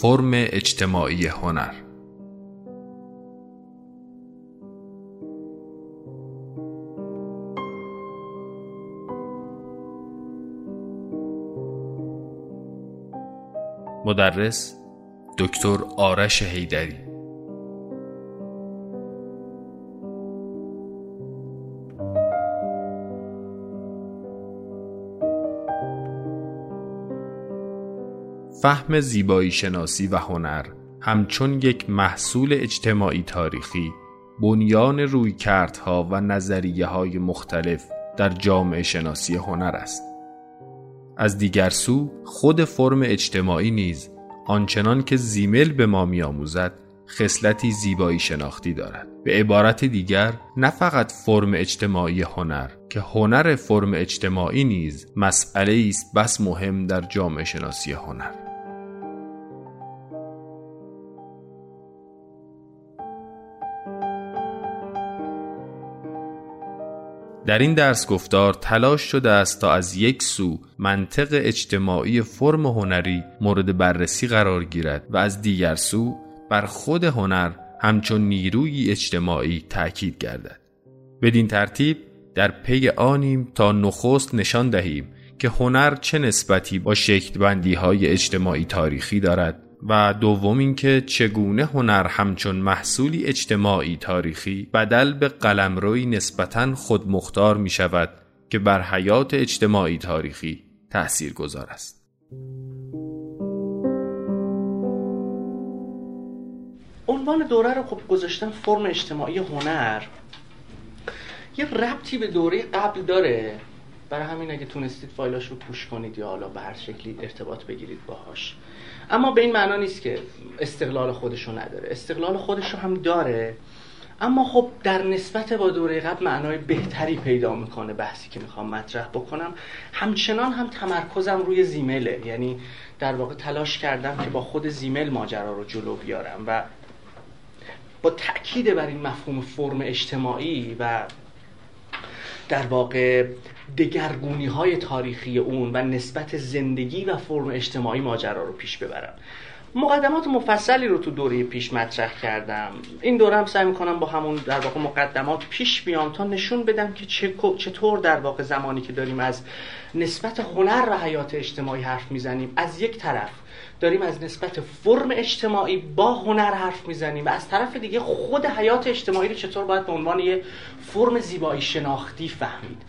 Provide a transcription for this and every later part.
فرم اجتماعی هنر. مدرس دکتر آرش هیدری فهم زیبایی شناسی و هنر همچون یک محصول اجتماعی تاریخی بنیان رویکردها و نظریه های مختلف در جامعه شناسی هنر است. از دیگر سو خود فرم اجتماعی نیز آنچنان که زیمل به ما میآموزد خصلتی زیبایی شناختی دارد. به عبارت دیگر نه فقط فرم اجتماعی هنر که هنر فرم اجتماعی نیز مسئله است بس مهم در جامعه شناسی هنر. در این درس گفتار تلاش شده است تا از یک سو منطق اجتماعی فرم هنری مورد بررسی قرار گیرد و از دیگر سو بر خود هنر همچون نیروی اجتماعی تأکید گردد. بدین ترتیب در پی آنیم تا نخست نشان دهیم که هنر چه نسبتی با شکلبندی های اجتماعی تاریخی دارد و دوم اینکه چگونه هنر همچون محصولی اجتماعی تاریخی بدل به قلمروی نسبتا خودمختار می شود که بر حیات اجتماعی تاریخی تأثیر گذار است. عنوان دوره رو خب گذاشتن فرم اجتماعی هنر. یه ربطی به دوره قبل داره. برای همین اگه تونستید فایلاش رو پوش کنید یا حالا به هر شکلی ارتباط بگیرید باهاش. اما به این معنا نیست که استقلال خودشو نداره. استقلال خودشو هم داره. اما خب در نسبت با دوره قبل معنای بهتری پیدا می‌کنه بحثی که می‌خوام مطرح بکنم. همچنان هم تمرکزم روی زیمله. یعنی در واقع تلاش کردم که با خود زیمل ماجرا رو جلو بیارم و با تاکید بر این مفهوم فرم اجتماعی و در واقع دگرگونی های تاریخی اون و نسبت زندگی و فرم اجتماعی ماجرا رو پیش ببرم. مقدمات مفصلی رو تو دوره پیش مطرح کردم. این دوره هم سعی می‌کنم با همون در واقع مقدمات پیش بیام تا نشون بدم که چطور در واقع زمانی که داریم از نسبت هنر و حیات اجتماعی حرف می‌زنیم از یک طرف داریم از نسبت فرم اجتماعی با هنر حرف می‌زنیم و از طرف دیگه خود حیات اجتماعی رو چطور باید به عنوان یه فرم زیبایی شناختی فهمید.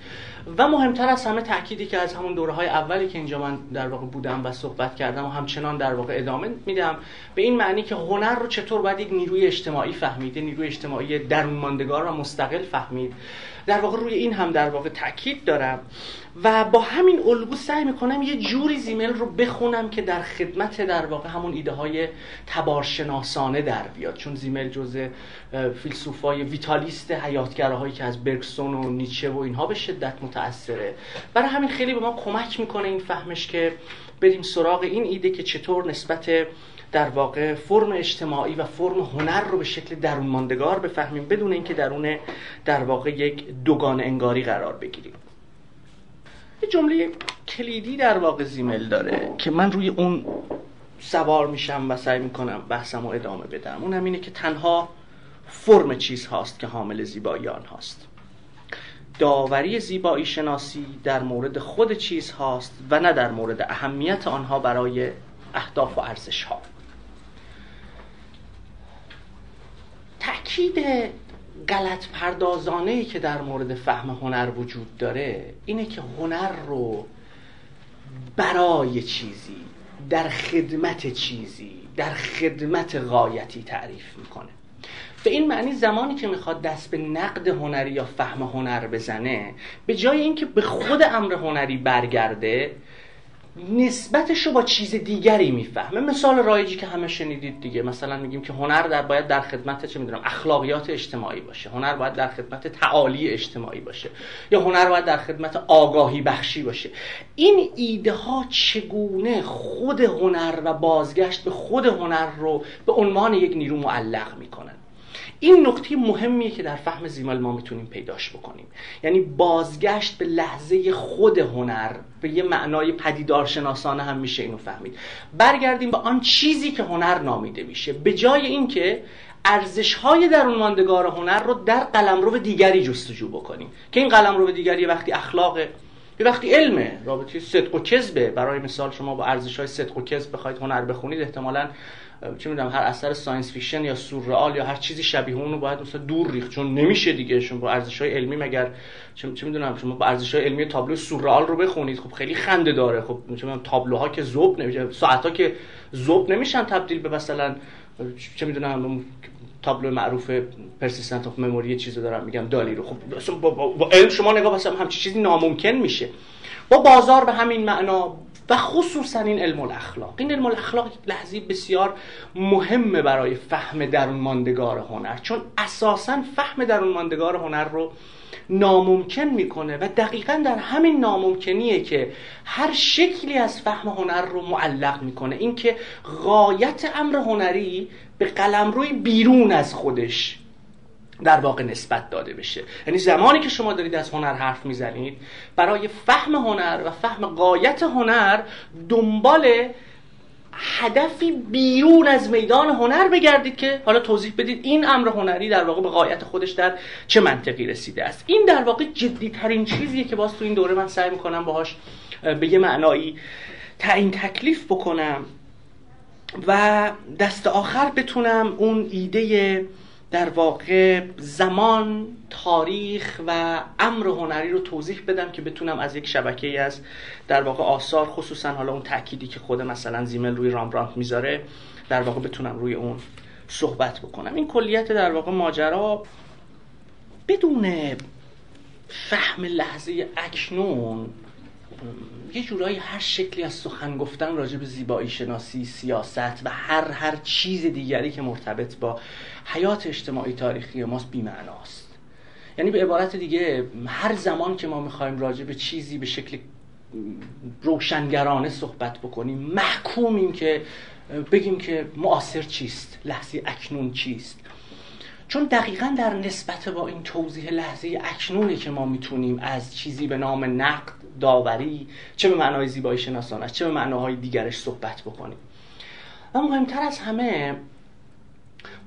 و مهمتر از همه تأکیدی که از همون دوره های اولی که اینجا من در واقع بودم و صحبت کردم و همچنان در واقع ادامه میدم به این معنی که هنر رو چطور باید یک نیروی اجتماعی فهمید نیروی اجتماعی درون ماندگار و مستقل فهمید. در واقع روی این هم در واقع تاکید دارم. و با همین الگو سعی می‌کنم یه جوری زیمل رو بخونم که در خدمت در واقع همون ایده های تبارشناسانه در بیاد. چون زیمل جز فیلسوفای ویتالیست حیاتگراهایی که از برگسون و نیچه و اینها به شدت متاثره برای همین خیلی به ما کمک می‌کنه این فهمش که بریم سراغ این ایده که چطور نسبت در واقع فرم اجتماعی و فرم هنر رو به شکل درون ماندگار بفهمیم بدون اینکه درون در واقع یک دوگان انگاری قرار بگیریم. یه جمله کلیدی در واقع زیمل داره که من روی اون سوار میشم و سعی می‌کنم بحثم رو ادامه بدم. اون اینه که تنها فرم چیز هاست که حامل زیبایی آن هاست. داوری زیبایی شناسی در مورد خود چیز هاست و نه در مورد اهمیت آنها برای اهداف و ارزش ها تأکید غلط پردازانه ای که در مورد فهم هنر وجود داره اینه که هنر رو برای چیزی در خدمت چیزی در خدمت غایتی تعریف می‌کنه. به این معنی زمانی که می‌خواد دست به نقد هنری یا فهم هنر بزنه به جای اینکه به خود امر هنری برگرده نسبتش رو با چیز دیگری می‌فهمه. مثال رایجی که همه شنیدید دیگه. مثلا میگیم که هنر در باید در خدمت چه می‌دونم اخلاقیات اجتماعی باشه. هنر باید در خدمت تعالی اجتماعی باشه. یا هنر باید در خدمت آگاهی بخشی باشه. این ایده ها چگونه خود هنر و بازگشت به خود هنر رو به عنوان یک نیرو معلق می‌کنن؟ این نکته مهمیه که در فهم زیمال ما می‌تونیم پیداش بکنیم. یعنی بازگشت به لحظه خود هنر به یه معنای پدیدارشناسانه هم میشه اینو فهمید. برگردیم به آن چیزی که هنر نامیده میشه. به جای اینکه ارزش های درون ماندگار هنر رو در قلمرو دیگری جستجو بکنیم. که این قلمرو دیگری وقتی اخلاق یه وقتی علمه. رابطه صدق و کذبه. برای مثال شما با ارزش های صدق و کذب بخواید هنر بخونید احتمالاً چه می‌دونم هر اثر science fiction یا سورئال یا هر چیزی شبیه اون رو باید مثلا دور ریخت. چون نمیشه دیگه شما با ارزش های علمی مگر چه می‌دونم شما با ارزش های علمی تابلو سورئال رو بخونید خب خیلی خنده داره. خب چه تابلوها که ذوب نمیشه ساعت که ذوب نمیشن تبدیل به مثلا چه می‌دونم تابلو معروف پرسیستنت اف مموری چیزو دارم میگم دالی رو. خب با, با, با علم شما نگاه بس همچی چیزی ناممکن میشه. با بازار به همین معنا و خصوصا این علم الاخلاق. این علم الاخلاق لحظی بسیار مهمه برای فهم درون ماندگار هنر چون اساسا فهم درون ماندگار هنر رو ناممکن می‌کنه و دقیقا در همین ناممکنیه که هر شکلی از فهم هنر رو معلق می‌کنه. اینکه غایت امر هنری به قلمروی بیرون از خودش در واقع نسبت داده بشه. یعنی زمانی که شما دارید از هنر حرف می‌زنید برای فهم هنر و فهم قایت هنر دنبال هدفی بیرون از میدان هنر بگردید که حالا توضیح بدید این امر هنری در واقع به قایت خودش در چه منطقی رسیده است. این در واقع جدی ترین چیزیه که باز تو این دوره من سعی می‌کنم باهاش به یه معنایی تعیین تکلیف بکنم و دست آخر بتونم اون ایده در واقع زمان تاریخ و امر هنری رو توضیح بدم که بتونم از یک شبکه از در واقع آثار خصوصا حالا اون تأکیدی که خود مثلا زیمل روی رامبرانت می‌ذاره در واقع بتونم روی اون صحبت بکنم. این کلیت در واقع ماجرا بدون فهم لحظه اکنون یه جورایی هر شکلی از سخن گفتن راجع به زیبایی شناسی سیاست و هر هر چیز دیگری که مرتبط با حیات اجتماعی تاریخی ماست بیمعناست. یعنی به عبارت دیگه هر زمان که ما می‌خوایم راجع به چیزی به شکل روشنگرانه صحبت بکنیم محکومیم که بگیم که معاصر چیست لحظه اکنون چیست. چون دقیقا در نسبت با این توضیح لحظه اکنونه که ما می‌تونیم از چیزی به نام نقد داوری چه به معنای زیبایی شناسانش چه به معناهای دیگرش صحبت بکنیم. و مهمتر از همه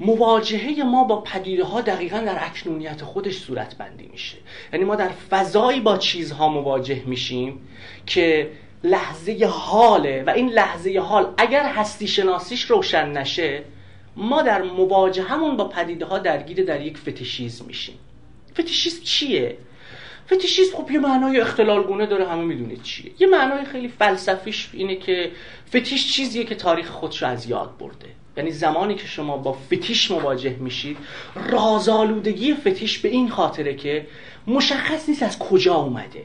مواجهه ما با پدیده ها دقیقا در اکنونیت خودش صورت بندی میشه. یعنی ما در فضایی با چیزها مواجه میشیم که لحظه حاله و این لحظه حال اگر هستی شناسیش روشن نشه ما در همون با پدیده ها درگیر در یک فتیشیزم میشیم. فتیشیزم چیه؟ فتیشیزم خب یه معنای اختلالگونه داره همه می‌دونید چیه. یه معنای خیلی فلسفیش اینه که فتیش چیزیه که تاریخ خودش از یاد برده. یعنی زمانی که شما با فتیش مواجه میشید رازآلودگی فتیش به این خاطره که مشخص نیست از کجا اومده.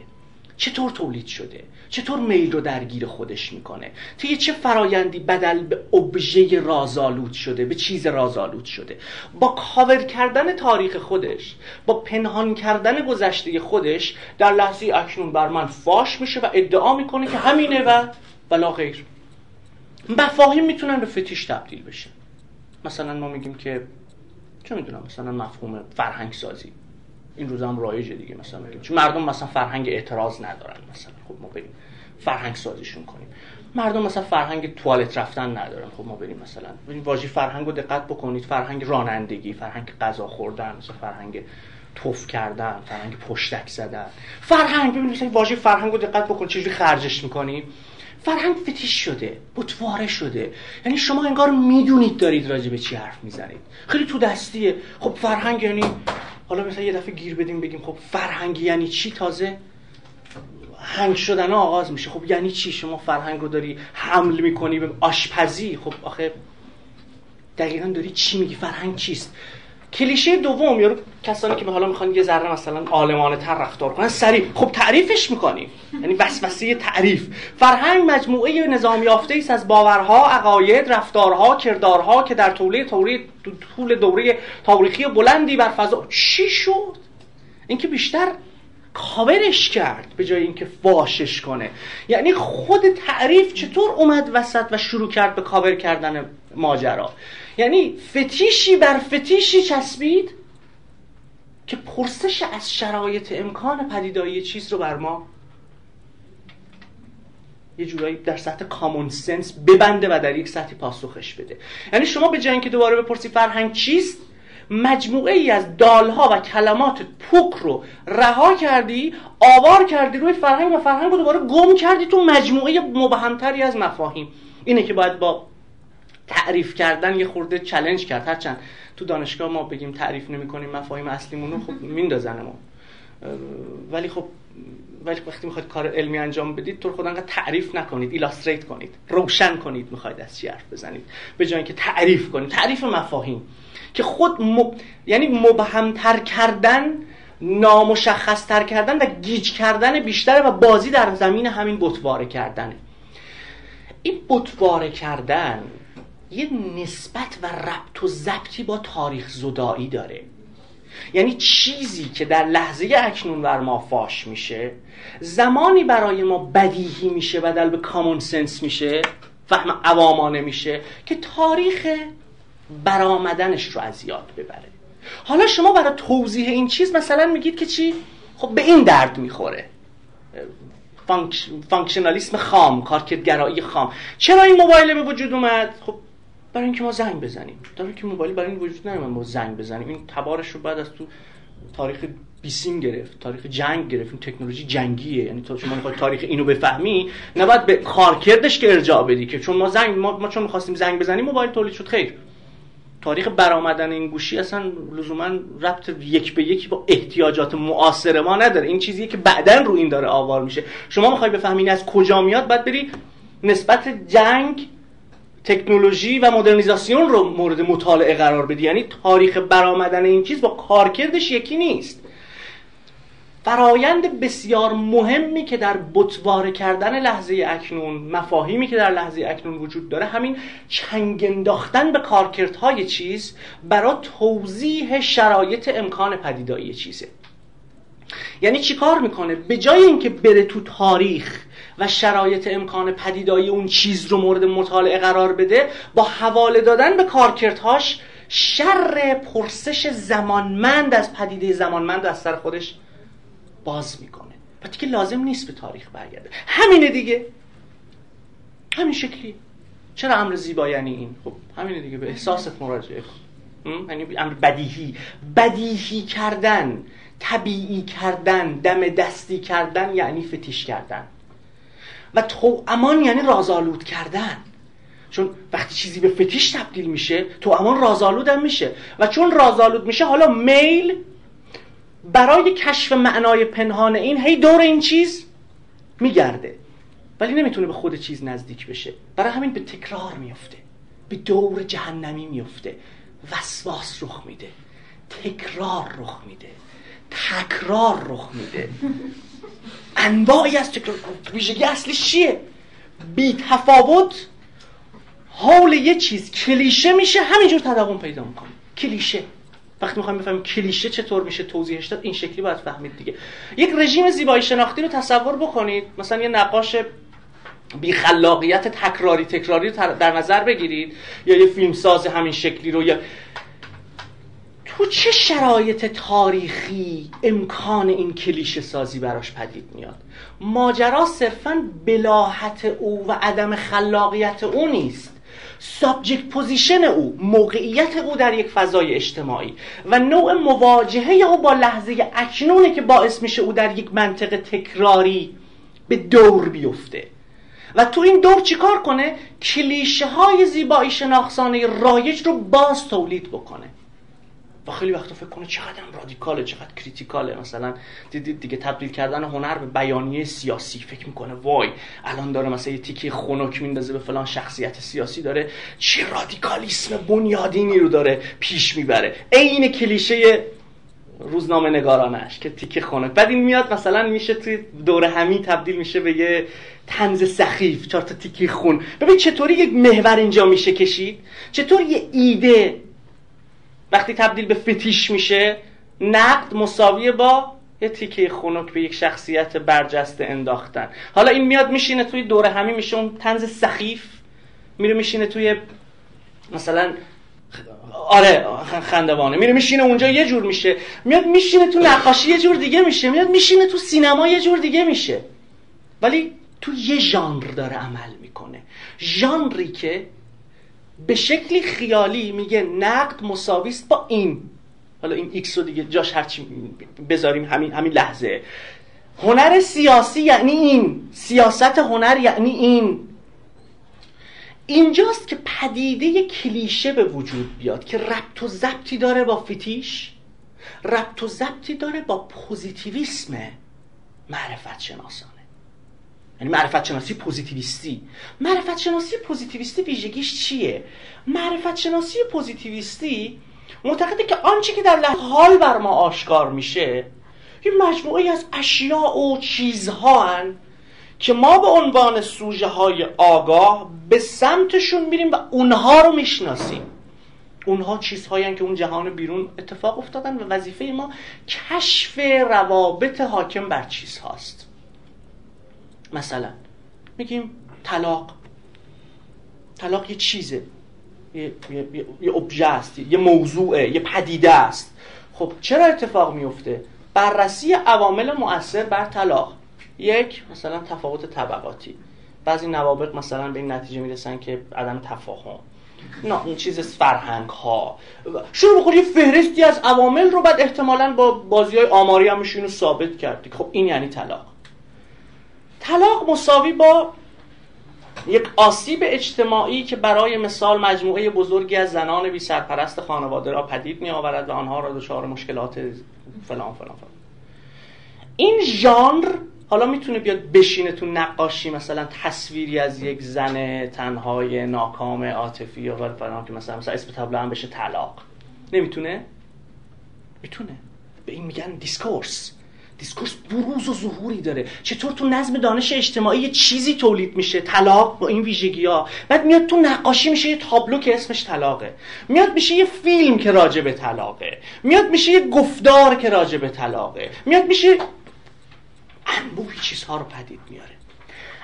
چطور تولید شده؟ چطور میل رو درگیر خودش می‌کنه؟ طی چه فرایندی بدل به ابژه رازآلود شده به چیز رازآلود شده؟ با کاور کردن تاریخ خودش با پنهان کردن گذشته خودش در لحظه اکنون بر من فاش میشه و ادعا می‌کنه که همینه و ولا غیر. مفاهیم می‌تونن به فتیش تبدیل بشه. مثلا ما میگیم که چه می‌دونم مثلا مفهوم فرهنگ سازی این روزا هم رایجه دیگه مثلا. چون مردم مثلا فرهنگ اعتراض ندارن مثلا. خب ما بریم فرهنگ سازیشون کنیم. مردم مثلا فرهنگ توالت رفتن ندارن. خب ما بریم مثلا. این واژه فرهنگ رو دقت بکنید. فرهنگ رانندگی فرهنگ غذا خوردن مثلا فرهنگ توف کردن فرهنگ پشتک زدن. فرهنگ ببینید مثلا واژه فرهنگ رو دقت بکنید. چجوری خرجش می‌کنیم فرهنگ فتیش شده بتواره شده. یعنی شما انگار می‌دونید دارید راجع به چی حرف می‌زنید. خیلی تو دستیه. خب فرهنگ یعنی حالا مثلا یه دفعه گیر بدیم بگیم خب فرهنگ یعنی چی؟ تازه هنگ شدن آغاز میشه. خب یعنی چی؟ شما فرهنگ رو داری حمل می‌کنی به آشپزی. خب آخه دقیقا داری چی میگی؟ فرهنگ چیست؟ کلیشه دوم یا کسانی که حالا می‌خوان یه ذره مثلا عالمانه تر رفتار کنن سریع. خب تعریفش می‌کنیم. یعنی وسوسه تعریف. فرهنگ مجموعه نظام یافته است از باورها عقاید رفتارها کردارها که در طول طوری طول دوره تاریخی بلندی بر فضا. چی شد؟ اینکه بیشتر کاورش کرد به جای اینکه فاشش کنه. یعنی خود تعریف چطور اومد وسط و شروع کرد به کاور کردن ماجرا؟ یعنی فتیشی بر فتیشی چسبید که پرسش از شرایط امکان پدیدایی چیز رو بر ما یه جورایی در سطح کامون سنس ببنده و در یک سطحی پاسخش بده. یعنی شما به جای اینکه دوباره بپرسی فرهنگ چیست مجموعه ای از دالها و کلمات پوک رو رها کردی آوار کردی روی فرهنگ و فرهنگ رو دوباره گم کردی تو مجموعه مبهمتری از مفاهیم. اینه که باید با تعریف کردن یه خورده چلنج کرد. هرچند تو دانشگاه ما بگیم تعریف نمی کنیم مفاهیم اصلیمون رو خب میندازنمون ولی خب ولی وقتی می‌خواید کار علمی انجام بدید تو خود انقدر تعریف نکنید ایلاستریت کنید روشن کنید می‌خواید از چی حرف بزنید. به جای اینکه تعریف کنید. تعریف مفاهیم. که خود مب... یعنی مبهمتر کردن نامشخصتر کردن و گیج کردن بیشتره و بازی در زمین همین بطواره کردنه. این بطواره کردن یه نسبت و ربط و ضبطی با تاریخ زدایی داره. یعنی چیزی که در لحظه اکنون بر ما فاش میشه زمانی برای ما بدیهی میشه بدل به کامون سنس میشه فهم عوامانه میشه که تاریخ برآمدنش رو از یاد ببره. حالا شما برای توضیح این چیز مثلا میگید که چی؟ خب به این درد می‌خوره. فانکشنالیسم خام کارکردگرایی خام. چرا این موبایل به وجود اومد؟ خب برای اینکه ما زنگ بزنیم. در که موبایل برای این وجود نمیاد ما زنگ بزنیم. این تبارش رو بعد از تو تاریخ بیسیم گرفت تاریخ جنگ گرفت. این تکنولوژی جنگیه. یعنی تو شما می‌خواد تاریخ اینو بفهمی نباید به کارکردش که ارجاع بدی که چون ما زنگ ما, ما چون می‌خواستیم زنگ بزنیم موبایل تولید شد. خیر. تاریخ برآمدن این گوشی اصلا لزوما ربط یک به یکی با احتیاجات معاصر ما نداره. این چیزیه که بعدا رو این داره آوار میشه. شما می‌خوای بفهمین از کجا میاد بعد بری نسبت جنگ تکنولوژی و مدرنیزاسیون رو مورد مطالعه قرار بدی. یعنی تاریخ برآمدن این چیز با کارکردش یکی نیست. فرایند بسیار مهمی که در بطواره کردن لحظه اکنون مفاهیمی که در لحظه اکنون وجود داره همین چنگ انداختن به کارکردهای چیز برای توضیح شرایط امکان پدیدایی چیزه. یعنی چیکار می‌کنه؟ به جای اینکه بره تو تاریخ و شرایط امکان پدیدایی اون چیز رو مورد مطالعه قرار بده با حواله دادن به کارکردهاش شر پرسش زمانمند از پدیده زمانمند از سر خودش باز می‌کنه. و دیگه لازم نیست به تاریخ برگرده. همینه دیگه. همین شکلی چرا امر زیبا یعنی این؟ خب همینه دیگه. به احساست مراجعه کن. یعنی امر بدیهی. بدیهی کردن طبیعی کردن دم دستی کردن یعنی فتیش کردن. و تو امان یعنی رازآلود کردن. چون وقتی چیزی به فتیش تبدیل میشه تو امان رازآلود هم میشه. و چون رازآلود میشه حالا میل برای کشف معنای پنهان این هی دور این چیز میگرده. ولی نمی‌تونه به خود چیز نزدیک بشه. برای همین به تکرار میفته. به دور جهنمی میفته. وسواس رخ میده. تکرار رخ میده. تکرار رخ میده. انواعی از ویژگی اصلیش چیه؟ بی تفاوت حول یه چیز کلیشه میشه همینجور تداوم پیدا می‌کنه. کلیشه. وقتی می‌خوایم بفهمیم کلیشه چطور میشه توضیحش داد این شکلی باید فهمید دیگه. یک رژیم زیبایی شناختی رو تصور بکنید. مثلا یه نقاش بی خلاقیت تکراری تکراری رو در نظر بگیرید. یا یه فیلمساز همین شکلی رو یا تو چه شرایط تاریخی امکان این کلیشه سازی براش پدید میاد؟ ماجرا صرفا بلاهت او و عدم خلاقیت او نیست. subject position او موقعیت او در یک فضای اجتماعی و نوع مواجهه او با لحظه اکنونه که باعث میشه او در یک منطقه تکراری به دور بیفته. و تو این دور چیکار کنه؟ کلیشه های زیبایی شناخسانه رایج رو باز تولید بکنه. و خیلی وقتا فکر کنه چقدر رادیکاله چقدر کریتیکاله. مثلا دیدید دیگه تبدیل کردن هنر به بیانیه سیاسی فکر می‌کنه. وای الان داره مثلا یه تیکه خنک میندازه به فلان شخصیت سیاسی داره. چه رادیکالیسم بنیادینی رو داره پیش می‌بره. عین کلیشه روزنامه نگارانش که تیکه خنک. بعد این میاد مثلا میشه توی دور همی تبدیل میشه به یه تنز سخیف. چهار تا تیکه خون. ببین چطوری یک محور اینجا میشه کشید؟ چطور یه ایده وقتی تبدیل به فتیش میشه نقد مساویه با یه تیکه خنک به یک شخصیت برجسته انداختن. حالا این میاد میشینه توی دوره همی میشه اون تنز سخیف میره میشینه توی مثلا آره خندوانه میره میشینه اونجا یه جور میشه. میاد میشینه تو نقاشی یه جور دیگه میشه. میاد میشینه تو سینما یه جور دیگه میشه. ولی تو یه ژانر داره عمل می‌کنه. ژانری که به شکلی خیالی میگه نقد مساویست با این. حالا این ایکس رو دیگه جاش هرچی بذاریم همین همین لحظه. هنر سیاسی یعنی این. سیاست هنر یعنی این. اینجاست که پدیده کلیشه به وجود بیاد که ربط و ضبطی داره با فیتیش ربط و ضبطی داره با پوزیتیویسم معرفت شناسانه یعنی معرفت شناسی پوزیتیویستی. معرفت شناسی پوزیتیویستی ویژگیش چیه؟ معرفت شناسی پوزیتیویستی معتقده که آنچه که در حال بر ما آشکار میشه یه مجموعه از اشیاء و چیزها هن که ما به عنوان سوژه های آگاه به سمتشون میریم و اونها رو می‌شناسیم. اونها چیزهایی که اون جهان بیرون اتفاق افتادن و وظیفه ما کشف روابط حاکم بر چیز هاست مثلا. میگیم طلاق. طلاق یه چیزه. یه, یه،, یه،, است یه موضوعه یه پدیده است. خب چرا اتفاق میفته بررسی عوامل مؤثر بر طلاق. یک مثلا تفاوت طبقاتی. بعضی نوابق مثلا به این نتیجه می‌رسن که عدم تفاهم. نه این چیز فرهنگ ها شروع بخور یه فهرستی از عوامل رو بعد احتمالا با بازی های آماری هم رو ثابت کردی. خب این یعنی طلاق. طلاق مساوی با یک آسیب اجتماعی که برای مثال مجموعه بزرگی از زنان بی سرپرست خانواده را پدید می آورد و آنها را دچار مشکلات فلان فلان فلان. این ژانر حالا می‌تونه بیاد بشینه تو نقاشی مثلا تصویری از یک زن تنهای ناکام عاطفی یا فلان که مثلا مثلا اسم تابلو هم بشه طلاق. نمی‌تونه؟ می‌تونه. به این میگن discourse discourse بروز و ظهوری داره. چطور تو نظم دانش اجتماعی چیزی تولید میشه؟ طلاق با این ویژگی ها بعد میاد تو نقاشی میشه یه تابلو که اسمش طلاقه. میاد میشه یه فیلم که راجع به طلاقه. میاد میشه یه گفتار که راجع به طلاقه. میاد میشه انبوهی چیزها رو پدید میاره.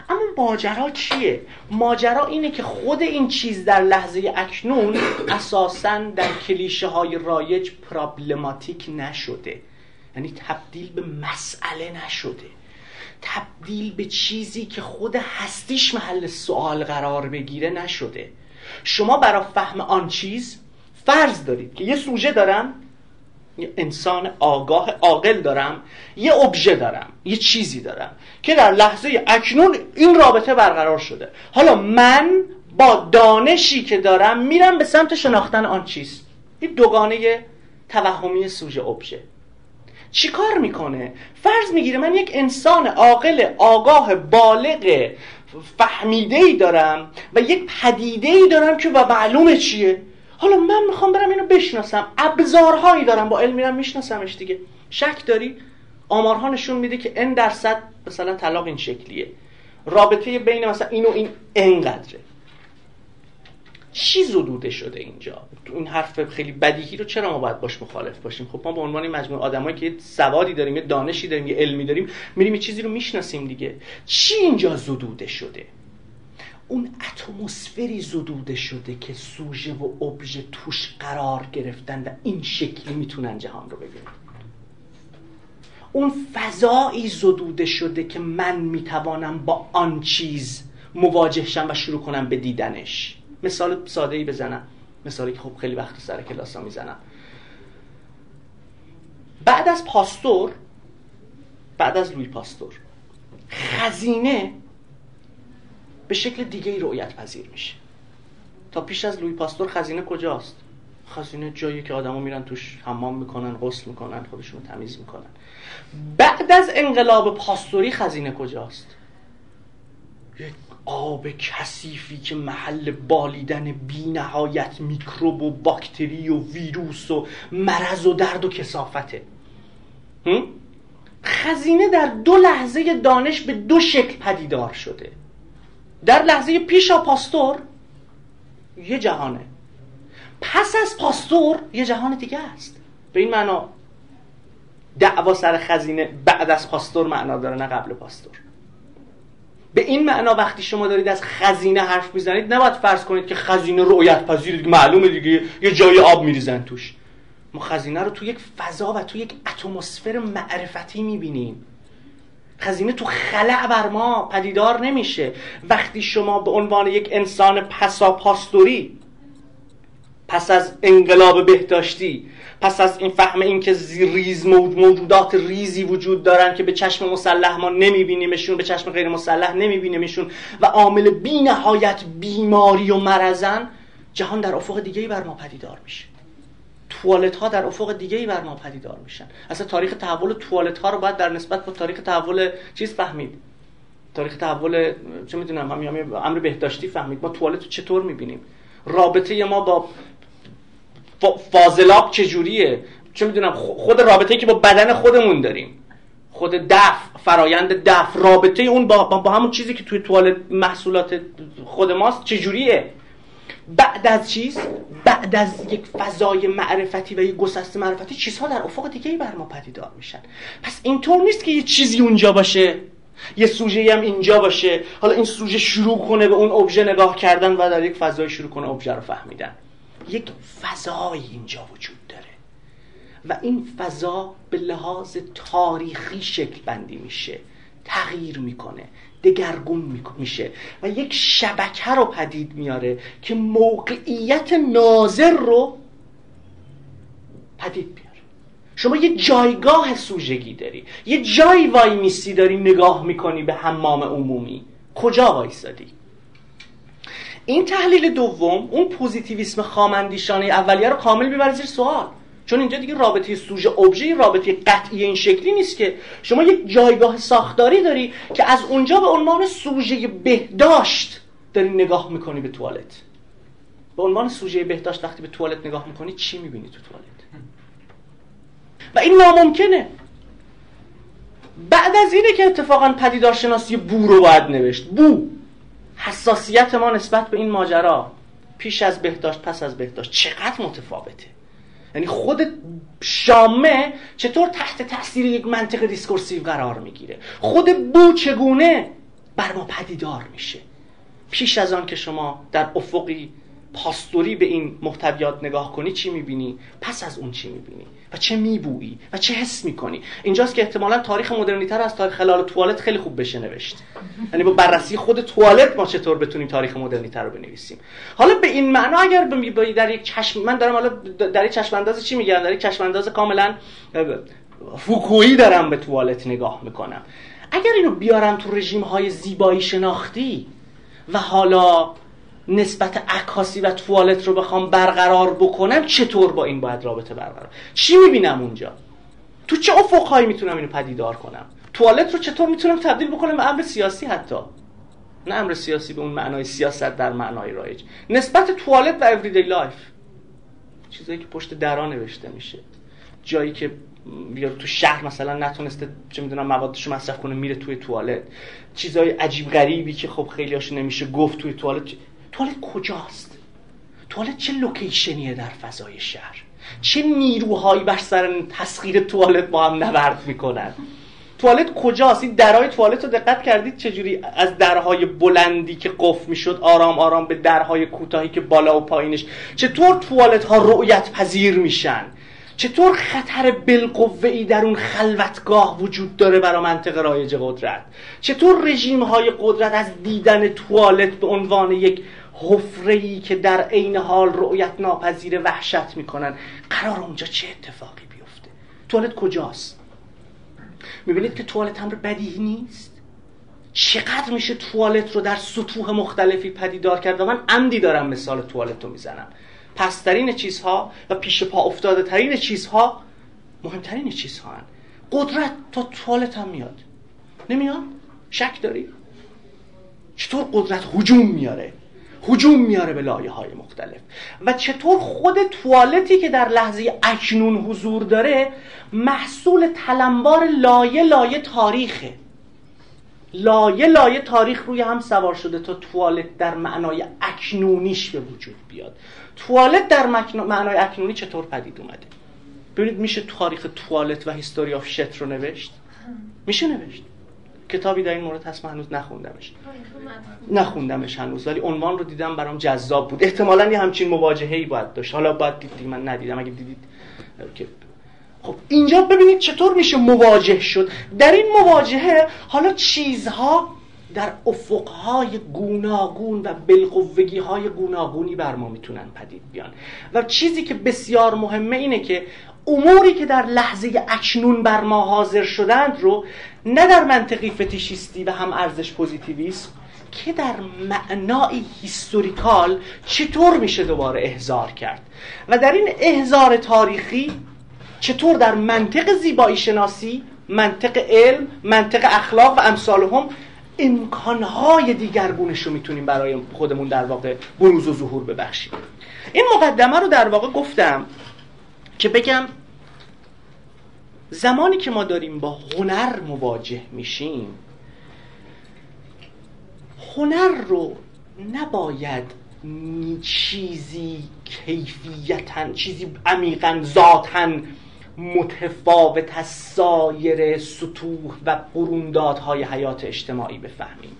اما ماجرا چیه؟ ماجرا اینه که خود این چیز در لحظه اکنون اساسا در کلیشه های رایج پرابلماتیک نشده. یعنی تبدیل به مسئله نشده. تبدیل به چیزی که خود هستیش محل سوال قرار بگیره نشده. شما برای فهم آن چیز فرض دارید که یه سوژه دارم یه انسان آگاه عاقل دارم یه ابژه دارم یه چیزی دارم که در لحظه اکنون این رابطه برقرار شده. حالا من با دانشی که دارم میرم به سمت شناختن آن چیز. این دوگانه توهمی سوژه ابژه. چیکار می‌کنه؟ فرض می‌گیره من یک انسان عاقل آگاه بالغ فهمیده ای دارم و یک پدیده ای دارم که و معلومه چیه؟ حالا من می‌خوام برم اینو بشناسم. ابزارهایی دارم. با علم میرم میشناسمش دیگه. شک داری؟ آمارها نشون میده که ان درصد مثلا طلاق این شکلیه. رابطه بین مثلا این این انقدره. چی زدوده شده اینجا؟ این حرف خیلی بدیهی رو چرا ما باید باش مخالف باشیم؟ خب ما به عنوان مجموعه آدمایی که سوادی داریم یه دانشی داریم یه علمی داریم میریم یه چیزی رو می‌شناسیم دیگه. چی اینجا زدوده شده؟ اون اتمسفری زدوده شده که سوژه و ابژه توش قرار گرفتن و این شکلی می‌تونن جهان رو ببینن. اون فضایی زدوده شده که من می‌توانم با آن چیز مواجه شم و شروع کنم به دیدنش. مثال ساده ای بزنم. مثالی که خب خیلی وقت سر کلاس ها می‌زنم. بعد از پاستور بعد از لوی پاستور خزینه به شکل دیگه ای رؤیت پذیر میشه. تا پیش از لوی پاستور خزینه کجاست؟ خزینه جایی که آدما میرن توش حمام می‌کنن غسل می‌کنن خودشون تمیز می‌کنن. بعد از انقلاب پاستوری خزینه کجاست؟ آب کثیفی که محل بالیدن بی نهایت میکروب و باکتری و ویروس و مرض و درد و کسافته خزینه در دو لحظه دانش به دو شکل پدیدار شده. در لحظه پیشا پاستور یه جهانه. پس از پاستور یه جهان دیگه است. به این معنا دعوا سر خزینه بعد از پاستور معنا داره نه قبل پاستور. به این معنا وقتی شما دارید از خزینه حرف می‌زنید نباید فرض کنید که خزینه رؤیت پذیر معلومه دیگه یه جای آب میریزن توش. ما خزینه رو تو یک فضا و تو یک اتمسفر معرفتی می‌بینیم. خزینه تو خلع بر ما پدیدار نمیشه. وقتی شما به عنوان یک انسان پساپاستوری پس از انقلاب بهداشتی پس از این فهم این که ریز موجودات ریزی وجود دارن که به چشم مسلح ما نمیبینیمشون به چشم غیر مسلح نمیبینیمشون و عامل بی نهایت بیماری و مرزن جهان در افق دیگه بر ما پدیدار میشه. توالت ها در افق دیگه ای بر ما پدیدار میشن. اصلا تاریخ تحول توالت ها رو باید در نسبت با تاریخ تحول چیز فهمید. تاریخ تحول چه می‌دونم امر بهداشتی فهمید. ما توالت رو چطور می‌بینیم؟ رابطه ما با فاضلاب چجوریه؟ چه می‌دونم خود رابطه که با بدن خودمون داریم. خود دف فرایند دف رابطه اون با, با همون چیزی که توی توالت محصولات خود ماست چجوریه؟ بعد از چیز بعد از یک فضای معرفتی و یک گسست معرفتی چیزها در افق دیگه بر ما پدیدار میشن. پس اینطور نیست که یه چیزی اونجا باشه. یه سوژه هم اینجا باشه. حالا این سوژه شروع کنه به اون ابژه نگاه کردن و در یک فضای شروع کنه ابژه رو فهمیدن. یک فضای اینجا وجود داره. و این فضا به لحاظ تاریخی شکل بندی میشه تغییر می‌کنه دگرگون میشه و یک شبکه رو پدید میاره که موقعیت ناظر رو پدید بیاره. شما یه جایگاه سوژگی داری یه جای وای میسی داری نگاه می‌کنی به حمام عمومی. کجا وایستادی این تحلیل دوم اون پوزیتیویسم خامندیشانه اولیه رو کامل می‌بره زیر سوال. چون اینجا دیگه رابطه سوژه ابژه رابطه قطعی این شکلی نیست که شما یک جایگاه ساختاری داری که از اونجا به عنوان سوژه بهداشت داری نگاه می‌کنی به توالت. به عنوان سوژه بهداشت وقتی به توالت نگاه می‌کنی چی می‌بینی تو توالت؟ و این ناممکنه. بعد از اینه که اتفاقا پدیدارشناسی بو رو باید نوشت. بو. حساسیت ما نسبت به این ماجرا پیش از بهداشت پس از بهداشت چقدر متفاوته؟ یعنی خود شامه چطور تحت تاثیر یک منطق discursive قرار می‌گیره؟ خود بو چگونه بر ما پدیدار میشه؟ پیش از آن که شما در افقی پاستوری به این محتویات نگاه کنی چی می‌بینی؟ پس از اون چی می‌بینی؟ و چه میبویی و چه حس می‌کنی؟ اینجاست که احتمالا تاریخ مدرنیته رو از تاریخ خلال توالت خیلی خوب بشه نوشت. یعنی با بررسی خود توالت ما چطور بتونیم تاریخ مدرنیته رو بنویسیم. حالا به این معنا اگر در یک چشم من دارم حالا در یک چشم انداز چی میگم؟ در یک چشم انداز کاملا فوکویی دارم به توالت نگاه می‌کنم. اگر اینو بیارم تو رژیم های زیبایی شناختی و حالا نسبت عکاسی و توالت رو بخوام برقرار بکنم چطور با این باید رابطه برقرار؟ چی می‌بینم اونجا؟ تو چه افقهایی می‌تونم اینو پدیدار کنم؟ توالت رو چطور می‌تونم تبدیل بکنم به امر سیاسی حتی؟ نه امر سیاسی به اون معنای سیاست در معنای رایج. نسبت توالت و everyday life چیزایی که پشت درا نوشته میشه. جایی که یا تو شهر مثلا نتونسته چه می‌دونم موادش مصرف کنه میره توی توالت. چیزای عجیب غریبی که خب خیلی نمیشه گفت توی توالت. توالت کجاست؟ توالت چه location یه در فضای شهر؟ چه نیروهایی بر سر تسخیر توالت با هم نبرد می‌کنن؟ توالت کجاست؟ این درهای توالت رو دقت کردید چجوری از درهای بلندی که قفل می‌شد آرام آرام به درهای کوتاهی که بالا و پایینش؟ چطور توالت ها رؤیت پذیر میشن؟ چطور خطر بالقوه ای در اون خلوتگاه وجود داره برای منطق رایج قدرت؟ چطور رژیم های قدرت از دیدن توالت به عنوان یک حفره ای که در عین حال رؤیت ناپذیر وحشت می‌کنن. قرار اونجا چه اتفاقی بیفته؟ توالت کجاست؟ می‌بینید که توالت امر بدیهی نیست؟ چقدر میشه توالت رو در سطوح مختلفی پدیدار کرد؟ و من عمدی دارم مثال توالت رو می‌زنم. پسترین چیزها و پیش پا افتاده ترین چیزها مهمترین چیزها هن. قدرت تا توالت هم میاد. نمیاد؟ شک داری؟ چطور قدرت حجوم میاره؟ هجوم میاره به لایه های مختلف. و چطور خود توالتی که در لحظه اکنون حضور داره محصول تلمبار لایه لایه تاریخه. لایه لایه تاریخ روی هم سوار شده تا توالت در معنای اکنونیش به وجود بیاد. توالت در معنای اکنونی چطور پدید اومده؟ ببینید میشه تاریخ توالت و هیستوری آف شت رو نوشت؟ میشه نوشت. کتابی در این مورد هست من هنوز نخوندمش. نخوندمش هنوز ولی عنوان رو دیدم برام جذاب بود. احتمالا یه همچین مواجهه باید داشت. حالا باید دید من ندیدم. اگه دیدید که خب اینجا ببینید چطور میشه مواجه شد. در این مواجهه حالا چیزها در افقهای گوناگون و بالقوگی های گوناگونی بر ما می‌تونن پدید بیان. و چیزی که بسیار مهمه اینه که اموری که در لحظه اکنون بر ما حاضر شدند رو نه در منطقی فتیشیستی و هم ارزش پوزیتیویسم که در معنای هیستوریکال چطور میشه دوباره احضار کرد. و در این احضار تاریخی چطور در منطق زیبایی شناسی منطق علم منطق اخلاق و امثال هم امکانهای دیگرگونش رو می‌تونیم برای خودمون در واقع بروز و ظهور ببخشیم. این مقدمه رو در واقع گفتم که بگم زمانی که ما داریم با هنر مواجه میشیم هنر رو نباید چیزی کیفیتا چیزی عمیقا ذاتا متفاوت از سایر سطوح و قروندادهای حیات اجتماعی بفهمیم.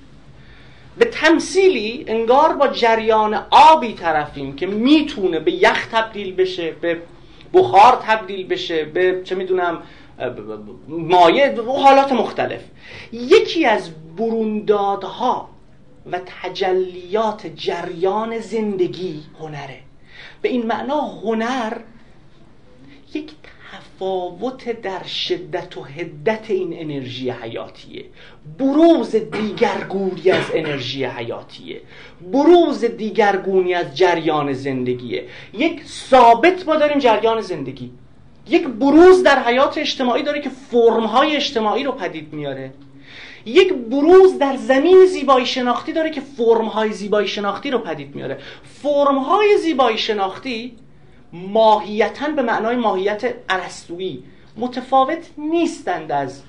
به تمثیلی انگار با جریان آبی طرفیم که می‌تونه به یخ تبدیل بشه به بخار تبدیل بشه به چه می‌دونم مایه و حالات مختلف. یکی از بروندادها و تجلیات جریان زندگی هنره. به این معنا هنر یک تفاوت در شدت و هدت این انرژی حیاتیه. بروز دیگرگونی از انرژی حیاتیه. بروز دیگرگونی از جریان زندگیه. یک ثابت ما داریم جریان زندگی. یک بروز در حیات اجتماعی داره که فرمهای اجتماعی رو پدید میاره. یک بروز در زمین زیبایی شناختی داره که فرمهای زیبایی شناختی رو پدید میاره. فرمهای زیبایی شناختی ماهیتا به معنای ماهیت ارسطویی متفاوت نیستند از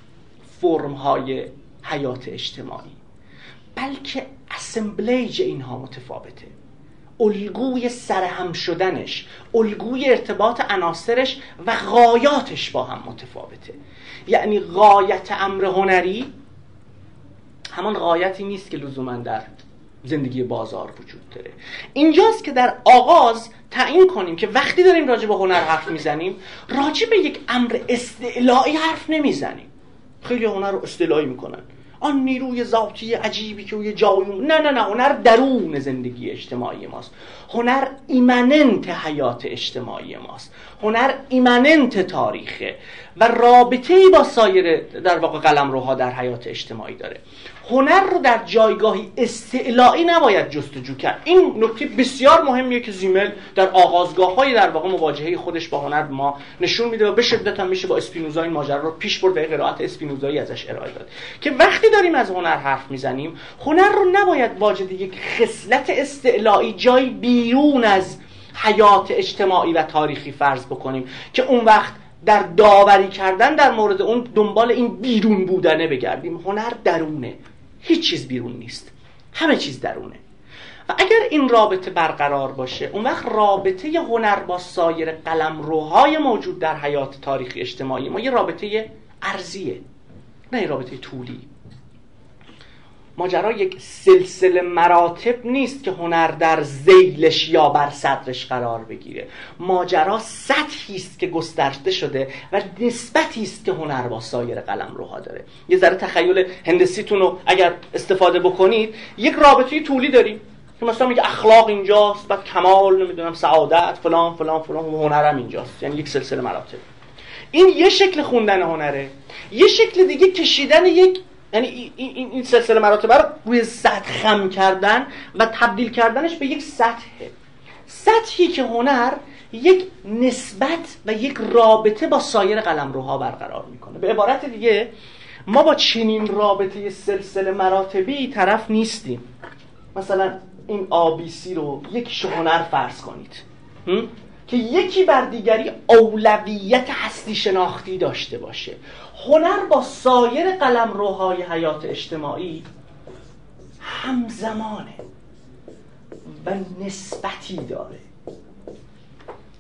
فرمهای حیات اجتماعی بلکه اسمبلیج اینها متفاوته. الگوی سرهم شدنش الگوی ارتباط عناصرش و غایاتش با هم متفاوته. یعنی غایت امر هنری همان غایتی نیست که لزوما در زندگی بازار وجود داره. اینجاست که در آغاز تعیین کنیم که وقتی داریم راجع به هنر حرف می‌زنیم راجع به یک امر استعلایی حرف نمی‌زنیم. خیلی هنر رو استعلایی می‌کنن. آن نیروی ذاتی عجیبی که یه جایی نه نه نه هنر درون زندگی اجتماعی ماست. هنر ایمننت حیات اجتماعی ماست. هنر ایمننت تاریخه و رابطه با سایر در واقع قلم روها در حیات اجتماعی داره. هنر رو در جایگاهی استعلایی نباید جستجو کرد. این نکته بسیار مهمیه که زیمل در آغازگاه های در واقع مواجهه خودش با هنر ما نشون میده و به شدت هم میشه با اسپینوزا این ماجرا رو پیش برد و قرائت اسپینوزایی ازش ارائه داد. که وقتی داریم از هنر حرف می‌زنیم هنر رو نباید واجد یک خصلت استعلایی جای بیرون از حیات اجتماعی و تاریخی فرض بکنیم که اون وقت در داوری کردن در مورد اون دنبال این بیرون بودنه بگردیم. هنر درونه. هیچ چیز بیرون نیست. همه چیز درونه. و اگر این رابطه برقرار باشه اون وقت رابطه هنر با سایر قلم روهای موجود در حیات تاریخی اجتماعی ما یه رابطه ارزیه نه یه رابطه طولی. ماجرا یک سلسله مراتب نیست که هنر در زیلش یا بر صدرش قرار بگیره. ماجرا سطحی است که گسترده شده و نسبتی است که هنر با سایر قلم روها داره. یه ذره تخیل هندسیتون رو اگر استفاده بکنید یک رابطه طولی داریم که مثلا میگه اخلاق اینجاست بعد کمال نمی‌دونم سعادت فلان فلان فلان و هنرم اینجاست. یعنی یک سلسله مراتب. این یه شکل خوندن هنره یه شکل دیگه کشیدن یک یعنی این, این سلسله مراتب رو روی سطح خم کردن و تبدیل کردنش به یک سطحه. سطحی که هنر یک نسبت و یک رابطه با سایر قلمروها برقرار می‌کنه. به عبارت دیگه ما با چنین رابطه سلسله مراتبی طرف نیستیم. مثلا این آبیسی رو یک هنر فرض کنید. که یکی بر دیگری اولویت هستی شناختی داشته باشه. هنر با سایر قلم روهای حیات اجتماعی همزمانه و نسبتی داره.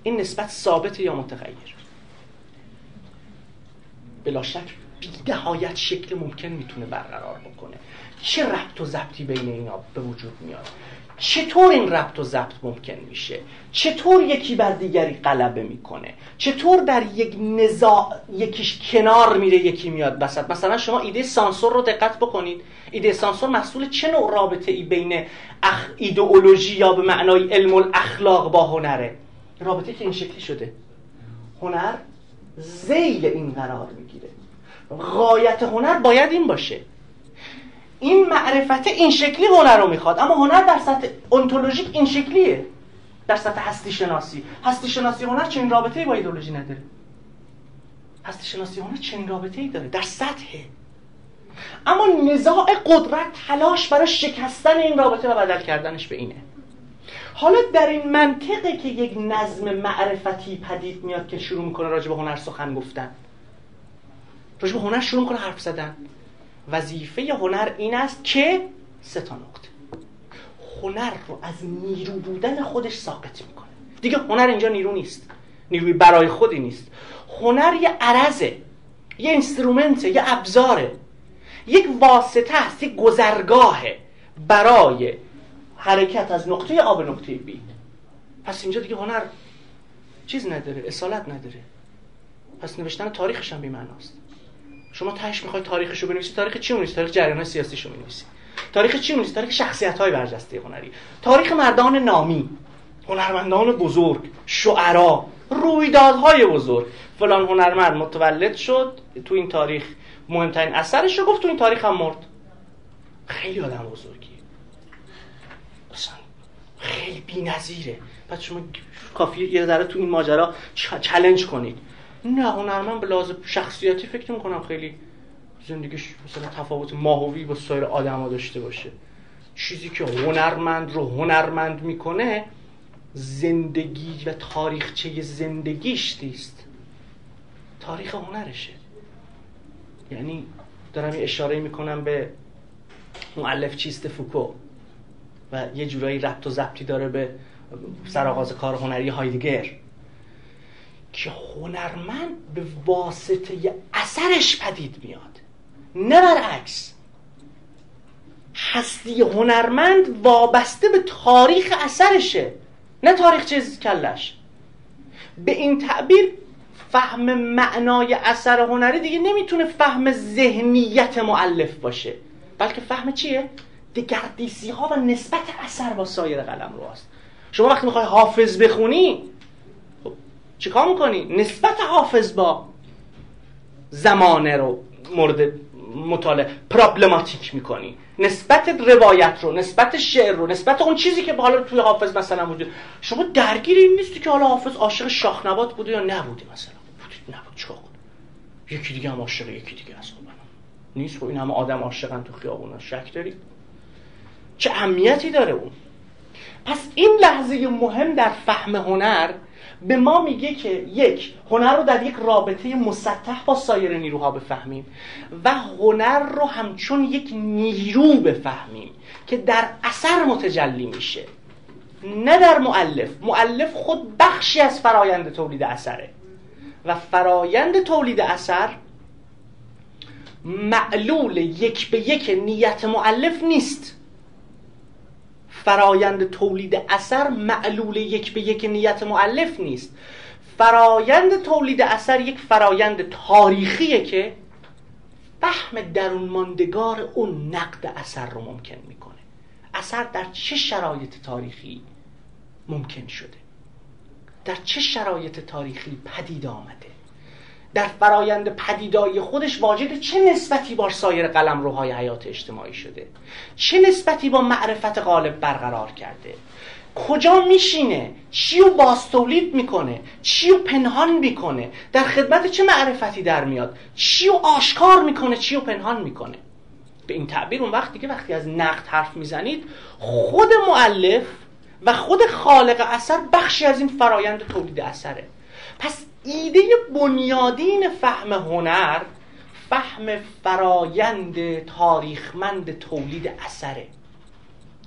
این نسبت ثابت یا متغیر؟ بلا شک بیدهایت شکل ممکن می‌تونه برقرار بکنه. چه ربط و ضبطی بین اینا به وجود میاد؟ چطور این ربط و ضبط ممکن میشه؟ چطور یکی بر دیگری غلبه می‌کنه؟ چطور در یک نزاع یکیش کنار میره یکی میاد وسط؟ مثلا شما ایده سانسور رو دقت بکنید. ایده سانسور محصول چه نوع رابطه ای بین اخ... ایدئولوژی یا به معنای علم الاخلاق با هنره؟ رابطه که این شکلی شده. هنر زیل این قرار می‌گیره. غایت هنر باید این باشه. این معرفت این شکلی هنر رو می‌خواد. اما هنر در سطح انتولوژیک این شکلیه. در سطح هستی شناسی هستی شناسی هنر چنین رابطه با ایدولوژی نداره. هستی شناسی هنر چنین رابطه ای داره. در سطح. اما نزاع قدرت تلاش برای شکستن این رابطه و بدل کردنش به اینه. حالا در این منطقه که یک نظم معرفتی پدید میاد که شروع می‌کنه راجع به هنر سخن گفتن. راجع به هنر شروع می‌کنه حرف زدن. وظیفه هنر این است که سه تا نقطه. هنر رو از نیرو بودن خودش ساقط می‌کنه. دیگه هنر اینجا نیرو نیست. نیروی برای خودی نیست. هنر یه عرضه یه اینسترومنته یه ابزاره. یک واسطه است یک گذرگاهه برای حرکت از نقطه آ به نقطه بی. پس اینجا دیگه هنر چیز نداره اصالت نداره. پس نوشتن تاریخش هم بی‌معناست. شما تهش می‌خوای تاریخش رو بنویسی تاریخ چی می‌نویسی؟ تاریخ جریان سیاسی شو می‌نویسی. تاریخ چی می‌نویسی؟ تاریخ شخصیت های برجسته هنری. تاریخ مردان نامی هنرمندان بزرگ شعرا رویدادهای بزرگ. فلان هنرمند متولد شد تو این تاریخ مهمترین اثرش رو گفت تو این تاریخ هم مرد. خیلی آدم بزرگی اصلا خیلی بی‌نظیره. پس شما کافیه یه ذره تو این ماجرا چالش کنید. نه هنرمند به لحاظ شخصیتی فکر کنم خیلی زندگیش مثلا تفاوت ماهوی با سایر آدما داشته باشه. چیزی که هنرمند رو هنرمند می‌کنه زندگی و تاریخچه زندگیش نیست. تاریخ هنرشه. یعنی دارم یه اشاره می‌کنم به معلف چیست فوکو و یه جورایی ربط و ضبطی داره به سرآغاز کار هنری هایدگر. که هنرمند به واسطه اثرش پدید میاد. نه برعکس. هستی هنرمند وابسته به تاریخ اثرشه نه تاریخ چیز کلش. به این تعبیر فهم معنای اثر هنری دیگه نمی‌تونه فهم ذهنیت معلف باشه. بلکه فهم چیه؟ دگردیسی ها و نسبت اثر با سایر قلم رو هست شما وقتی می‌خوای حافظ بخونی چیکار می‌کنی؟ نسبت حافظ با زمانه رو مورد مطالعه پرابلماتیک می‌کنی. نسبت روایت رو نسبت شعر رو نسبت اون چیزی که حالا توی حافظ مثلا وجود شما درگیر این نیستی که حالا حافظ عاشق شاخنبات بوده یا نبوده مثلا؟ بودید نبود چیکار یکی دیگه هم عاشق یکی دیگه است. خب نیست؟ خب این همه آدم عاشقن تو خیابونا. شک دارید؟ چه اهمیتی داره اون؟ پس این لحظه مهم در فهم هنر به ما میگه که یک هنر رو در یک رابطه مسطح با سایر نیروها بفهمیم و هنر رو همچون یک نیرو بفهمیم که در اثر متجلی میشه. نه در معلف معلف خود بخشی از فرایند تولید اثره. و فرایند تولید اثر معلول یک به یک نیت معلف نیست. فرایند تولید اثر معلول یک به یک نیت معلف نیست. فرایند تولید اثر یک فرایند تاریخیه که فهم درون ماندگار اون نقد اثر رو ممکن می‌کنه. اثر در چه شرایط تاریخی ممکن شده؟ در چه شرایط تاریخی پدید آمده؟ در فرایند پدیدایی خودش واجد چه نسبتی با سایر قلم روهای حیات اجتماعی شده؟ چه نسبتی با معرفت غالب برقرار کرده؟ کجا میشینه؟ چی رو باز تولید می‌کنه؟ چی رو پنهان می‌کنه؟ در خدمت چه معرفتی در میاد؟ چی رو آشکار می‌کنه؟ چی رو پنهان می‌کنه؟ به این تعبیر اون وقتی که وقتی از نقد حرف می‌زنید خود معلف و خود خالق اثر بخشی از این فرایند تولید اثره. پس ایده بنیادین فهم هنر فهم فرایند تاریخمند تولید اثره.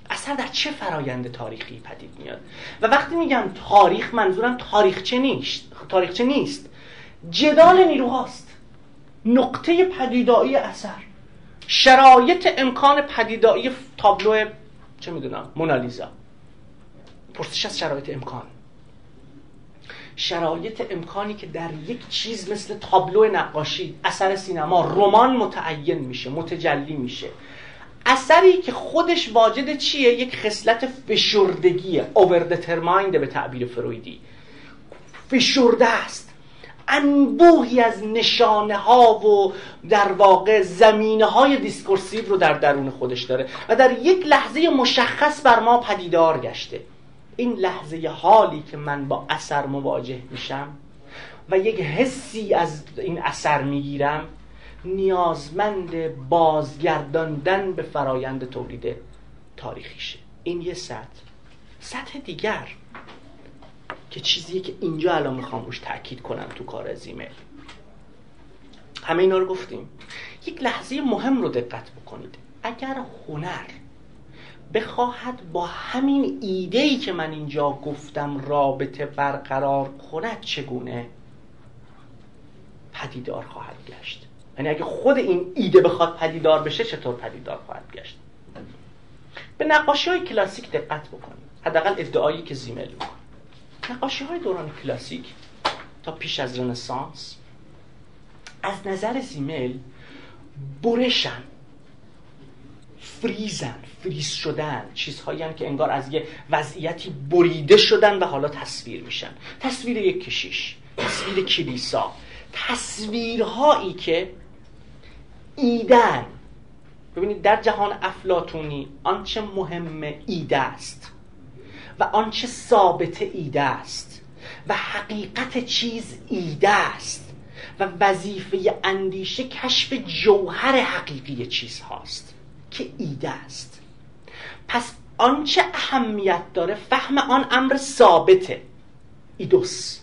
اثر در چه فرایند تاریخی پدید میاد؟ و وقتی میگم تاریخ منظورم تاریخچه نیست؟ تاریخچه نیست؟ جدال نیروهاست. نقطه پدیدایی اثر. شرایط امکان پدیدایی تابلو چه می‌دونم مونالیزا. پرسش از شرایط امکان. شرایط امکانی که در یک چیز مثل تابلو نقاشی اثر سینما رمان متعین میشه متجلی میشه. اثری که خودش واجد چیه؟ یک خصلت فشردگیه. اووردترمایند به تعبیر فرویدی. فشرده است. انبوهی از نشانه ها و در واقع زمینه های discursive رو در درون خودش داره و در یک لحظه مشخص بر ما پدیدار گشته. این لحظه حالی که من با اثر مواجه میشم و یک حسی از این اثر می‌گیرم نیازمند بازگرداندن به فرایند تولید تاریخیشه این یه سطح. سطح دیگر که چیزیه که اینجا الان می‌خوام روش تاکید کنم تو کار زیمل همه اینا رو گفتیم. یک لحظه مهم رو دقت بکنید. اگر هنر بخواهد با همین ایده ای که من اینجا گفتم رابطه برقرار کند چگونه؟ پدیدار خواهد گشت. یعنی اگه خود این ایده بخواد پدیدار بشه چطور پدیدار خواهد گشت؟ به نقاشی های کلاسیک دقت بکنید. حداقل ادعایی که زیمل می‌کنه. نقاشی های دوران کلاسیک تا پیش از رنسانس از نظر زیمل برشن. فریزن فریز شدن چیزهایی هم که انگار از یه وضعیتی بریده شدن و حالا تصویر میشن. تصویر یک کشیش تصویر کلیسا. تصویرهایی که ایدن. ببینید در جهان افلاتونی آنچه مهم ایده است و آنچه ثابت ایده است و حقیقت چیز ایده است و وظیفه اندیشه کشف جوهر حقیقی چیز هاست که ایده است. پس آنچه اهمیت داره فهم آن امر ثابته. ایدوس.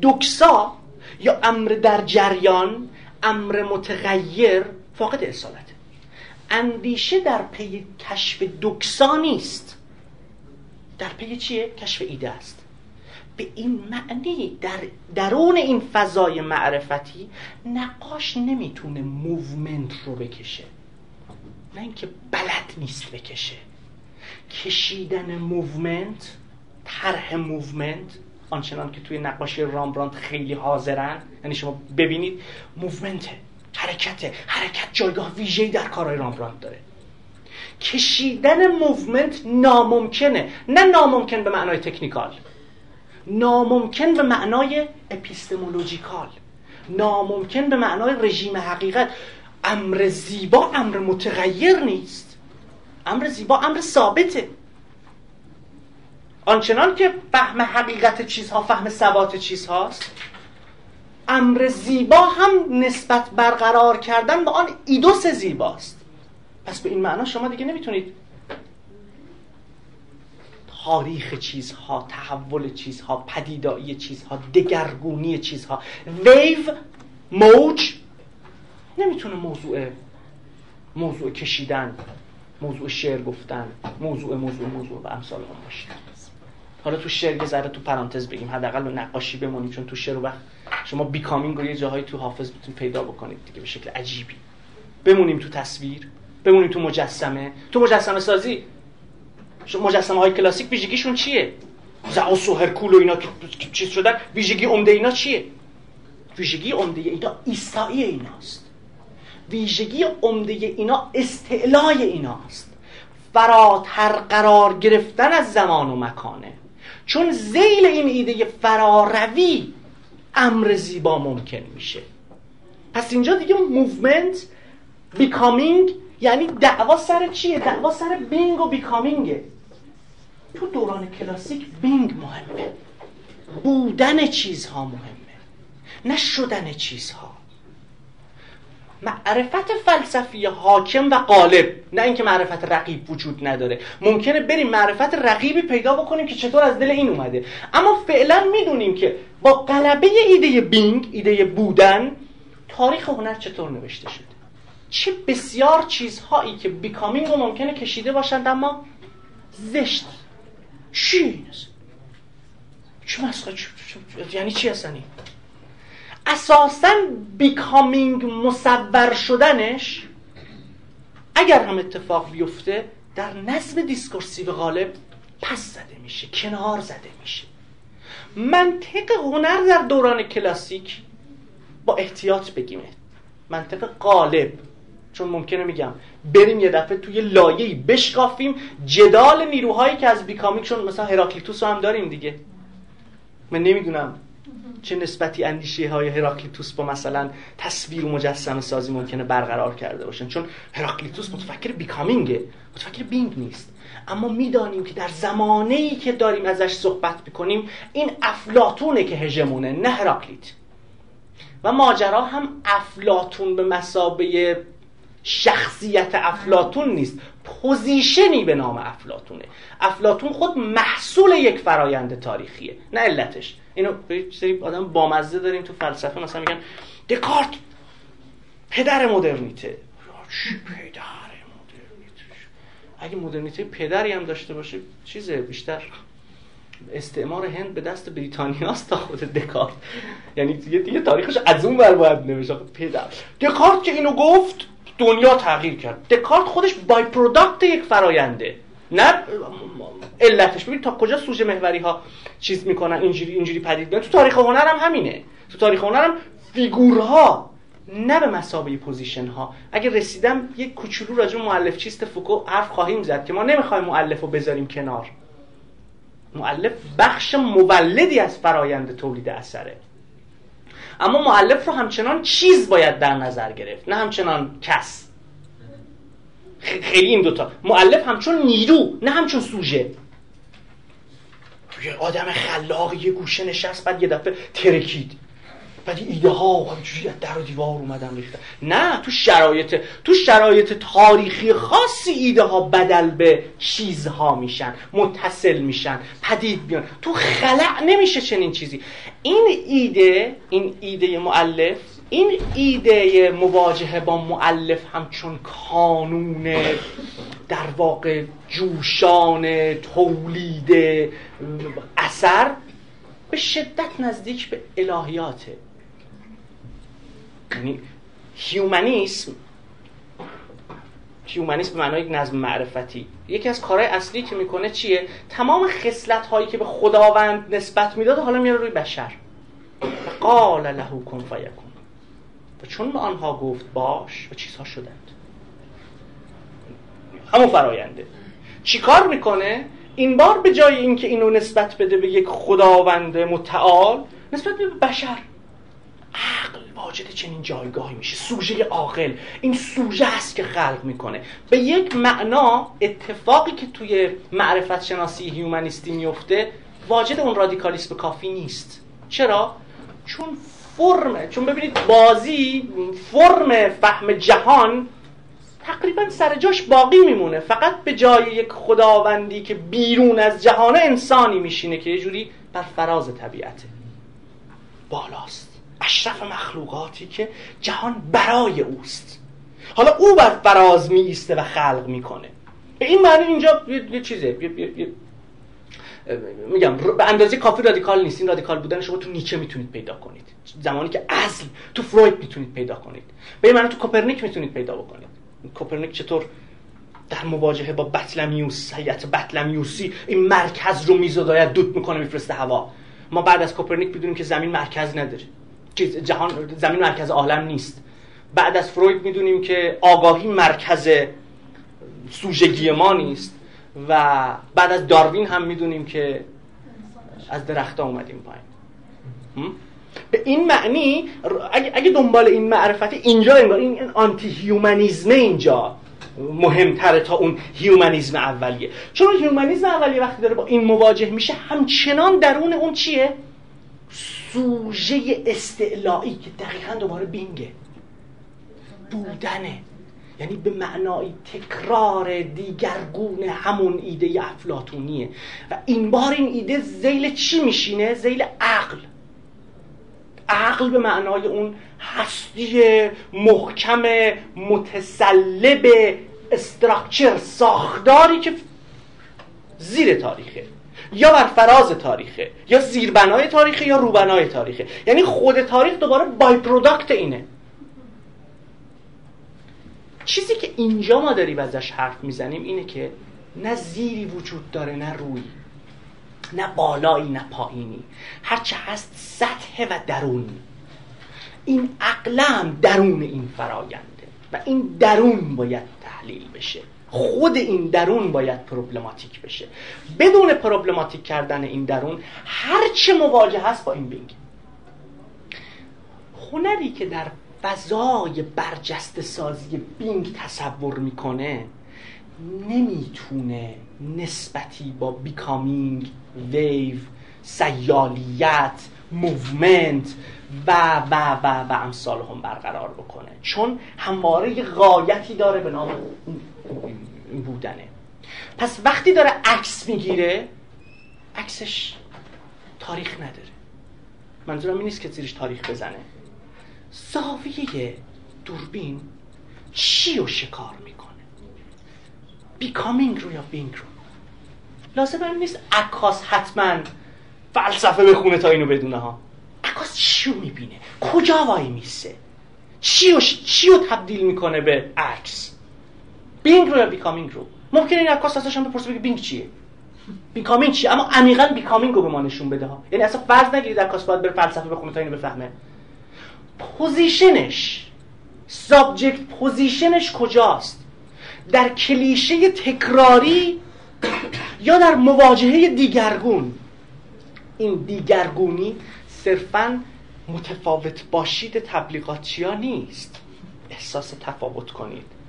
دوکسا یا امر در جریان امر متغیر فاقد اصالته اندیشه در پی کشف دوکسا نیست. در پی چیه؟ کشف ایده است. به این معنی در درون این فضای معرفتی نقاش نمی‌تونه movement رو بکشه. نه اینکه بلد نیست بکشه. کشیدن movement طرح movement آنچنان که توی نقاشی رامبراند خیلی حاضرن. یعنی شما ببینید movement حرکت حرکت جایگاه ویژه‌ای در کارهای رامبراند داره. کشیدن movement ناممکنه. نه ناممکن به معنای technical. ناممکن به معنای epistemological. ناممکن به معنای رژیم حقیقت. امر زیبا امر متغیر نیست. امر زیبا امر ثابته. آنچنان که فهم حقیقت چیزها فهم ثبات چیزهاست امر زیبا هم نسبت برقرار کردن به آن ایدوس زیباست. پس به این معنا شما دیگه نمی‌تونید تاریخ چیزها تحول چیزها پدیدایی چیزها دگرگونی چیزها ویو موج نمی‌تونه موضوع موضوع کشیدن موضوع شعر گفتن موضوع موضوع موضوع و امثال هم باشه. حالا تو شعر یه ذره تو پرانتز بگیم. حداقل نقاشی بمونیم چون تو شعر وقت شما بیکامینگ رو یه جاهایی تو حافظ می‌تونید پیدا بکنید دیگه به شکل عجیبی. بمونیم تو تصویر بمونیم تو مجسمه. تو مجسمه سازی مجسمه های کلاسیک ویژگیشون چیه؟ زعاس و هرکول و اینا چیز شدن ویژگی عمده اینا چیه؟ ویژگی عمده اینا ایستایی ایناست. ویژگی عمده اینا استعلای ایناست. فراتر قرار گرفتن از زمان و مکانه. چون ذیل این ایده فراروی امر زیبا ممکن میشه. پس اینجا دیگه movement becoming یعنی دعوا سر چیه؟ دعوا سر being و becoming ه تو دوران کلاسیک being مهمه. بودن چیزها مهمه. نه شدن چیزها. معرفت فلسفی حاکم و غالب نه اینکه معرفت رقیب وجود نداره. ممکنه بریم معرفت رقیبی پیدا بکنیم که چطور از دل این اومده. اما فعلا می‌دونیم که با غلبه ایده بینگ ایده بودن تاریخ هنر چطور نوشته شده؟ چه بسیار چیزهایی که بیکامینگ رو ممکنه کشیده باشند اما زشت. چی چه مسخره یعنی چی هستنی اساسا becoming مصور شدنش اگر هم اتفاق بیفته در نظم discursive غالب پس زده میشه کنار زده میشه. منطق هنر در دوران کلاسیک با احتیاط بگیم. منطق غالب چون ممکنه میگم بریم یه دفعه توی لایه‌ای بشکافیم جدال نیروهایی که از بیکامینگ چون مثلا هراکلیتوس رو هم داریم دیگه. من نمی‌دونم. چه نسبتی اندیشه های هراکلیتوس با مثلا تصویر و مجسم سازی ممکنه برقرار کرده باشن؟ چون هراکلیتوس متفکر بیکامینگه متفکر بینگ نیست. اما می‌دانیم که در زمانه ای که داریم ازش صحبت می‌کنیم این افلاتونه که هژمونه نه هراکلیت. و ماجرا هم افلاتون به مثابه شخصیت افلاتون نیست. position ی به نام افلاتونه افلاتون خود محصول یک فرایند تاریخیه نه علتش. یه سری آدم بامزه داریم تو فلسفه مثلا میگن دکارت پدر مدرنیته. چی پدر مدرنیته؟ اگه مدرنیته پدری هم داشته باشه چیزه بیشتر. استعمار هند به دست بریتانیاست تا خود دکارت. یعنی دیگه تاریخش از اون بر باید نمیشه پدر. دکارت که اینو گفت دنیا تغییر کرد. دکارت خودش byproduct یک فراینده نه علتش. ببین تا کجا سوژه محوری ها چیز می‌کنن اینجوری اینجوری پدید میاد تو تاریخ هنر هم همینه. تو تاریخ هنر هم فیگورها نه به مثابه position ها اگه رسیدم یک کوچولو راجع مؤلف چیست فوکو حرف خواهیم زد که ما نمی‌خوایم مؤلف بذاریم کنار. مؤلف بخش مولدی از فرایند تولید اثره. اما معلف رو همچنان چیز باید در نظر گرفت نه همچنان کس. خیلی این دوتا. معلف همچون نیرو نه همچون سوژه. یه آدم خلاق یه گوشه نشست بعد یه دفعه ترکید. بعد ایده ها همجوری از در و دیوار اومدن ریختن نه تو شرایط تو شرایط تاریخی خاصی ایده ها بدل به چیزها میشن متصل میشن پدید بیان تو خلع نمیشه چنین چیزی. این ایده این ایده معلف این ایده مواجهه با معلف همچون کانون در واقع جوشان تولید اثر به شدت نزدیک به الهیاته. یعنی هیومنیسم هیومنیسم به معنای یک نظم معرفتی. یکی از کارهای اصلی که می‌کنه چیه؟ تمام خصلت هایی که به خداوند نسبت می‌داد حالا میاره روی بشر. قال له کن فیکون. و چون به آنها گفت باش و چیزها شدند. همون فراینده چیکار می‌کنه؟ این بار به جای اینکه اینو نسبت بده به یک خداوند متعال نسبت به بشر. عقل واجد چنین جایگاهی میشه. سوژه عاقل. این سوژه هست که خلق می‌کنه. به یک معنا اتفاقی که توی معرفت شناسی هیومنیستی میفته واجد اون رادیکالیسم کافی نیست. چرا؟ چون فرم چون ببینید بازی فرم فهم جهان تقریبا سر جاش باقی میمونه. فقط به جای یک خداوندی که بیرون از جهان انسانی میشینه که یه جوری بر فراز طبیعته. بالاست. اشرف مخلوقاتی که جهان برای اوست. حالا او بر فراز می ایسته و خلق می‌کنه. به این معنی اینجا یه, چیزه. میگم به اندازه کافی رادیکال نیست. این رادیکال بودن شما تو نیچه می‌تونید پیدا کنید. زمانی که اصل تو فروید می‌تونید پیدا کنید. به این معنی تو کوپرنیک می‌تونید پیدا بکنید. کوپرنیک چطور در مواجهه با بطلمیوس هیئت بطلمیوسی این مرکز رو میزداید دود می‌کنه میفرسته هوا. ما بعد از کوپرنیک بدونیم که زمین مرکز نداره. جهان زمین مرکز عالم نیست. بعد از فروید می‌دونیم که آگاهی مرکز سوژگی ما نیست و بعد از داروین هم می‌دونیم که از درخت اومدیم پایین. به این معنی اگه دنبال این معرفت اینجا انگار این anti-humanism اینجا مهمتره تا اون humanism اولیه. چون humanism اولیه وقتی داره با این مواجه میشه همچنان درون اون چیه؟ سوژه استعلایی که دقیقا دوباره بینگه. بودنه. یعنی به معنای تکرار دیگرگون همون ایده افلاتونیه و این بار این ایده زیل چی میشینه؟ زیل عقل. عقل به معنای اون هستی محکم متسلب استراکچر ساختاری که زیر تاریخه. یا بر فراز تاریخه یا زیربنای تاریخه یا روبنای تاریخه. یعنی خود تاریخ دوباره بای پروداکت اینه. چیزی که اینجا ما داریم ازش حرف می‌زنیم اینه که نه زیری وجود داره نه روی نه بالایی نه پایینی. هرچه هست سطح و درون. این عقلم درون این فراینده و این درون باید تحلیل بشه. خود این درون باید problematic بشه. بدون problematic کردن این درون هرچه مواجه هست با این being. هنری که در فضای برجسته سازی being تصور می‌کنه نمی‌تونه نسبتی با becoming wave سیالیت movement و و و و امثال هم برقرار بکنه. چون همواره یه غایتی داره به نام بودنه. پس وقتی داره عکس می‌گیره عکسش تاریخ نداره. منظورم این نیست که زیرش تاریخ بزنه. زاویه دوربین چی رو شکار می‌کنه؟ بیکامینگ رو یا بینگ رو؟ لازم این نیست عکاس حتما فلسفه بخونه تا اینو بدونه ها. عکاس چی رو می‌بینه؟ کجا وای میسه؟ چی رو, چی تبدیل می‌کنه به عکس؟ being رو یا becoming رو. ممکنه این عکاس ازش هم بپرسه بگه being چیه؟ becoming چیه؟ اما عمیقا becoming رو به ما نشون بده ها. یعنی اصلا فرض نگیرید عکاس باید بره فلسفه بخونه تا اینو بفهمه. position ش subject position ش کجاست؟ در کلیشه تکراری یا در مواجهه دیگرگون؟ این دیگرگونی صرفا متفاوت باشید تبلیغاتی ها نیست. احساس تفاوت کنید.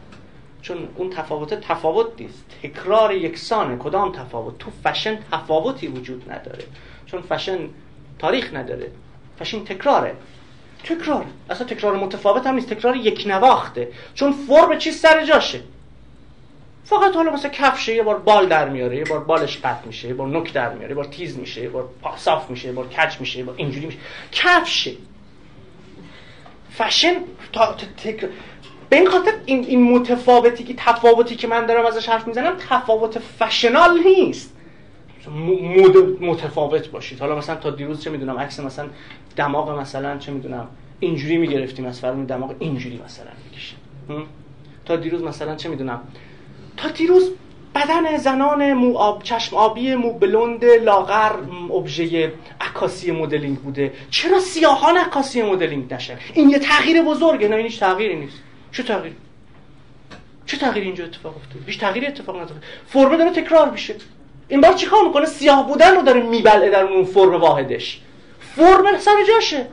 چون اون تفاوت تفاوت نیست. تکرار یکسانه کدام تفاوت؟ تو فشن تفاوتی وجود نداره. چون فشن تاریخ نداره. فشن تکراره. تکرار. اصلا تکرار متفاوت هم نیست. تکرار یک نواخته. چون فرم چیز سر جاشه. فقط حالا مثلا کفشه یه بار بال در میاره یه بار بالش قطع میشه یه بار نک در میاره یه بار تیز میشه یه بار صاف میشه یه بار کج میشه یه بار اینجوری میشه. کفشه. فشن تا تکرار به این خاطر این, این متفاوتی که تفاوتی که من دارم ازش حرف می‌زنم تفاوت فشنال نیست. مود متفاوت باشید. حالا مثلا تا دیروز چه می‌دونم عکس مثلا دماغ مثلا چه می‌دونم اینجوری می‌گرفتیم از فرمون دماغ اینجوری مثلا می‌کشیم تا دیروز مثلا چه می‌دونم تا دیروز بدن زنان مو آب چشم آبی مو بلند لاغر ابژه عکاسی مدلینگ بوده. چرا سیاهان عکاسی مدلینگ نشن؟ این یه تغییر بزرگه نه این هیچ تغییری نیست. چه تغییر؟ چه تغییری اینجا اتفاق افتاده؟ هیچ تغییری اتفاق نیفتاده فرم داره تکرار میشه. این بار چیکار می‌کنه؟ سیاه بودن رو داره میبلعه در اون فرم واحدش. فرم سر جاشه.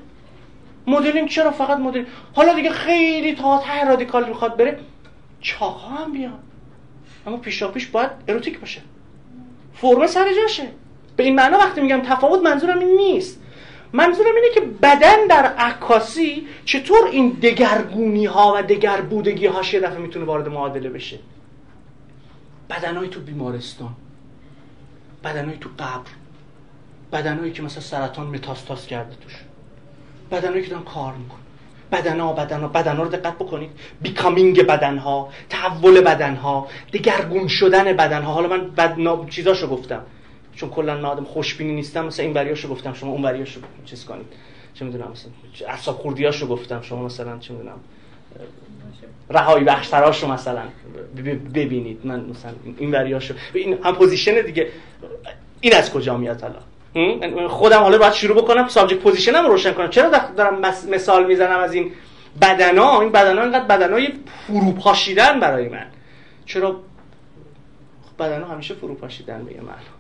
مدلینگ چرا فقط مدل؟ حالا دیگه خیلی تا ته رادیکال می‌خواد بره چاقا هم بیان. اما پیشا پیش باید اروتیک باشه. فرم سر جاشه. به این معنا وقتی میگم تفاوت منظورم این نیست. منظورم اینه که بدن در عکاسی چطور این دگرگونی ها و دگر بودگی هاش یه دفعه می‌تونه وارد معادله بشه؟ بدنهای تو بیمارستان بدنهای تو قبر بدنهایی که مثلا سرطان متاستاز کرده توش بدنهایی که دارن کار می‌کنن. بدنها بدنها بدنها رو دقت بکنید. becoming بدنها تحول بدنها دگرگون شدن بدنها. حالا من بد چیزاشو گفتم. چون کلا من آدم خوشبینی نیستم مثلا این وریاشو گفتم شما اون وریاشو چیز کنید. چه می‌دونم مثلا اعصاب خوردیاشو گفتم شما مثلا چه می‌دونم رهایی بخشتراشو مثلا ببینید. من مثلا این وریاشو این هم position دیگه. این از کجا میاد حالا خودم حالا باید شروع بکنم subject position م رو روشن کنم. چرا دارم مثال می‌زنم از این بدنا؟ این بدنا اینقدر بدنای فروپاشیدن برای من. چرا بدنا همیشه فروپاشیدن به من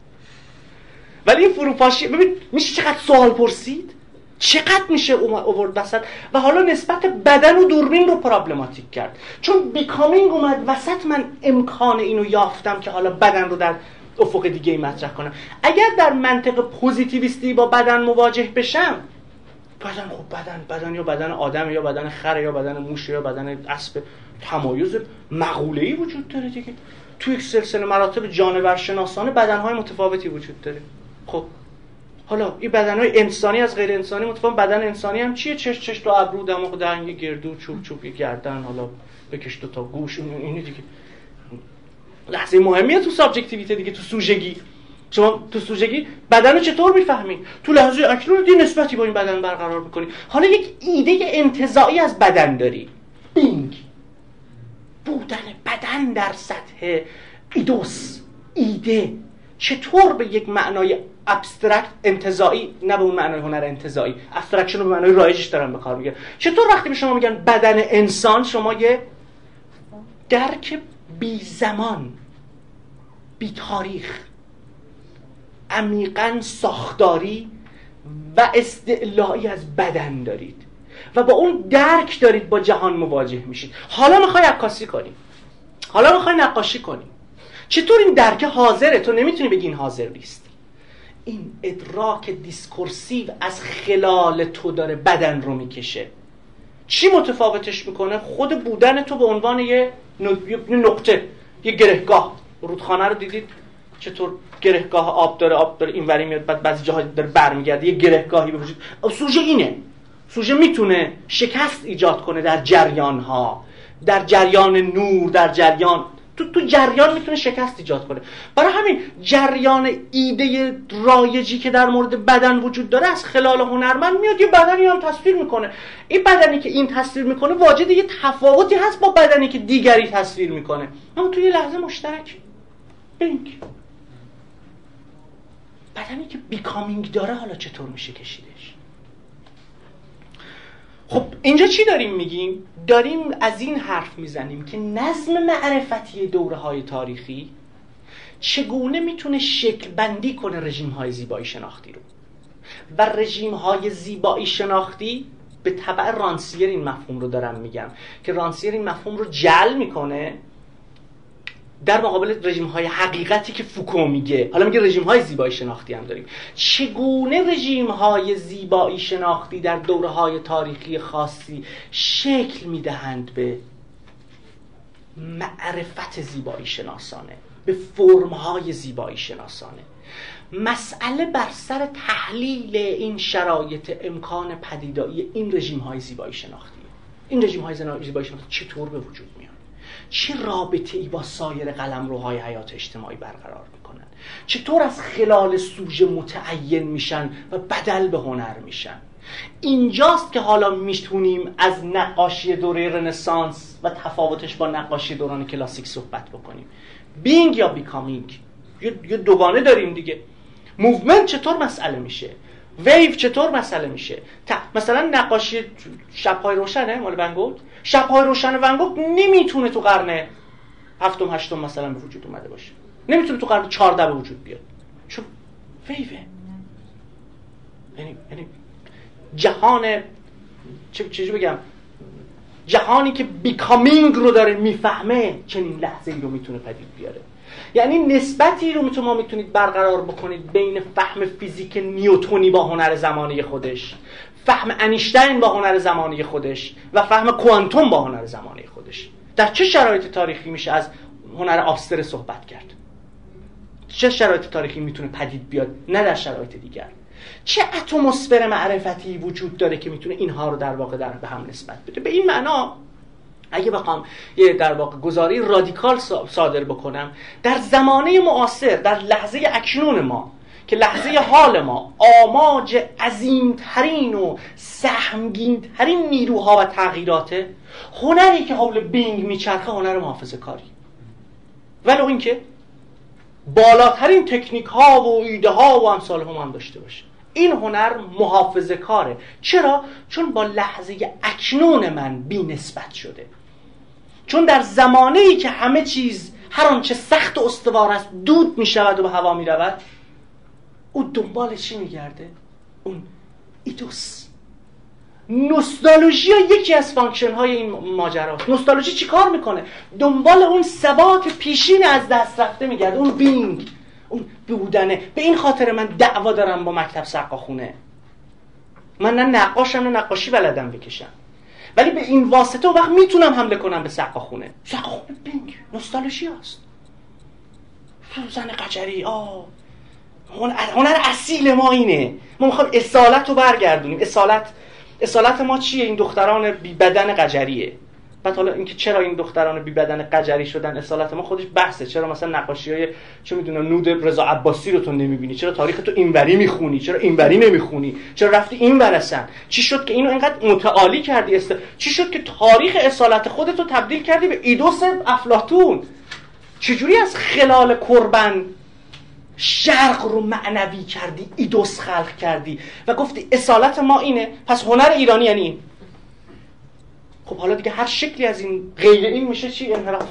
ولی این فروپاشی ببین میشه چقدر سوال پرسید؟ چقدر میشه اوورد وسط؟ و حالا نسبت بدن و دوربین رو پرابلماتیک کرد. چون بیکامینگ اومد وسط من امکان اینو یافتم که حالا بدن رو در افق دیگه ای مطرح کنم. اگر در منطق پوزیتیویستی با بدن مواجه بشم بدن خب بدن بدن یا بدن آدم یا بدن خر یا بدن موش یا بدن اسب تمایز مقوله وجود داره دیگه. تو یک سلسله مراتب جانور شناسانه بدن های متفاوتی وجود داره. خب حالا این بدن های انسانی از غیر انسانی متفاوت. بدن انسانی هم چیه؟ چش چش تو ابرو دماغ دهن گردو چوب چوب گردن حالا بکش دو تا گوش اینی دیگه. لحظه مهمیه تو subjectivity دیگه تو سوژگی. شما تو سوژگی بدن رو چطور می‌فهمید تو لحظه اکنون یه نسبتی با این بدن برقرار می‌کنی. حالا یک ایده انتزاعی از بدن داری. being. بودن بدن در سطح eidos. ایده. چطور به یک معنای abstract انتزاعی نه به اون معنای هنر انتزاعی abstraction رو به معنای رایجش دارم به کار میگم چطور وقتی به شما میگن بدن انسان شما یه درک بی زمان بی تاریخ عمیقا ساختاری و استعلایی از بدن دارید و با اون درک دارید با جهان مواجه میشید. حالا می‌خوای عکاسی کنی. حالا می‌خوای نقاشی کنی. چطور این درک حاضره؟ تو نمی‌تونی بگی این حاضر نیست. این ادراک discursive از خلال تو داره بدن رو می‌کشه. چی متفاوتش می‌کنه؟ خود بودن تو به عنوان یه نقطه یه گرهگاه. رودخانه رو دیدید؟ چطور گرهگاه آب داره آب داره اینوری میاد بعد بعضی جاها داره برمیگرده یه گرهگاهی به وجود سوژه اینه. سوژه می‌تونه شکست ایجاد کنه در جریان ها در جریان نور در جریان تو تو جریان می‌تونه شکست ایجاد کنه. برای همین جریان ایده رایجی که در مورد بدن وجود داره از خلال هنرمند میاد یه بدنی هم تصویر می‌کنه. این بدنی که این تصویر می‌کنه واجد یه تفاوتی هست با بدنی که دیگری تصویر می‌کنه. اما تو یه لحظه مشترک. بینک. بدنی که بیکامینگ داره حالا چطور میشه کشیدش خب اینجا چی داریم میگیم؟ داریم از این حرف می‌زنیم که نظم معرفتی دوره های تاریخی چگونه می‌تونه شکل بندی کنه رژیم های زیبایی شناختی رو و رژیم های زیبایی شناختی به طبع رانسیر این مفهوم رو دارم میگم که رانسیر این مفهوم رو جل می‌کنه در مقابل رژیم های حقیقتی که فوکو میگه. حالا میگه رژیم های زیبایی شناختی هم داریم. چگونه رژیم های زیبایی شناختی در دوره های تاریخی خاصی شکل می‌دهند به معرفت زیبایی شناسانه به فرم های زیبایی شناسانه؟ مسئله بر سر تحلیل این شرایط امکان پدیدایی این رژیم های زیبایی شناختی. این رژیم های زیبایی شناختی چطور به وجود چه رابطه ای با سایر قلم روهای حیات اجتماعی برقرار می‌کنن؟ چطور از خلال سوژه متعین میشن و بدل به هنر میشن؟ اینجاست که حالا می‌تونیم از نقاشی دوره رنسانس و تفاوتش با نقاشی دوران کلاسیک صحبت بکنیم. being یا becoming یه دوگانه داریم دیگه. movement چطور مسئله میشه؟ ویو چطور مسئله میشه؟ مثلا نقاشی شبهای روشنه مال ونگوگ؟ شبهای روشن ونگوگ نمی‌تونه تو قرن هفتم هشتم مثلا به وجود اومده باشه. نمی‌تونه تو قرن چهارده به وجود بیاد. چون ویوه. یعنی یعنی جهان چه بگم؟ جهانی که بیکامینگ رو داره می‌فهمه چنین لحظه ای رو می‌تونه پدید بیاره. یعنی نسبتی رو می‌تونه ما می‌تونید برقرار بکنید بین فهم فیزیک نیوتونی با هنر زمانه خودش. فهم انیشتین با هنر زمانی خودش و فهم کوانتوم با هنر زمانی خودش. در چه شرایط تاریخی میشه از هنر آستر صحبت کرد؟ چه شرایط تاریخی می‌تونه پدید بیاد؟ نه در شرایط دیگر. چه اتمسفر معرفتی وجود داره که می‌تونه اینها رو در واقع در به هم نسبت بده؟ به این معنا اگه بخوام یه در واقع گذاری رادیکال صادر بکنم در زمانه معاصر در لحظه اکنون ما که لحظه حال ما آماج عظیمترین و سهمگینترین نیروها و تغییراته هنری که حول بینگ میچرخه هنر محافظه کاری ولو اینکه بالاترین تکنیک ها و ایده ها و امثال هم هم داشته باشه. این هنر محافظه کاره چرا؟ چون با لحظه اکنون من بی نسبت شده. چون در زمانه ای که همه چیز هر آنچه سخت و استوار است دود می شود و به هوا می رود او دنبال چی میگرده؟ اون eidos. نوستالژی یکی از function های این ماجرا. نوستالژی چی کار می‌کنه؟ دنبال اون ثبات پیشین از دست رفته میگرده. اون being. اون بودنه. به این خاطر من دعوا دارم با مکتب سقاخونه. من نه نقاشم نه نقاشی بلدم بکشم. ولی به این واسطه وقت می‌تونم حمله کنم به سقاخونه. سقاخونه بینگ. نوستالژی هست. زن قجری. آه. هنر اصیل ما اینه. ما می‌خوایم اصالت رو برگردونیم. اصالت اصالت ما چیه؟ این دختران بی بدن قجریه. بعد حالا اینکه چرا این دختران بی بدن قجری شدن؟ اصالت ما خودش بحثه. چرا مثلا نقاشی های چه می‌دونم نود رضا عباسی رو تو نمی‌بینی؟ چرا تاریخ تو اینوری می‌خونی؟ چرا اینوری نمی‌خونی؟ چرا رفتی این ورسن چی شد که اینو اینقدر متعالی کردی؟ است چی شد که تاریخ اصالت خودتو تبدیل کردی به ایدوس افلاتون چجوری از خلال قربن شرق رو معنوی کردی ایدوس خلق کردی. و گفتی اصالت ما اینه. پس هنر ایرانی یعنی این. خب حالا دیگه هر شکلی از این غیر این میشه چی؟ انحراف.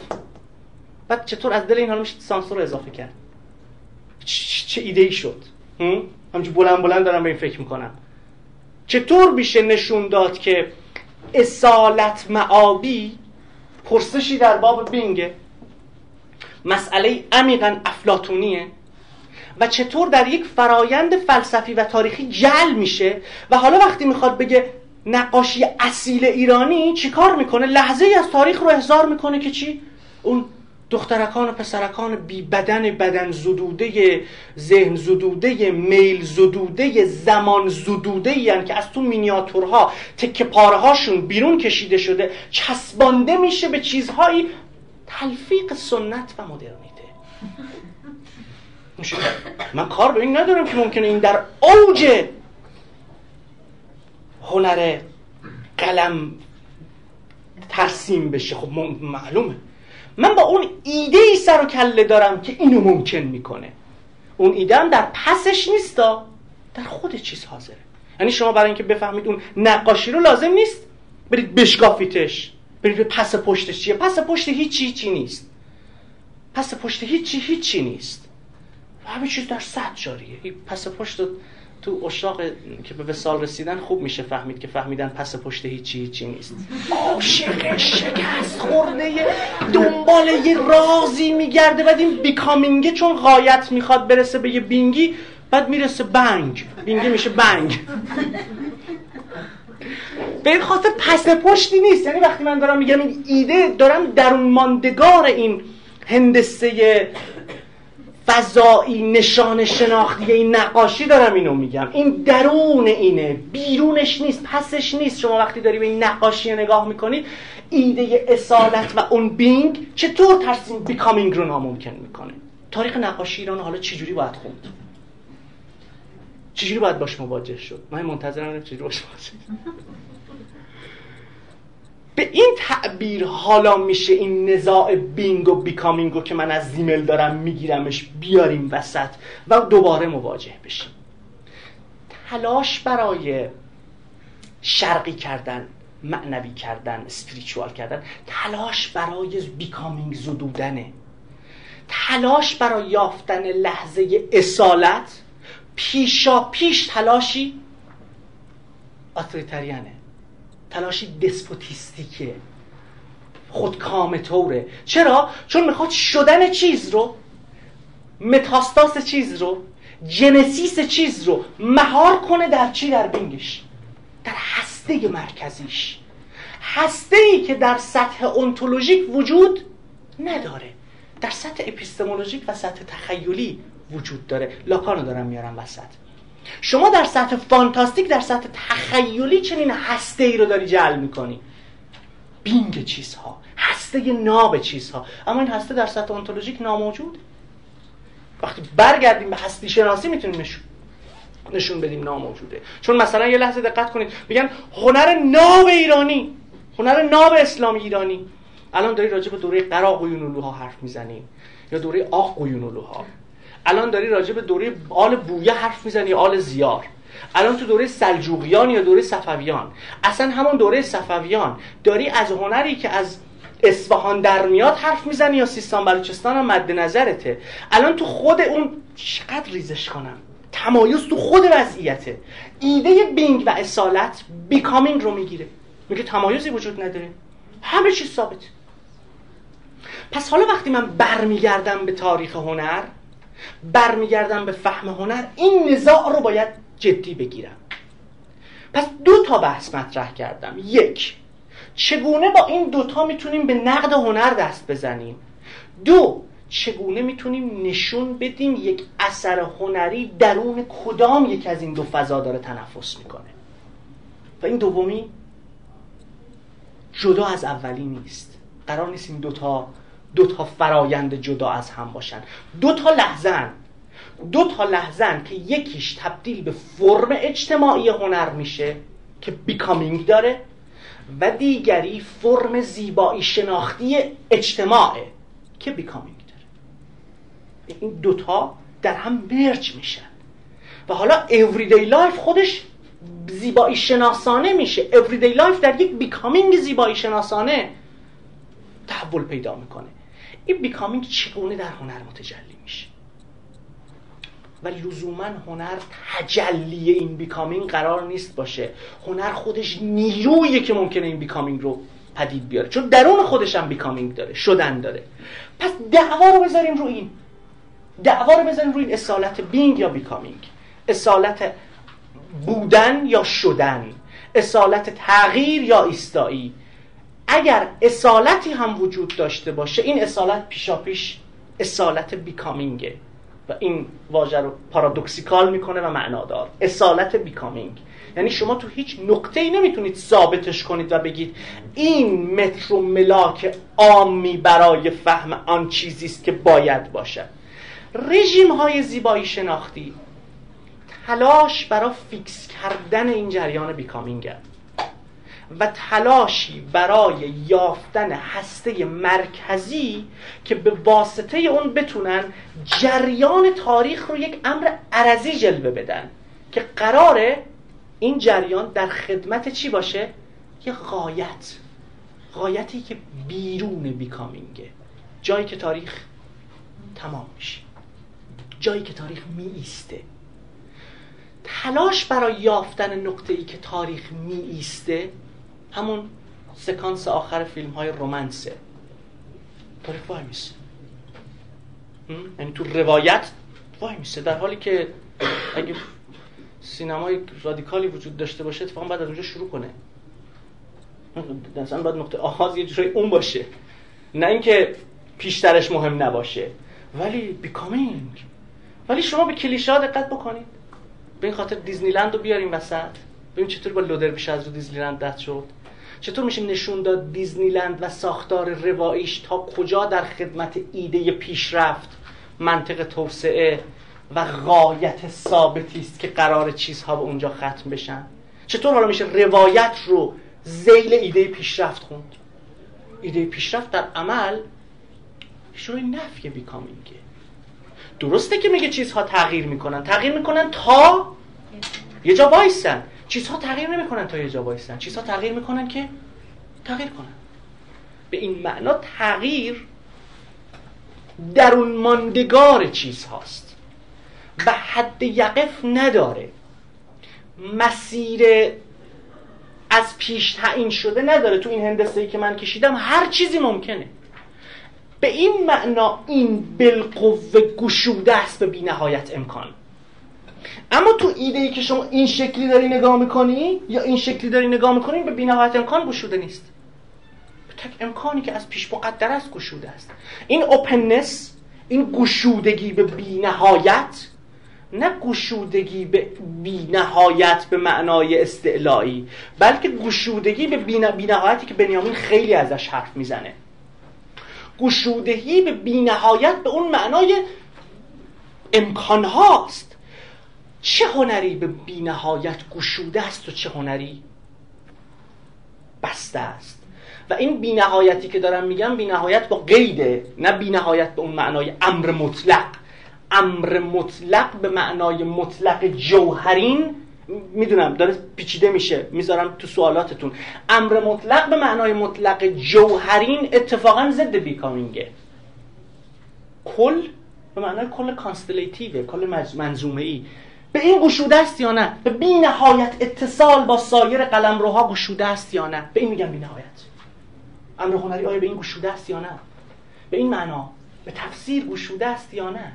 بعد چطور از دل این حالا میشه سانسور رو اضافه کرد؟ چه ایده ای شد همچون بلند بلند دارم به این فکر می‌کنم. چطور میشه نشون داد که اصالت معابی پرسشی در باب بینگه؟ مسئله عمیقا افلاتونیه و چطور در یک فرایند فلسفی و تاریخی جل میشه و حالا وقتی می‌خواد بگه نقاشی اصیل ایرانی چیکار می‌کنه؟ لحظه ای از تاریخ رو احضار می‌کنه که چی؟ اون دخترکان و پسرکان بی بدن بدن زدوده ذهن زدوده میل زدوده زمان زدوده یعنی که از تو مینیاتورها تکه پاره هاشون بیرون کشیده شده چسبانده میشه به چیزهایی. تلفیق سنت و مدرنیته. من کار به این ندارم که ممکنه این در اوج هنر قلم ترسیم بشه. خب معلومه. من با اون ایده ای سر و کله دارم که اینو ممکن می‌کنه. اون ایده هم در پسش نیستا در خود چیز حاضره. یعنی شما برای اینکه بفهمید اون نقاشی رو لازم نیست برید بشکافیتش. برید به پس پشتش. چیه؟ پس پشت هیچی هیچی نیست. پس پشت هیچی هیچی نیست. همه چیز در صد جاریه. پس پشت تو اشاق که به وسال رسیدن خوب میشه فهمید که فهمیدن پس پشت هیچی هیچی نیست. عاشق شکست خورده دنبال یه رازی میگرده بعد این بیکامینگه چون غایت می‌خواد برسه به یه بینگی بعد می‌رسه بنگ. بینگی میشه بنگ. به این خاطر پس پشتی نیست. یعنی وقتی من دارم میگم این ایده دارم درون ماندگار این هندسه فضایی نشان شناختی این نقاشی دارم اینو میگم. این درون اینه. بیرونش نیست پسش نیست. شما وقتی داری به این نقاشی نگاه می‌کنید ایده اصالت و اون بینگ چطور ترسیم بیکامینگ رو ناممکن می‌کنه؟ تاریخ نقاشی ایران حالا چجوری باید خوند؟ چجوری باید باش مواجه شد؟ من منتظرم چجوری باش مواجه به این تعبیر حالا میشه این نزاع بینگ و بیکامینگو که من از زیمل دارم میگیرمش بیاریم وسط و دوباره مواجه بشیم. تلاش برای شرقی کردن معنوی کردن اسپریچوال کردن تلاش برای بیکامینگ زدودنه. تلاش برای یافتن لحظه اصالت پیشا پیش تلاشی آتریتریانه. تلاشی دسپوتیستیکه. خودکام طوره چرا؟ چون می‌خواد شدن چیز رو متاستاس چیز رو جنسیس چیز رو مهار کنه در چی؟ در بینگش. در هسته مرکزیش. هسته ای که در سطح انتولوژیک وجود نداره. در سطح اپیستمولوژیک و سطح تخیلی وجود داره. لاکانو دارم میارم وسط. شما در سطح فانتاستیک در سطح تخیلی چنین هسته ای رو داری جل می‌کنی. بینگ چیزها هسته ناب چیزها. اما این هسته در سطح انتولوژیک ناموجود. وقتی برگردیم به هستی شناسی می‌تونیم نشون بدیم ناموجوده. چون مثلا یه لحظه دقت کنید. میگن هنر ناب ایرانی. هنر ناب اسلامی ایرانی. الان داری راجع به دوره قرا قیونولوها حرف می‌زنیم یا دوره آق قیونولوها الان داری راجع به دوره آل بویه حرف می‌زنی آل زیار. الان تو دوره سلجوقیان یا دوره صفویان؟ اصلا همون دوره صفویان. داری از هنری که از اصفهان در میاد حرف می‌زنی یا سیستان بلوچستان هم مد نظرته. الان تو خود اون چقدر ریزش کنم؟ تمایز تو خود وضعیته. ایده بینگ و اصالت بیکامینگ رو می‌گیره. میگه تمایزی وجود نداره. همه چیز ثابت. پس حالا وقتی من برمیگردم به تاریخ هنر برمیگردم به فهم هنر این نزاع رو باید جدی بگیرم. پس دو تا بحث مطرح کردم. یک چگونه با این دوتا می‌تونیم به نقد هنر دست بزنیم؟ دو چگونه می‌تونیم نشون بدیم یک اثر هنری درون کدام یک از این دو فضا داره تنفس می‌کنه؟ و این دومی جدا از اولی نیست. قرار نیست این دوتا دو تا فرایند جدا از هم باشن. دو تا لحظن. دو تا لحظن که یکیش تبدیل به فرم اجتماعی هنر میشه که بیکامینگ داره و دیگری فرم زیبایی شناختی اجتماعه که بیکامینگ داره. این دوتا در هم مرج میشن. و حالا everyday life خودش زیبایی شناسانه میشه. everyday life در یک becoming زیبایی شناسانه تحول پیدا می‌کنه. این becoming چگونه در هنر متجلی میشه؟ و لزوما هنر تجلی این becoming قرار نیست باشه. هنر خودش نیرویه که ممکنه این becoming رو پدید بیاره. چون درون خودش هم becoming داره شدن داره. پس دعوا رو بذاریم رو این. دعوا رو بذاریم روی این اصالت بینگ یا بیکامینگ اصالت بودن یا شدن. اصالت تغییر یا ایستایی. اگر اصالتی هم وجود داشته باشه این اصالت پیشاپیش اصالت بیکامینگه و این واژه رو پارادوکسیکال می‌کنه و معنادار. اصالت بیکامینگ یعنی شما تو هیچ نقطه ای نمی‌تونید ثابتش کنید و بگید این متر و ملاک عامی برای فهم آن چیزی است که باید باشد رژیم های زیبایی شناختی تلاش برای فیکس کردن این جریان بیکامینگ و تلاشی برای یافتن هسته مرکزی که به واسطه اون بتونن جریان تاریخ رو یک امر عرضی جلوه بدن که قراره این جریان در خدمت چی باشه؟ یه غایت. غایتی که بیرون بیکامینگه جایی که تاریخ تمام میشه. جایی که تاریخ می ایسته تلاش برای یافتن نقطه ای که تاریخ می ایسته همون سکانس آخر فیلم های رومنسه تاریخ وای میسه. یعنی تو روایت وای میسه. در حالی که اگه سینمای رادیکالی وجود داشته باشه اتفاقا بعد از اونجا شروع کنه. مثلا باید نقطه آغاز یه جورایی اون باشه. نه اینکه پیشترش مهم نباشه. ولی بیکامینگ ولی شما به کلیشه ها دقت بکنید. به این خاطر دیزنیلند رو بیاریم وسط. ببین چطور با لودر بیش از رو دیزنیلند دست شد. چطور میشه نشون داد دیزنیلند و ساختار رواییش تا کجا در خدمت ایده پیشرفت منطق توسعه و غایت ثابتی است که قرار چیزها به اونجا ختم بشن؟ چطور حالا میشه روایت رو زیل ایده پیشرفت خوند؟ ایده پیشرفت در عمل شروع نفی بیکامینگه درسته که میگه چیزها تغییر می‌کنن. تغییر می‌کنن تا؟ یه جا وایسن. چیزها تغییر نمی‌کنن تا یه وایسن. چیزها تغییر می‌کنن که تغییر کنن. به این معنا تغییر درون ماندگار چیز هاست و حد یقف نداره. مسیر از پیش تعیین شده نداره. تو این هندسه ای که من کشیدم هر چیزی ممکنه. به این معنا این بالقوه گشوده است به بینهایت امکان. اما تو ایده ای که شما این شکلی داری نگاه می‌کنی یا این شکلی داری نگاه می‌کنی به بینهایت امکان گشوده نیست. به تک امکانی که از پیش مقدر است گشوده است. این اوپننس این گشودگی به بینهایت نه گشودگی به بینهایت به معنای استعلایی بلکه گشودگی به بینهایتی که بنیامین خیلی ازش حرف می‌زنه. گشودهی به بینهایت به اون معنای امکان هاست چه هنری به بینهایت گشوده است و چه هنری بسته است؟ و این بینهایتی که دارم میگم بینهایت با قیده نه بینهایت به اون معنای امر مطلق. امر مطلق به معنای مطلق جوهرین می‌دونم داره پیچیده میشه. می‌ذارم تو سوالاتتون. امر مطلق به معنای مطلق جوهرین اتفاقا ضد بیکامینگه. کل به معنای کل کانستلیتیوه کل منظومه ای به این گشوده است یا نه؟ به بی نهایت اتصال با سایر قلم روها گشوده است یا نه؟ به این میگم بی نهایت امر هنری آیا به این گشوده است یا نه؟ به این معنا به تفسیر گشوده است یا نه؟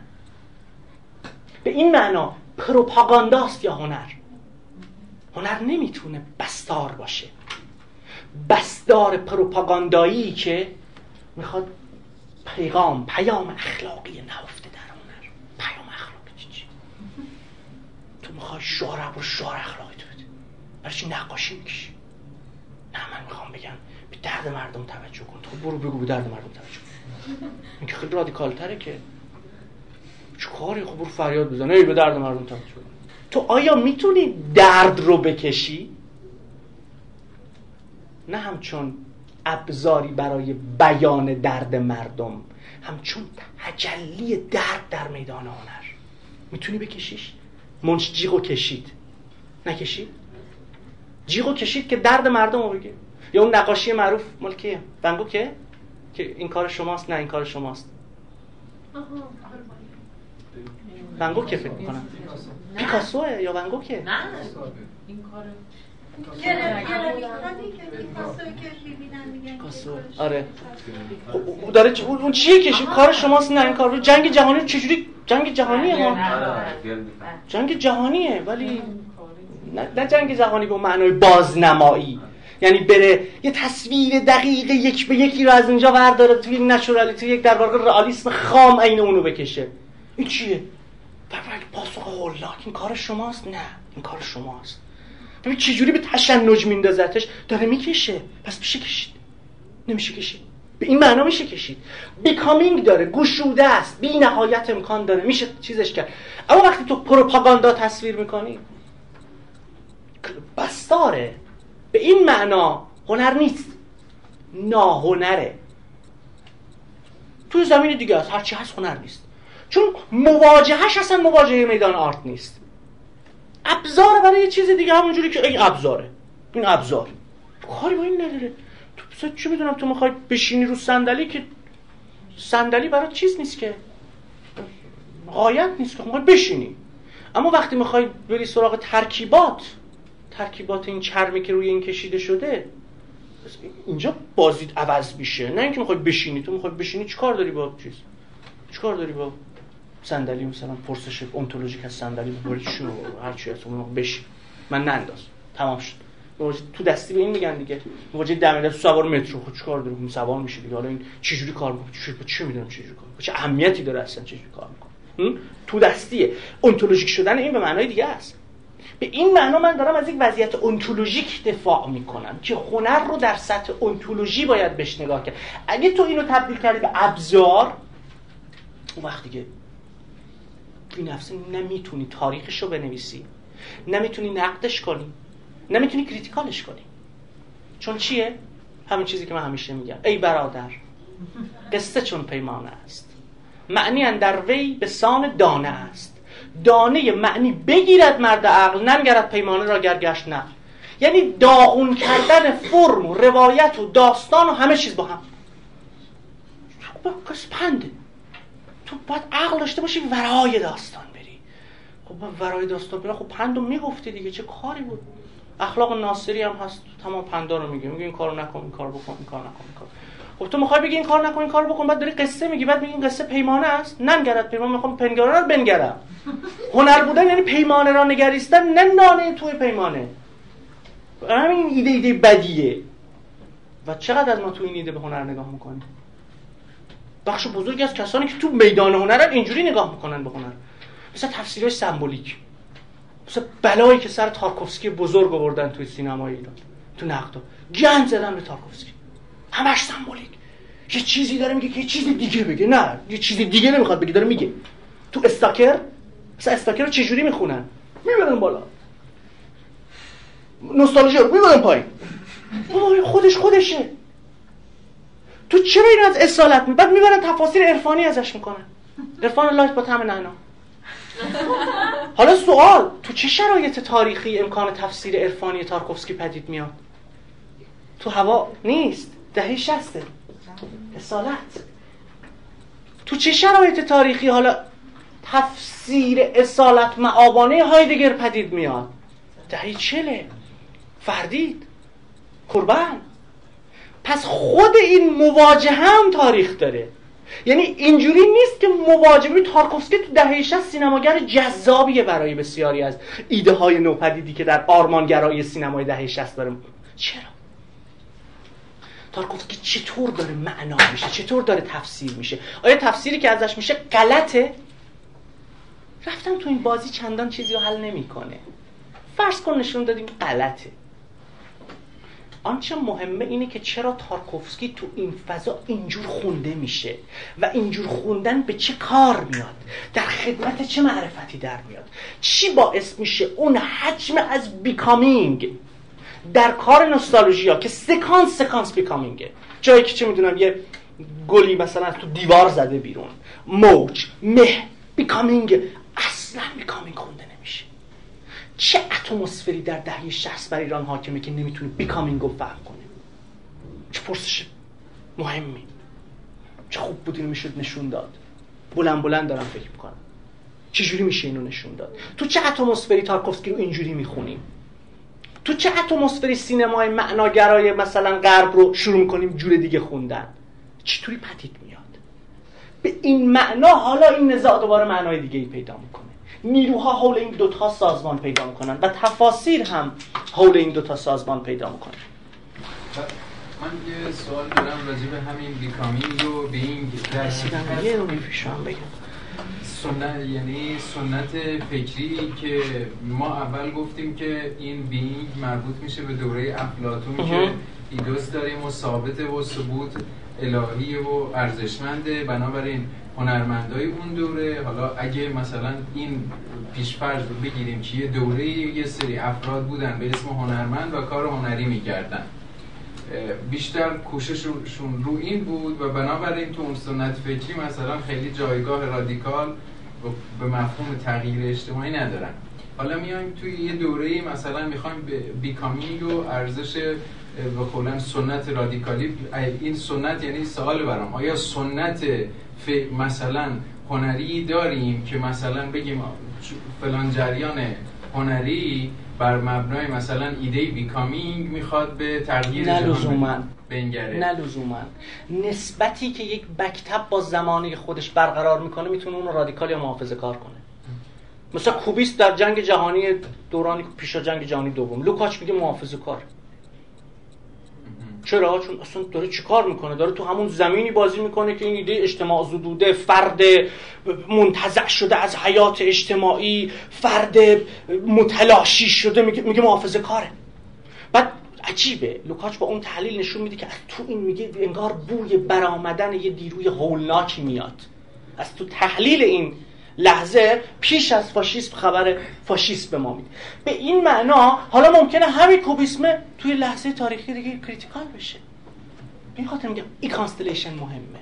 به این معنا پروپاگانداست یا هنر؟ هنر نمی‌تونه بستار باشه. بستار پروپاگاندایی که می‌خواد پیغام پیام اخلاقی نهفته در هنر پیام اخلاقی چی چی تو می‌خوای شعر و شعر اخلاقی تو بده برای چی نقاشی می‌کشی؟ نه من می‌خوام بگم به درد مردم توجه کن. تو برو بگو به درد مردم توجه کن. این که خیلی رادیکال تره که. چه کاری خب برو فریاد بزن. ای به درد مردم توجه کن. تو آیا می‌تونی درد رو بکشی؟ نه همچون ابزاری برای بیان درد مردم همچون تجلی درد در میدان هنر. می‌تونی بکشیش؟ منش جیغو کشید. نکشید؟ جیغو کشید که درد مردم رو بگه. یا اون نقاشی معروف مال کیه؟ ونگو که؟ که این کار شماست نه این کار شماست. ونگو که فکر می‌کنم. پیکاسوه یا ونگو که؟ نه. این کار آره. خب، داره اون چیه کشید کار شماست؟ نه این کار جنگ جهانی چجوری جنگ جهانیه ما جنگ جهانیه ولی نه جنگ جهانی به معنای بازنمایی. یعنی بره یه تصویر دقیق یک به یکی رو از اینجا ورداره توی نچورالیتی یک در واقع رئالیسم خام عین اونو بکشه. این چیه؟ پاسخ هولاک این کار شماست؟ نه این کار شماست. ببین چجوری به تشنج میندازتش داره می‌کشه. پس میشه کشید. نمیشه کشید. به این معنا میشه کشید. بیکامینگ داره. گشوده است. بی نهایت امکان داره. میشه چیزش کرد. اما وقتی تو پروپاگاندا تصویر می‌کنی بستاره. به این معنا هنر نیست. ناهنره. توی زمین دیگه هست. هرچی هست هنر نیست. چون مواجهش اصلا مواجهه میدان آرت نیست. ابزار برای یه چیز دیگه همونجوری که این ابزاره. این ابزار. کاری با این نداره. تو چه می‌دونم؟ تو می‌خوای بشینی رو صندلی که صندلی برای چیز نیست که. غایت نیست که. می‌خوای بشینی. اما وقتی می‌خوای بری سراغ ترکیبات ترکیبات این چرمی که روی این کشیده شده اینجا بازید عوض میشه. نه اینکه می‌خوای بشینی. تو می‌خوای بشینی چیکار داری با چیز؟ چیکار داری با صندلی مثلا پرسش اونتولوژیک از صندلی ببری چی هر چی هست اون بشین. من ننداز تمام شد. تو دستی به این میگن دیگه. مواجه دم دست سوار مترو. خود خب چیکار داره؟ سوار میشه دیگه. حالا این چجوری کار می‌کنه؟ چه چی می‌دونم چجوری کار چه اهمیتی داره اصلا چجوری کار می‌کنه؟ تو دستیه. اونتولوژیک شدن این به معنای دیگه است. به این معنا من دارم از یک وضعیت اونتولوژیک دفاع می‌کنم که هنر رو در سطح اونتولوژی باید بهش نگاه کرد. اگه تو اینو تبدیل کردی به ابزار اون وقت دیگه این نفسه نمی‌تونی تاریخش رو بنویسی. نمی‌تونی نقدش کنی. نمی‌تونی کریتیکالش کنی. چون چیه؟ همین چیزی که من همیشه میگم. ای برادر قصه چون پیمانه است. معنی در وی به سان دانه است. دانه معنی بگیرد مرد عقل ننگرد پیمانه را گرگشت نه یعنی داغون کردن فرم و روایت و داستان و همه چیز با هم. کس پنده تو باید عقل داشته باشی ورای داستان بری. خب ورای داستان بری خب پندو می‌گفتی دیگه چه کاری بود؟ اخلاق ناصری هم هست. تمام پندا رو میگه میگه این کارو نکن این کار بکن این کار نکن این کار خب تو می‌خوای بگی این کار نکن این کار بکن بعد داری قصه میگی بعد میگی این قصه پیمانه است. ننگرد پیمانه می‌خوام پنگاره رو بنگرم. هنر بودن یعنی پیمانه را نگریستن نه نانه توی پیمانه. همین ایده ایده بدیه. و چقدر از ما تو این ایده به هنر نگاه می‌کنیم بخش بزرگی از کسانی که تو میدان هنرن اینجوری نگاه می‌کنن به هنر. مثل تفسیرهای سمبولیک. مثل بلایی که سر تارکوفسکی بزرگ آوردن توی سینمای ایران تو نقدا گند زدن به تارکوفسکی. همش سمبولیک. یه چیزی داره میگه که یه چیز دیگه بگه. نه یه چیز دیگه نمی‌خواد بگه داره میگه. تو استاکر مثلا استاکر رو چجوری می‌خونن؟ می‌برن بالا. نوستالژی رو می‌برن پایین. خودش خودشه. تو چرا این از اصالت می بعد می‌برن تفاسیر عرفانی ازش می‌کنن. عرفان الله با طعم نعنا. حالا سوال تو چه شرایط تاریخی امکان تفسیر عرفانی تارکوفسکی پدید میاد؟ تو هوا نیست دهه شسته. اصالت. تو چه شرایط تاریخی حالا تفسیر اصالت معابانه هایدگر پدید میاد؟ دهه چله فردید. کربن پس خود این مواجهه هم تاریخ داره. یعنی اینجوری نیست که مواجهه تارکوفسکی تو دهه 60 سینماگر جذابیه برای بسیاری از ایده های نوپدیدی که در آرمانگرایی سینمای دهه 60 داره. چرا؟ تارکوفسکی چطور داره معنا میشه؟ چطور داره تفسیر میشه؟ آیا تفسیری که ازش میشه غلطه؟ رفتم تو این بازی چندان چیزی رو حل نمی‌کنه. فرض کن نشون دادیم غلطه. آنچه مهمه اینه که چرا تارکوفسکی تو این فضا اینجور خونده میشه و اینجور خوندن به چه کار میاد؟ در خدمت چه معرفتی در میاد؟ چی باعث میشه اون حجم از بیکامینگ در کار نوستالژیا که سکانس سکانس بیکامینگه؟ جایی که چه می‌دونم یه گلی مثلا تو دیوار زده بیرون. موج مه بیکامینگ اصلا بیکامینگ خونده چه اتمسفری در دهه 60 بر ایران حاکمه که نمی‌تونه بیکامینگ رو فهم کنه؟ چه پرسش مهمی. چه خوب بود اینو می‌شد نشون داد. بلند بلند دارم فکر می‌کنم. چجوری میشه اینو نشون داد؟ تو چه اتمسفری تارکوفسکی رو اینجوری می‌خونیم؟ تو چه اتمسفری سینمای معناگرای مثلا غرب رو شروع می‌کنیم جور دیگه خوندن؟ چطوری پدید میاد؟ به این معنا حالا این نزاع دوباره معنای دیگه ای پیدا می‌کنه. نیروها حول این دوتا سازمان پیدا می‌کنن و تفاسیر هم حول این دوتا سازمان پیدا می‌کنن. من یه سوال دارم راجع به همین بیکامینگ و بینگ. در یه رو بگم. سنت یعنی سنت فکری که ما اول گفتیم که این بینگ مربوط میشه به دوره افلاتون که ایدوس داریم و ثابت و ثبوت الهی و ارزشمنده. بنابراین هنرمندای اون دوره. حالا اگه مثلا این پیشفرض رو بگیریم که یه دوره یه سری افراد بودن به اسم هنرمند و کار هنری می‌کردن. بیشتر کوشششون رو این بود و بنابراین تو اون سنت فکری مثلا خیلی جایگاه رادیکال به مفهوم تغییر اجتماعی ندارن. حالا میایم توی یه دوره مثلا می‌خوایم بیکامینگ و ارزش قولن سنت رادیکالی این سنت یعنی سوال برام. آیا سنت مثلا هنری داریم که مثلا بگیم فلان جریان هنری بر مبنای مثلا ایده بیکامینگ می‌خواد به تغییر نه لزوما بنگره؟ نه لزوما نسبتی که یک مکتب با زمانه خودش برقرار می‌کنه می‌تونه اون رادیکال یا محافظه کار کنه. مثلا کوبیسم در جنگ جهانی دورانی پیش جنگ جهانی دوم. لوکاچ میگه محافظه کار. چرا؟ چون اصلا داره چیکار می‌کنه؟ داره تو همون زمینی بازی می‌کنه که این ایده اجتماع زدوده فرد منتزع شده از حیات اجتماعی فرد متلاشی شده میگه, میگه محافظه کاره. بعد عجیبه. لوکاچ با اون تحلیل نشون میده که از تو این میگه انگار بوی برآمدن یه نیروی هولناکی میاد. از تو تحلیل این لحظه پیش از فاشیسم خبر فاشیسم به ما میده. به این معنا حالا ممکنه همین کوبیسمه توی لحظه تاریخی دیگه critical بشه. این خاطر میگم این constellation مهمه.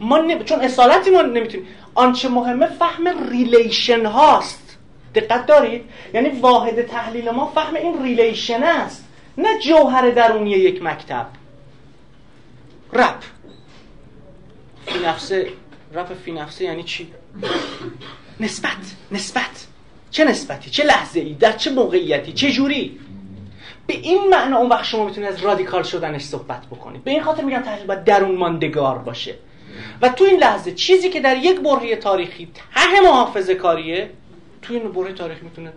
ما نب... چون اصالتی ما نمی‌تونیم. آنچه مهمه فهم relation هاست. دقت دارید؟ یعنی واحد تحلیل ما فهم این relation است. نه جوهر درونی یک مکتب. رپ. فی نفسه رپ فی نفسه یعنی چی؟ نسبت نسبت. چه نسبتی؟ چه لحظه ای در چه موقعیتی؟ چه جوری؟ به این معنا اون وقت شما می‌تونید از رادیکال شدنش صحبت بکنید. به این خاطر میگم تحلیل باید درون ماندگار باشه. و تو این لحظه چیزی که در یک برهه تاریخی ته محافظه کاریه تو این برهه تاریخی می‌تونه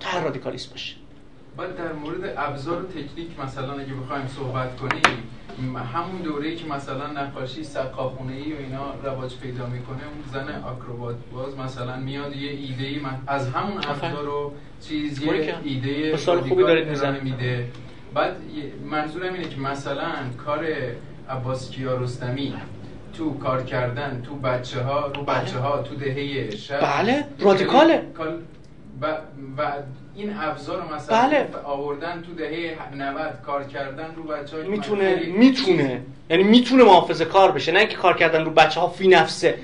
ته رادیکالیسم باشه. باید در مورد ابزار و تکنیک مثلا اگه بخوایم صحبت کنیم همون دوره که مثلا نقاشی سقاخونه ای و اینا رواج پیدا می‌کنه اون زن آکروبات باز مثلا میاد یه ایده ای از همون ابزار و چیز یه ایده خوبی دارید میده. بعد منظورم اینه که مثلا کار عباس کیارستمی تو کار کردن تو بچه ها رو بله. بچه ها تو دهه شب بله. رادیکاله. و, و این ابزار مثلا بله. آوردن تو دهه 90 کار کردن رو بچه های می‌تونه می‌تونه. یعنی می‌تونه محافظه کار بشه نه اینکه کار کردن رو بچه ها فی نفسه.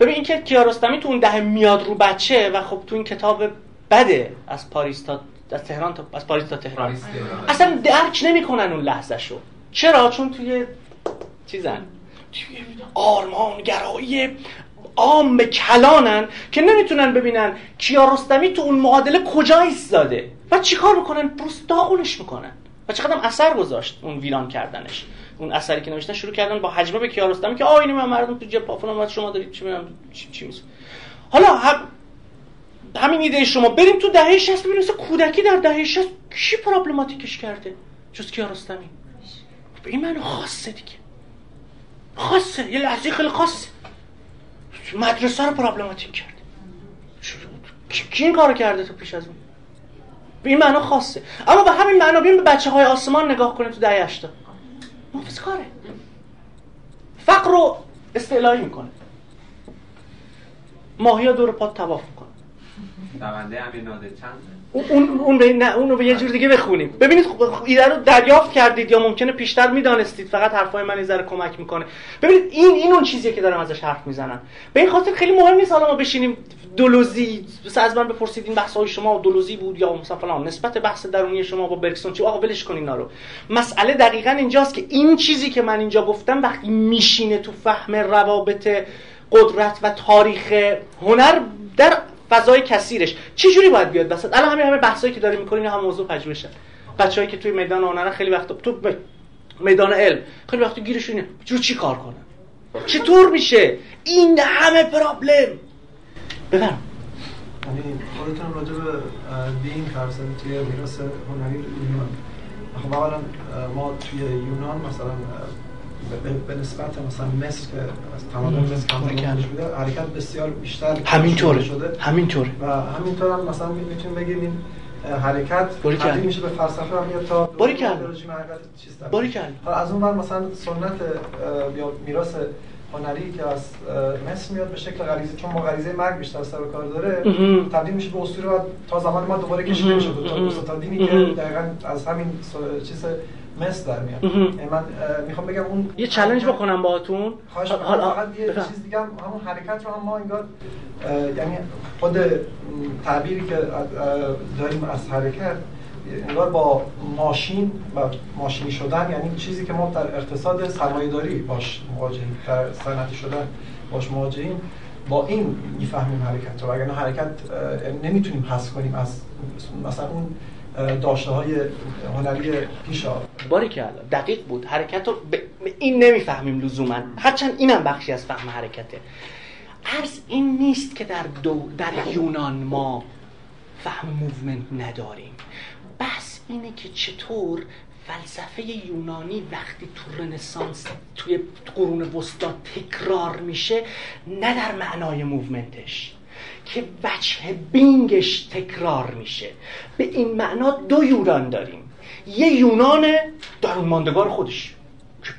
ببین اینکه کیارستمی تو اون دهه میاد رو بچه و خب تو این کتاب بده از پاریس تا از تهران تا از پاریس تا تهران. اصلا درک نمی‌کنن اون لحظه شو چرا؟ چون توی چیزن. توی آرمان گرایی عام کلانن که نمی‌تونن ببینن کیارستمی تو اون معادله کجا ایستاده و چیکار می‌کنن پروست داغونش می‌کنن. و چقدر اثر گذاشت اون ویران کردنش. اون اثری که نوشتن شروع کردن با حجمه به کیارستمی که آینه من مردم تو جب پافون شما دارید چی میگم؟ چی, چی حالا هم همین ایده شما. بریم تو دهه 60 ببینیم کودکی در دهه 60 کی پرابلماتیکش کرده؟ جز کیارستمی به این معنی خاصه دیگه. خاصه. یه لحظه خیلی خاصه. مدرسه رو پرابلماتیک کرد. کی این کارو کرده تو پیش از اون؟ به این معنا خاصه. اما به همین معنا بیم به بچه های آسمان نگاه کنیم تو دهه 80 محافظ کاره. فقر رو استعلایی می‌کنه. ماهی دور پاد تواف می‌کنه. دونده امیر نادر چند اون اون به نه اون رو به یه جور دیگه بخونیم. ببینید خب ایده رو دریافت کردید یا ممکنه پیشتر می‌دانستید فقط حرفای من ذره کمک می‌کنه. ببینید این این اون چیزیه که دارم ازش حرف می‌زنم. به این خاطر خیلی مهم نیست حالا ما بشینیم دولوزی مثلا از من بپرسید این بحث های شما دولوزی بود یا مثلا فلان. نسبت بحث درونی شما با برکسون چی؟ آقا ولش کنین اینا رو. مسئله دقیقا اینجاست که این چیزی که من اینجا گفتم وقتی میشینه تو فهم روابط قدرت و تاریخ هنر در فضای کثیرش. چه جوری باید بیاد وسط الان همین همه بحثایی که داریم می‌کنیم هم موضوع پژوهشه. بچه‌ای که توی میدان هنر خیلی وقت تو میدان علم خیلی وقت گیرشون اینه. جو چی کار کنن؟ چطور میشه؟ این همه پرابلم. یعنی خودتون راجع به دین حرف توی میراث هنری یونان خب اولا ما توی یونان مثلا به نسبت مثلا مصر که از تمام مصر کم بوده حرکت بسیار بیشتر همینطوره شده. همینطوره و همینطور هم مثلا می‌تونیم بگیم این حرکت تبدیل میشه به فلسفه هم یا تا باری کرد کرد از اون ور مثلا سنت یا میراث هنری که از مصر میاد به شکل غریزه چون ما غریزه مرگ بیشتر سر کار داره تبدیل میشه به اسطوره و تا زمان ما دوباره کشیده تا تا دینی که دقیقاً از همین چیز مس در میاد. یعنی من می‌خوام بگم اون یه چالش بکنم باهاتون. حالا فقط یه چیز دیگه هم همون حرکت رو هم ما انگار یعنی خود تعبیری که داریم از حرکت انگار با ماشین و ماشینی شدن یعنی چیزی که ما در اقتصاد سرمایه‌داری باش مواجهیم در صنعتی شدن باش مواجهیم با این می‌فهمیم حرکت رو. اگر حرکت نمی‌تونیم حس کنیم از مثلا اون داشته های هنری پیشا باری که دقیق بود. حرکت رو ب... این نمی‌فهمیم لزوما. هرچند اینم بخشی از فهم حرکته. عرض این نیست که در, دو... در یونان ما فهم movement نداریم. بحث اینه که چطور فلسفه یونانی وقتی تو رنسانس توی قرون وسطا تکرار میشه نه در معنای movement ش. که وجه being ش تکرار میشه. به این معنا دو یونان داریم. یه یونان درون ماندگار خودش که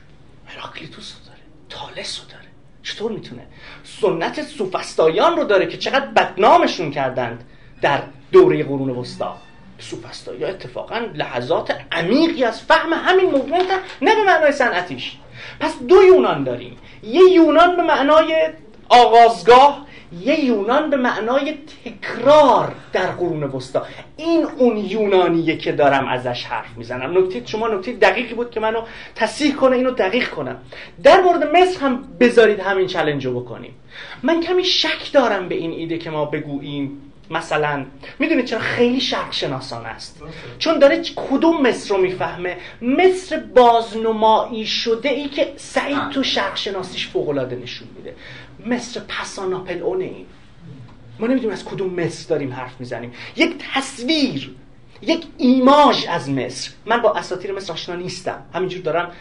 هراکلیتوس داره تالس رو داره. چطور می‌تونه؟ سنت سوفستایان رو داره که چقدر بدنامشون کردند در دوره قرون وسطا. سوفستایا اتفاقا لحظات عمیقی از فهم همین movement نه به معنای صنعتیش. پس دو یونان داریم. یه یونان به معنای آغازگاه یه یونان به معنای تکرار در قرون وسطا. این اون یونانیه که دارم ازش حرف می‌زنم. نکته شما نکته دقیقی بود که منو تصحیح کنه اینو دقیق کنم. در مورد مصر هم بذارید همین چلنج رو بکنیم. من کمی شک دارم به این ایده که ما بگوییم. مثلا می‌دونید چرا خیلی شرق شناسان است. چون داره کدوم مصر رو می‌فهمه؟ مصر بازنمایی شده ای که سعید تو شرق شناسیش فوق نشون میده. مصر پساناپلئون این ما نمی‌دونیم از کدوم مصر داریم حرف می‌زنیم. یک تصویر یک ایماژ از مصر. من با اساطیر مصر آشنا نیستم. همینجور دارم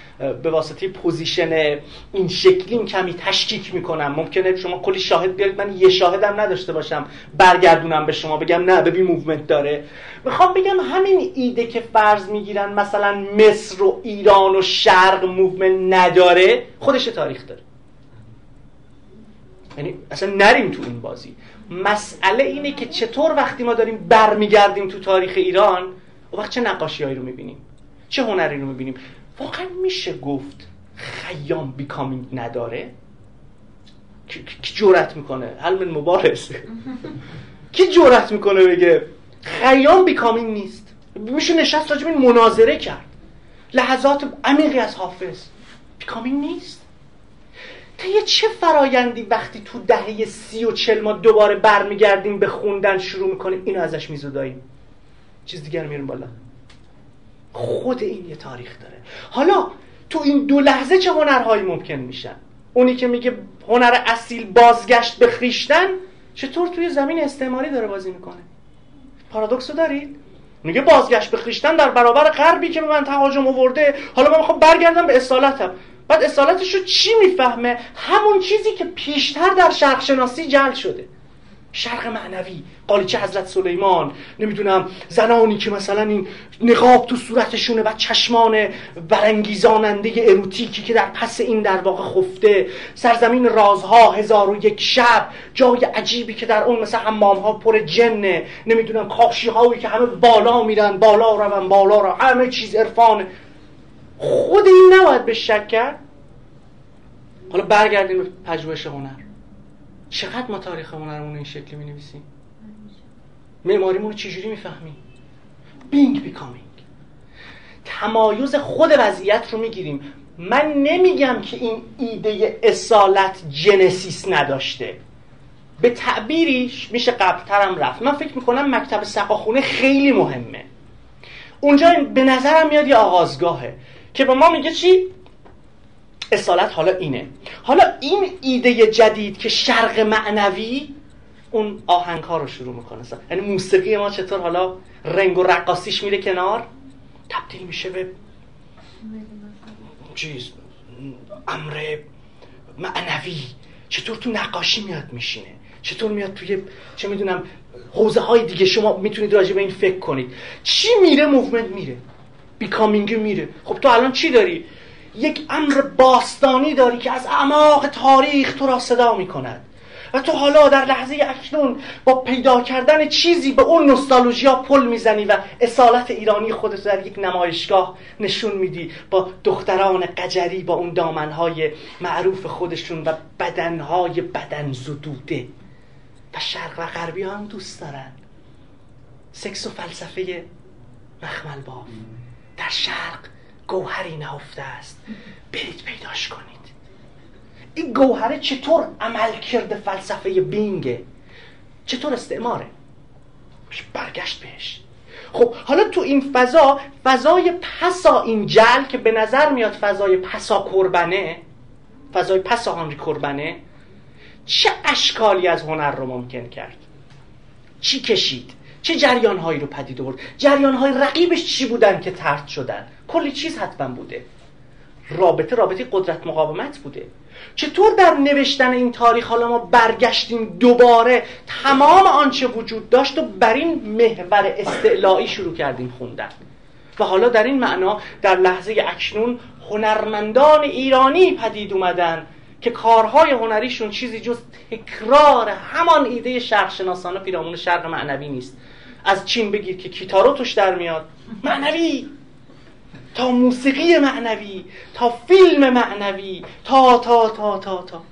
به واسطه position این شکلیم کمی تشکیک می‌کنم. ممکنه شما کلی شاهد بیارید من یه شاهدم نداشته باشم. برگردونم به شما بگم نه ببین movement داره. می‌خوام بگم همین ایده که فرض می‌گیرن مثلا مصر و ایران و شرق movement نداره خودش تاریخ داره. یعنی اصلا نریم تو این بازی. مسئله اینه که چطور وقتی ما داریم برمیگردیم تو تاریخ ایران و وقت چه نقاشی هایی رو می‌بینیم؟ چه هنری رو می‌بینیم؟ واقعا میشه گفت خیام becoming نداره؟ کی جورت می‌کنه؟ حل من مبارز. کی جورت می‌کنه بگه خیام بیکامینگ نیست؟ میشه نشست راجب این مناظره کرد. لحظات عمیقی از حافظ. بیکامینگ نیست. طی چه فرایندی وقتی تو دهه سی و چل ما دوباره برمیگردیم به خوندن شروع می‌کنیم؟ اینو ازش میزداییم. چیز دیگر میریم بالا. خود این یه تاریخ داره. حالا تو این دو لحظه چه هنرهایی ممکن میشن؟ اونی که میگه هنر اصیل بازگشت به خریشتن چطور توی زمین استعماری داره بازی می‌کنه؟ پارادوکس رو دارید میگه بازگشت به خریشتن در برابر غربی که به من تهاجم آورده. حالا من می‌خوام برگردم به اصالتم. بعد اصالتش رو چی می‌فهمه؟ همون چیزی که پیشتر در شرق شناسی جل شده. شرق معنوی قالیچه حضرت سلیمان نمی‌دونم زنانی که مثلا این نقاب تو صورتشونه و چشمان برانگیزاننده اروتیکی که در پس این در واقع خفته. سرزمین رازها هزار و یک شب جای عجیبی که در اون مثل حمام ها پر جنه نمی‌دونم کاشی هایی که همه بالا میرن بالا رون بالا رو همه چیز عرفان. خود این به شک کرد؟ حالا برگردیم به پژوهش هنر. چقدر ما تاریخ هنرمون این شکلی می نویسیم معماریمون رو چجوری می‌فهمیم؟ بینگ بیکامینگ. تمایز خود وضعیت رو می‌گیریم. من نمیگم که این ایده اصالت جنسیس نداشته. به تعبیریش میشه قبلترم رفت. من فکر می‌کنم مکتب سقاخونه خیلی مهمه. اونجا به نظرم میاد یه آغازگاهه که به ما میگه چی؟ اصالت حالا اینه. حالا این ایده جدید که شرق معنوی اون آهنگ ها رو شروع می‌کنه. یعنی موسیقی ما چطور حالا رنگ و رقاصیش میره کنار؟ تبدیل میشه به چیز؟ امر معنوی. چطور تو نقاشی میاد میشینه؟ چطور میاد توی چه می‌دونم حوزه های دیگه؟ شما می‌تونید راجع به این فکر کنید. چی میره؟ movement میره. becoming میره. خب تو الان چی داری؟ یک امر باستانی داری که از اعماق تاریخ تو را صدا می کند و تو حالا در لحظه اکنون با پیدا کردن چیزی به اون نوستالژیا پل می‌زنی و اصالت ایرانی خودت در یک نمایشگاه نشون میدی با دختران قجری با اون دامنهای معروف خودشون و بدنهای بدن زدوده و شرق و غربی هم دوست دارن. سکس و فلسفه مخمل باف. در شرق گوهری نهفته است. برید پیداش کنید. این گوهره چطور عمل کرده فلسفه بینگه چطور استعماره؟ برگشت بهش. خب حالا تو این فضا فضای پسا این جل که به نظر میاد فضای پسا کربنه فضای پسا هانری کربنه چه اشکالی از هنر رو ممکن کرد؟ چی کشید؟ چه جریان هایی رو پدید آورد؟ جریان های رقیبش چی بودن که ترد شدن؟ کلی چیز حتما بوده. رابطه رابطه قدرت مقاومت بوده. چطور در نوشتن این تاریخ حالا ما برگشتیم دوباره تمام آنچه وجود داشت و بر این محور استعلایی شروع کردیم خوندن؟ و حالا در این معنا در لحظه اکنون هنرمندان ایرانی پدید اومدن که کارهای هنریشون چیزی جز تکرار همان ایده شرقشناسانه پیرامون شرق معنوی نیست. از چین بگیر که کیتارو توش در میاد. معنوی! تا موسیقی معنوی تا فیلم معنوی تا تا تا تا تا.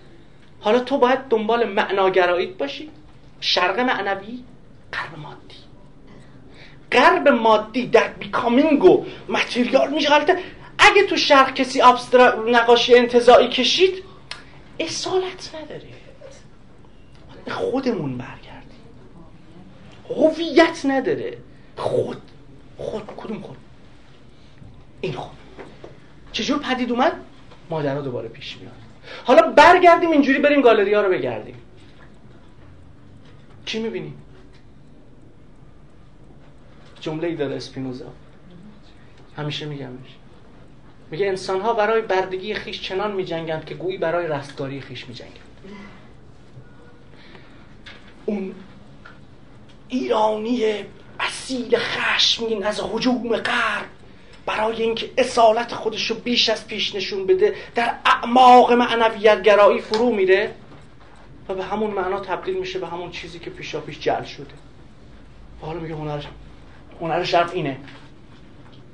حالا تو باید دنبال معناگراییت باشی. شرق معنوی غرب مادی. غرب مادی در بیکامینگ و متریال میشه. اگه تو شرق کسی نقاشی انتظاعی کشید اصالت نداره. خودمون برگردیم. هویت نداره. خود خود کدوم خود؟ این خود چجور پدید اومد؟ ماجرا دوباره پیش میاد. حالا برگردیم اینجوری بریم گالری ها رو بگردیم. چی می‌بینیم جمله ای داره اسپینوزا. همیشه میگمش میگه انسان ها برای بردگی خیش چنان میجنگند که گویی برای رستگاری خیش میجنگند. اون ایرانی اصیل خشمین از حجوم غرب برای اینکه اصالت خودش رو بیش از پیش نشون بده در اعماق معنویت گرایی فرو میره و به همون معنا تبدیل میشه به همون چیزی که پیشا پیش جل شده. و حالا میگه هنر هنر شرق اینه.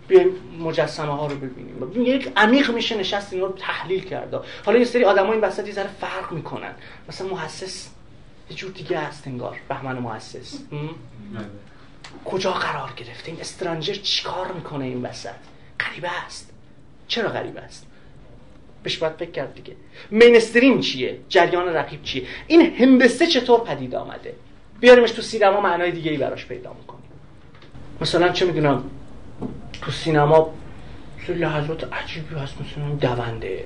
بیایم مجسمه ها رو ببینیم. یک عمیق میشه نشست اینا رو تحلیل کرده. حالا یه سری آدم ها این وسط ذره فرق می‌کنن. مثلا محسس یه جور دیگه هست انگار بهمن محسس کجا قرار گرفته این استرانجر چیکار می‌کنه این وسط؟ غریبه است. چرا غریبه است؟ بهش باید فکر کرد دیگه. مینستریم چیه؟ جریان رقیب چیه؟ این هندسه چطور پدید آمده؟ بیاریمش تو سینما معنای دیگه ای براش پیدا می‌کنیم. مثلا چه می‌دونم تو سینما سری لحظات عجیبی هست. مثلا دونده.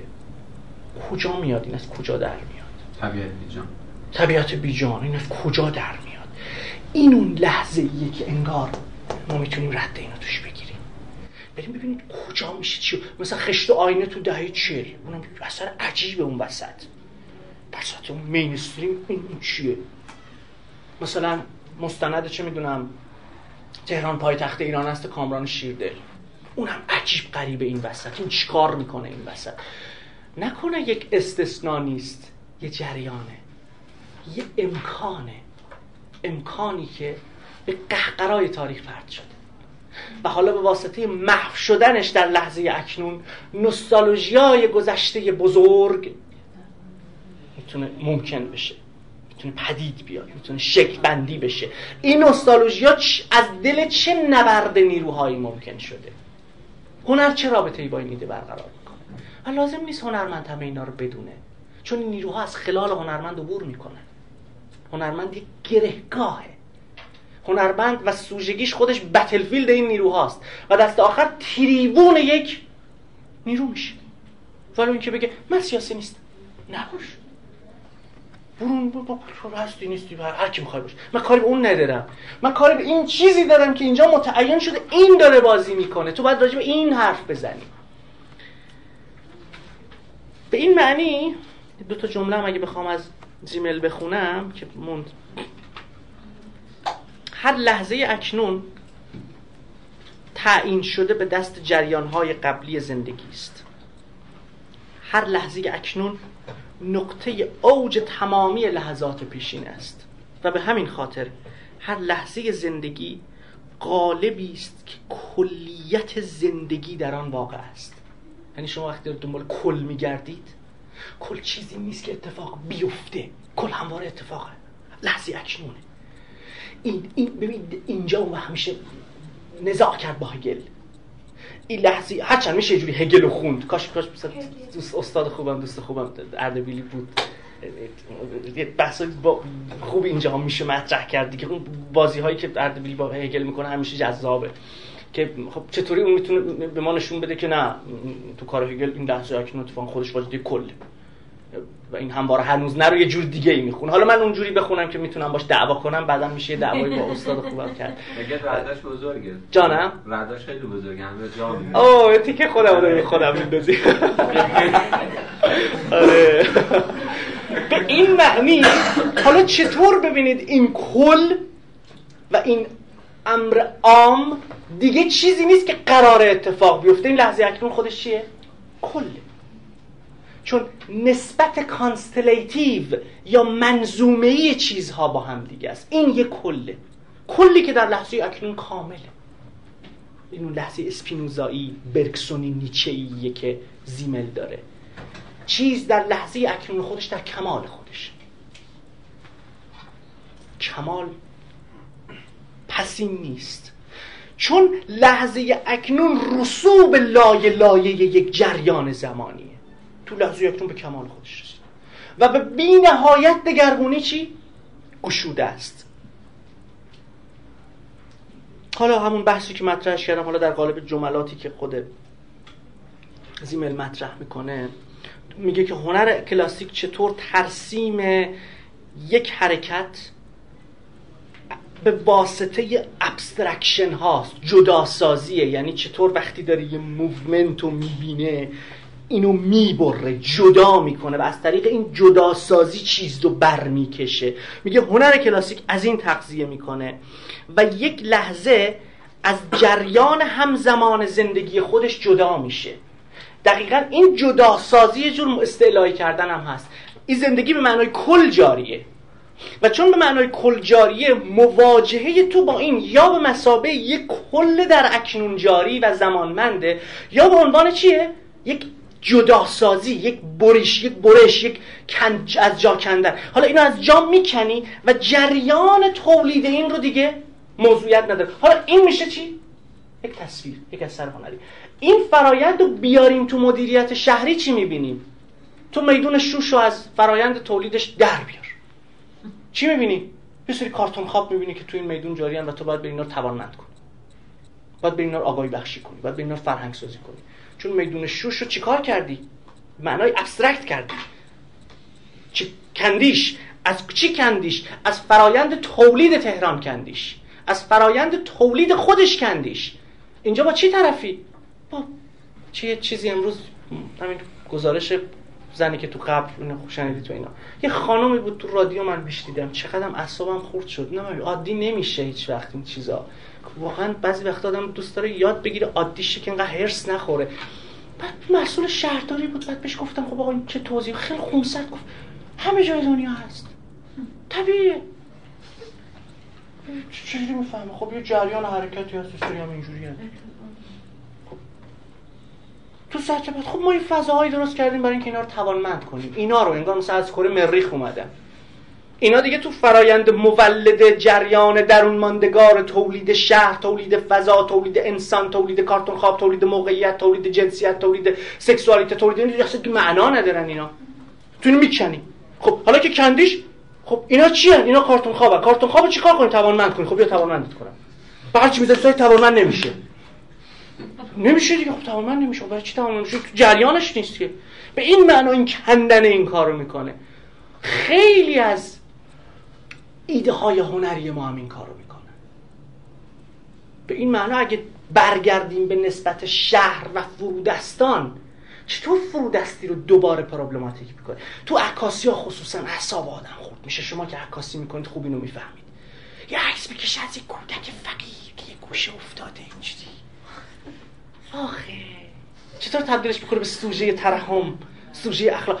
کجا میاد؟ این از کجا در میاد؟ طبیعت بیجان. طبیعت بیجان. این از کجا در میاد؟ این اون لحظه ایه که انگار ما می‌تونیم رد اینو توش بگیریم. بریم ببینید کجا میشه چی؟ مثلا خشت آینه تو دهه چل اونم اثر عجیبه اون وسط. وسط اون مینستریم این چیه؟ مثلا مستند چه می‌دونم؟ تهران پایتخت ایران است کامران شیردل. اونم عجیب غریبه این وسط. این چیکار می‌کنه این وسط؟ نکنه یک استثنا نیست یه جریانه. یه امکانه. امکانی که به قهقرای تاریخ فرد شده و حالا به واسطه محو شدنش در لحظه اکنون نوستالژیای گذشته بزرگ می‌تونه ممکن بشه می‌تونه پدید بیاد می‌تونه شکل بندی بشه. این نوستالژیا از دل چه نبرد نیروهایی ممکن شده؟ هنر چه رابطه ای با این ایده برقرار می‌کنه؟ و لازم نیست هنرمند همه اینا رو بدونه چون نیروها از خلال هنرمند عبور می‌کنه هنرمند یک گرهگاهه. هنرمند و سوژگیش خودش بتلفیلد این نیروهاست. و دست آخر تریبون یک نیرو میشه ولی اینکه بگه من سیاسی نیستم. نباش برون با هستی نیستی بر. هر کی می‌خوای باش. من کاری به اون ندارم. من کاری به این چیزی دارم که اینجا متعین شده این داره بازی می‌کنه. تو باید راجع به این حرف بزنی. به این معنی دو تا جمله هم اگه بخوام از زیمل بخونم که موند. هر لحظه اکنون تعیین شده به دست جریانهای قبلی زندگی است. هر لحظه اکنون نقطه اوج تمامی لحظات پیشین است و به همین خاطر هر لحظه زندگی قالبی است که کلیت زندگی در آن واقع است. یعنی شما وقتی دنبال کل میگردید کل چیزی نیست که اتفاق بیفته. کل همواره اتفاقه. لحظه اکنونه. این, این ببین اینجا اون همیشه نزاع کرد با هگل. این لحظه هرچند میشه جوری هگل رو خوند. کاش کاش دوست استاد خوبم دوست خوبم اردبیلی بود. یه بحث با خوب اینجا میشه مطرح کرد دیگه اون بازی هایی که اردبیلی با هگل می‌کنه همیشه جذابه. که خب چطوری اون می‌تونه به ما نشون بده که نه تو کار هگل این لحظه اکنون اتفاق خودش واجد کله. و این همواره هنوز نرو یه جور دیگه ای می‌خونه. حالا من اونجوری بخونم که می‌تونم باش دعوا کنم بعدا میشه دعوایی با استاد خوبم کرد. مگه رداش بزرگه. جانم؟ رداش خیلی بزرگه همه جا میده اوه تیکه خودم رو خودم میندازی. آره. به این معنی حالا چطور ببینید این کل و این امر عام دیگه چیزی نیست که قرار اتفاق بیفته. این لحظه اکنون خودش چیه؟ کله چون نسبت کانستلیتیو یا منظومه چیزها با هم دیگه است. این یک کله کلی که در لحظه اکنون کامله این اون لحظه اسپینوزایی برکسونی نیچه‌ایه که زیمل داره. چیز در لحظه اکنون خودش در کمال خودش. کمال پسین نیست. چون لحظه اکنون رسوب لایه لایه یک جریان زمانیه. تو لحظه اکنون به کمال خودش رسید. و به بی نهایت دگرگونی چی؟ گشوده است. حالا همون بحثی که مطرحش کردم حالا در قالب جملاتی که خود زیمل مطرح می‌کنه میگه که هنر کلاسیک چطور ترسیم یک حرکت به واسطه abstraction هاست جداسازیه. یعنی چطور وقتی داره یه movement رو می‌بینه اینو می‌بره جدا می‌کنه و از طریق این جداسازی چیز رو بر می‌کشه میگه هنر کلاسیک از این تغذیه می‌کنه و یک لحظه از جریان همزمان زندگی خودش جدا میشه. دقیقا این جداسازی یه جور استعلایی کردن هم هست. این زندگی به معنای کل جاریه. و چون به معنای کل جاریه مواجهه تو با این یا به مسابه یک کل در اکنون جاری و زمانمنده یا به عنوان چیه؟ یک جداسازی یک برش یک برش یک از جا کندن. حالا اینو از جا می‌کنی و جریان تولید این رو دیگه موضوعیت نداره. حالا این میشه چی؟ یک تصویر یک اثر هنری. این فرایند رو بیاریم تو مدیریت شهری چی می‌بینیم؟ تو میدون شوش رو از فرایند تولیدش در بیار چی می‌بینی؟ یه سری کارتون خواب می‌بینی که تو این میدون جاری و تو باید به اینا توانمند کنی. باید به اینا آگاهی بخشی کنی. باید به اینا فرهنگ سازی کنی. چون میدون شوش رو چیکار کردی؟ معنای ابسترکت کردی. چی کندیش؟ از چی کندیش؟ از فرایند تولید تهران کندیش. از فرایند تولید خودش کندیش. اینجا با چی طرفی؟ با چی چیزی امروز؟ همین گزارش زنی که تو اینو شنیدی تو اینا. یه خانمی بود تو رادیو من بیش دیدم. چقدرم اعصابم خورد شد. نه عادی نمیشه هیچ وقت این چیزا. واقعا بعضی وقت آدم دوست داره یاد بگیره عادی شه که اینقدر هرس نخوره. بعد مسئول شهرداری بود. بعد بهش گفتم خب آقا این چه توضیح؟ خیلی خونسرد گفت. همه جای دنیا هست. طبیعیه. چجوری می‌فهمه خب یه جریان حرکتی هست سری هم اینجوری هست خب. تو سطح بعد خب ما این فضاهایی درست کردیم برای اینکه اینا رو توانمند کنیم. اینا رو انگار مثلا از کره مریخ اومدن اینا دیگه تو فرایند مولد جریان درون ماندگار تولید شهر تولید فضا تولید انسان تولید کارتون خواب تولید موقعیت تولید جنسیت تولید سکسوالیته تولید این که معنا ندارن اینا. تو می‌کنی خب حالا که کندیش خب اینا چی هن؟ اینا کارتون خوابه کارتون خوابه چیکار کنی توانمند کنی خب بیا توانمندت کنم. بعد چی می‌ذاری توانمند نمیشه نمیشه دیگه. خب توانمند نمیشه. برای چی توانمند نمیشه؟ تو جریانش نیست که به این معنا این کندن این کارو می‌کنه. خیلی از ایده های هنری ما هم این کارو می‌کنن. به این معنا اگه برگردیم به نسبت شهر و فرودستان چطور فرودستی رو دوباره پروبلماتیک می‌کنه؟ تو عکاسی ها خصوصا اعصاب آدم خورد میشه. شما که عکاسی می‌کنید خوب اینو می‌فهمید. یه عکس می‌کشه از یک کودک فقیر که یه گوشه افتاده اینجوری. آخه چطور تبدیلش می‌کنه به سوژه ترحم سوژه اخلاق؟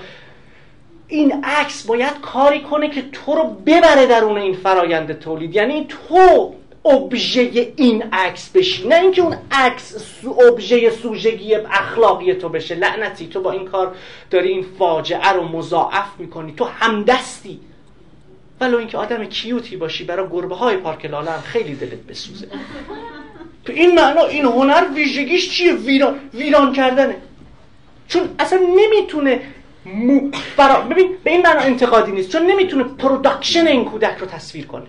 این عکس باید کاری کنه که تو رو ببره درون این فرایند تولید. یعنی تو ابژه این عکس بشی نه اینکه اون عکس ابژه سوژگی اخلاقی تو بشه. لعنتی تو با این کار داری این فاجعه رو مضاعف می‌کنی. تو همدستی. ولو اینکه آدم کیوتی باشی برای گربه های پارک لاله خیلی دلت بسوزه. تو این معنا این هنر ویژگیش چیه؟ ویران, ویران کردنه. چون اصلا نمی‌تونه مو... برا... ببین به این معنا انتقادی نیست. چون نمی‌تونه production این کودک رو تصویر کنه.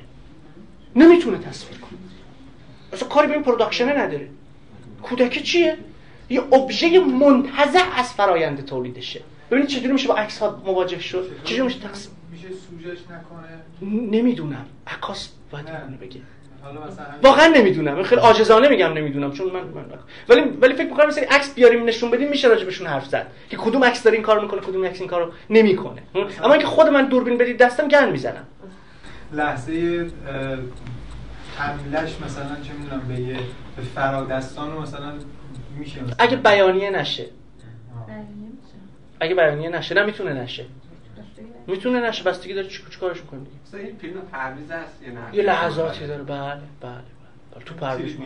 نمی‌تونه تصویر کنه. اصلا کاری به این production نداره. کودک چیه؟ یه ابژه منتزع از فرایند تولیدشه. ببینید چجوری میشه با عکس ها مواجه شد؟ چجوری میشه تقسیم میشه سوژش نکنه؟ نمی‌دونم. عکاس باید بگه. واقعا نمی‌دونم. خیلی عاجزانه میگم نمی‌دونم چون من, من ولی ولی فکر می‌کنم مثلا عکس بیاریم نشون بدیم میشه راجبشون حرف زد. که کدوم عکس داره این کارو می‌کنه کدوم عکس این کارو نمی‌کنه. اما اینکه خود من دوربین بدید دستم گن می‌زنم. لحظه تملیلش مثلا چه می‌دونم به یه به فرادستان مثلا میشه مثلا. اگه بیانیه نشه. اگه بیانیه نشه نه می‌تونه نشه. می‌تونه نشه بستگی داره چی کارش می‌کنه دیگه؟ مثلا این فیلم پرویز هست یا نه یه لحظاتی داره. بله بله بله. تو پرویز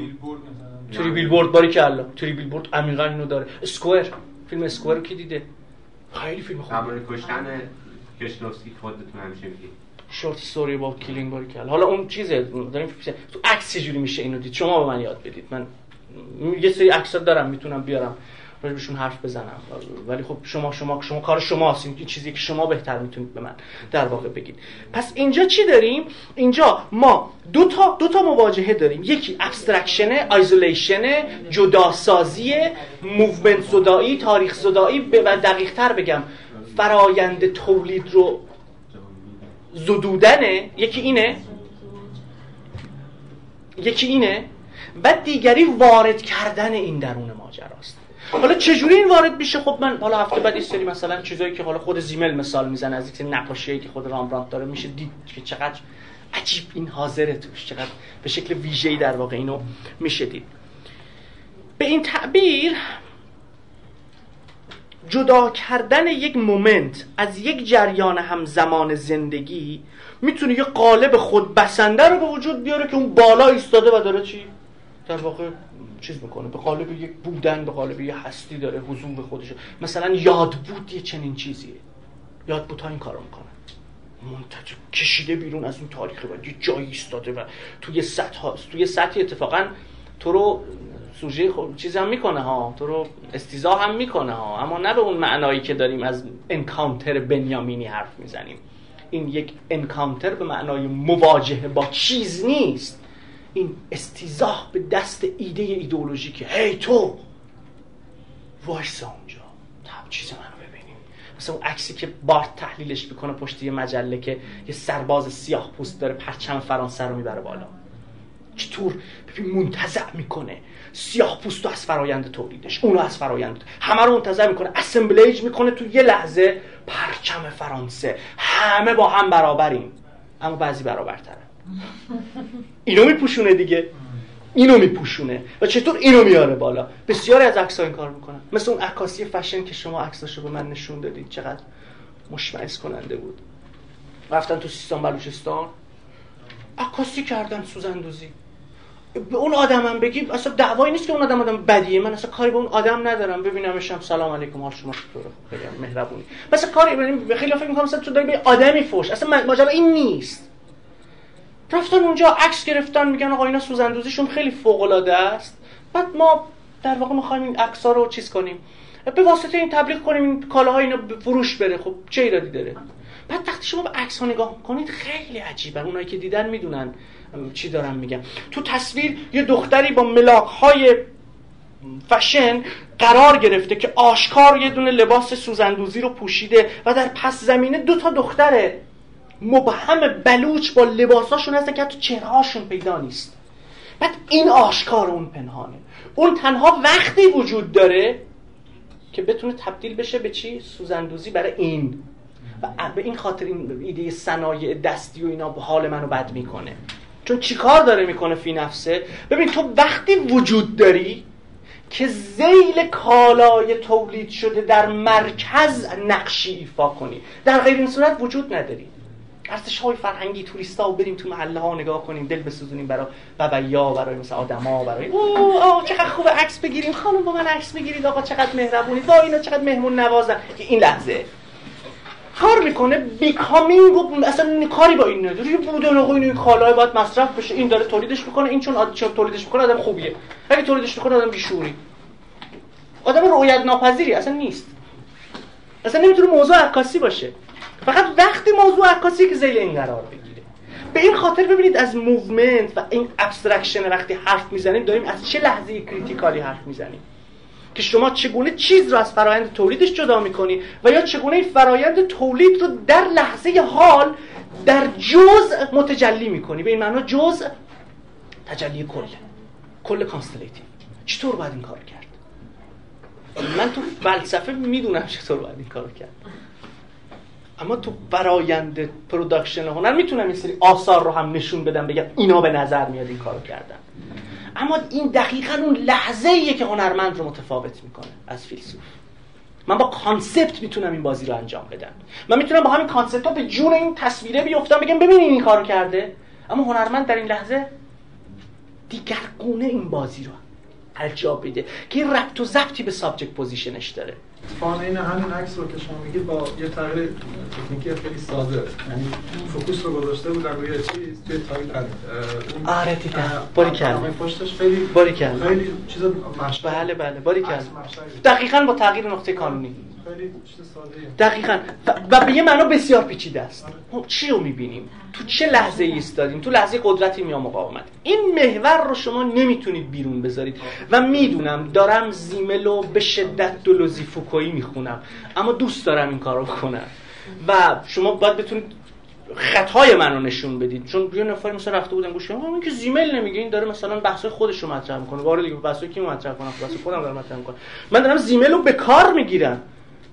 تری بیلبورد باری که الله تری بیلبورد عمیقا اینو داره. اسکوئر. فیلم اسکوئر کی دیده؟ خیلی فیلم خوبه کشتن کشنوفسکی خودتون همیشه میگی. شورت استوری با کیلینگ باری که حالا اون چیزه داریم تو عکس چجوری میشه اینو دید. شما به من یاد بدید. من یه سری عکسا دارم می‌تونم بیارم. راجبشون حرف بزنم. ولی خب شما شما شما کار شماست. این چیزی که شما بهتر می‌تونید به من در واقع بگید. پس اینجا چی داریم؟ اینجا ما دو تا دو تا مواجهه داریم. یکی abstraction isolation جداسازی movement زدایی تاریخ زدایی. و دقیق تر بگم. فرایند تولید رو زدودنه. یکی اینه. یکی اینه. و دیگری وارد کردن این درون ماجراست. حالا چجوری این وارد میشه؟ خب من حالا هفته بعد این سری مثلا چیزایی که حالا خود زیمل مثال می‌زنه از یک نقاشیایی که خود رامبرانت داره میشه دید که چقدر عجیب این حاضره توش چقدر به شکل ویژه‌ای در واقع اینو میشه دید. به این تعبیر جدا کردن یک مومنت از یک جریان همزمان زندگی می‌تونه یه قالب خود بسنده رو به وجود بیاره که اون بالا ایستاده و داره چی؟ در واقع چیز می‌کنه به قالب یک بودن به قالب یه هستی داره حضور خودش. مثلا یاد بود یه چنین چیزیه. یاد بود ها این کارو می‌کنن منتج کشیده بیرون از این تاریخ و یه جایی ایستاده و توی سطح هاست توی سطحی اتفاقا تو رو سوژه خب چیز هم می‌کنه ها. تو رو استیزا هم می‌کنه ها. اما نه به اون معنایی که داریم از انکانتر بنیامینی حرف می‌زنیم. این یک انکانتر به معنای مواجهه با چیز نیست. این استیزاه به دست ایده ایدئولوژیکه. هی تو! وایسا اونجا. تب چیز منو ببینیم. مثلا اون عکسی که بارت تحلیلش می‌کنه پشت یه مجله که یه سرباز سیاه پوست داره پرچم فرانسه رو می‌بره بالا. چطور ببین منتزع می‌کنه. سیاه پوستو از فرایند تولیدش. اونو از فرایند. همه رو منتظر می‌کنه. اسمبلیج می‌کنه تو یه لحظه پرچم فرانسه. همه با هم برابریم. اما بعضی برابرتره. اینو میپوشونه دیگه. اینو میپوشونه. و چطور اینو میاره بالا؟ بسیاری از عکس این کار می‌کنن. مثل اون عکاسی فشن که شما عکساشو به من نشون دادید. چقدر مشمعز کننده بود. رفتن تو سیستان بلوچستان. عکاسی کردن سوزندوزی. به اون آدمم بگی اصلا دعوایی نیست که اون آدم آدم بدیه. من اصلا کاری به اون آدم ندارم. ببینمشم. سلام علیکم. حال شما چطوره؟ خیلی مهربونی. مثلا کاری خیلی فکر می‌کنم مثلا تو داری به آدمی فوش. اصلا ماجرا این نیست. رفتن اونجا عکس گرفتن میگن آقا اینا سوزندوزیشون خیلی فوق العاده است. بعد ما در واقع می‌خوایم این عکس‌ها رو چیز کنیم. به واسطه این تبلیغ کنیم این کالاها اینا فروش بره. خب چه ایرادی داره؟ بعد وقتی شما به عکس ها نگاه کنید خیلی عجیبه. اونایی که دیدن می‌دونن چی دارم میگم تو تصویر یه دختری با ملاک های فشن قرار گرفته که آشکار یه دونه لباس سوزندوزی رو پوشیده و در پس زمینه دو تا دختره. مبهم بلوچ با لباساشون هست که تو چهرهاشون پیدا نیست. بعد این آشکار اون پنهانه. اون تنها وقتی وجود داره که بتونه تبدیل بشه به چی؟ سوزندوزی برای این. و به این خاطر این ایده صنایع دستی و اینا حال منو بد می‌کنه. چون چیکار داره می‌کنه فی نفسه؟ ببین تو وقتی وجود داری که زیل کالای تولید شده در مرکز نقشی ایفا کنی در غیر این صورت وجود نداری. ارزش های فرهنگی توریستا و بریم تو محله ها نگاه کنیم دل بسوزونیم برای بابیا برای مثل آدما برای اوه آه چقدر خوب عکس بگیریم. خانم با من عکس بگیرید آقا چقدر مهربونی. با اینا چقدر مهمون نوازن. که این لحظه. کار می‌کنه becoming اصلا کاری با این نداره. بودن آقا این کالای باید مصرف بشه. این داره تولیدش می‌کنه. این چون چون تولیدش می‌کنه آدم خوبیه. اگه تولیدش می‌کنه آدم بیشعوریه. آدم رویت ناپذیری اصلا نیست. اصلا نمی‌تونه موضوع عکاسی باشه. فقط وقتی موضوع عکاسی که ذیل این قرار بگیره. به این خاطر ببینید از movement و این abstraction وقتی حرف می‌زنیم داریم از چه لحظه critical ی حرف می‌زنیم؟ که شما چگونه چیز رو از فرایند تولیدش جدا می‌کنی و یا چگونه این فرایند تولید رو در لحظه حال در جزء متجلی می‌کنی؟ به این معنا جزء تجلی کل کل constellative چطور باید این کار کرد؟ من تو فلسفه می‌دونم چطور باید این کار کرد. اما تو فرایند production هنر می‌تونم این سری آثار رو هم نشون بدم بگم اینا به نظر میاد این کارو کردن. اما این دقیقا اون لحظه ایه که هنرمند رو متفاوت می‌کنه از فیلسوف. من با concept می‌تونم این بازی رو انجام بدم. من می‌تونم با همین concept ها به جون این تصویره بیفتم بگم ببینید این کارو کرده. اما هنرمند در این لحظه دیگرگونه این بازی رو انجام بده که ربط و ضبطی به subject position ش داره. این همین عکس رو که شما میگید با یه تغییر تکنیکی خیلی ساده. یعنی فوکوس رو گذاشته بودن روی چیز توی تایپ آره دیدم باری کرد. پشتش خیلی باری کرد. خیلی چیز بله بله باری کرد. دقیقاً با تغییر نقطه قانونی ساده دقیقاً. و به یه معنا بسیار پیچیده است. خب چی رو می‌بینیم؟ تو چه لحظه ایستادیم؟ تو لحظه قدرتی یا مقاومت این محور رو شما نمی‌تونید بیرون بذارید. و می‌دونم دارم زیملو به شدت دولوزی فوکویی می‌خونم. اما دوست دارم این کارو بکنم. و شما باید بتونید خطای منو نشون بدید. چون یه نفر مثلا رفته بودن گوش این که زیمل نمیگه. این داره مثلا بحث خودش رو مطرح می‌کنه. وارد دیگه بحث کی مطرح کنم بحث خودم دارم مطرح می‌کنم من دارم زیمل رو به کار می‌گیرم.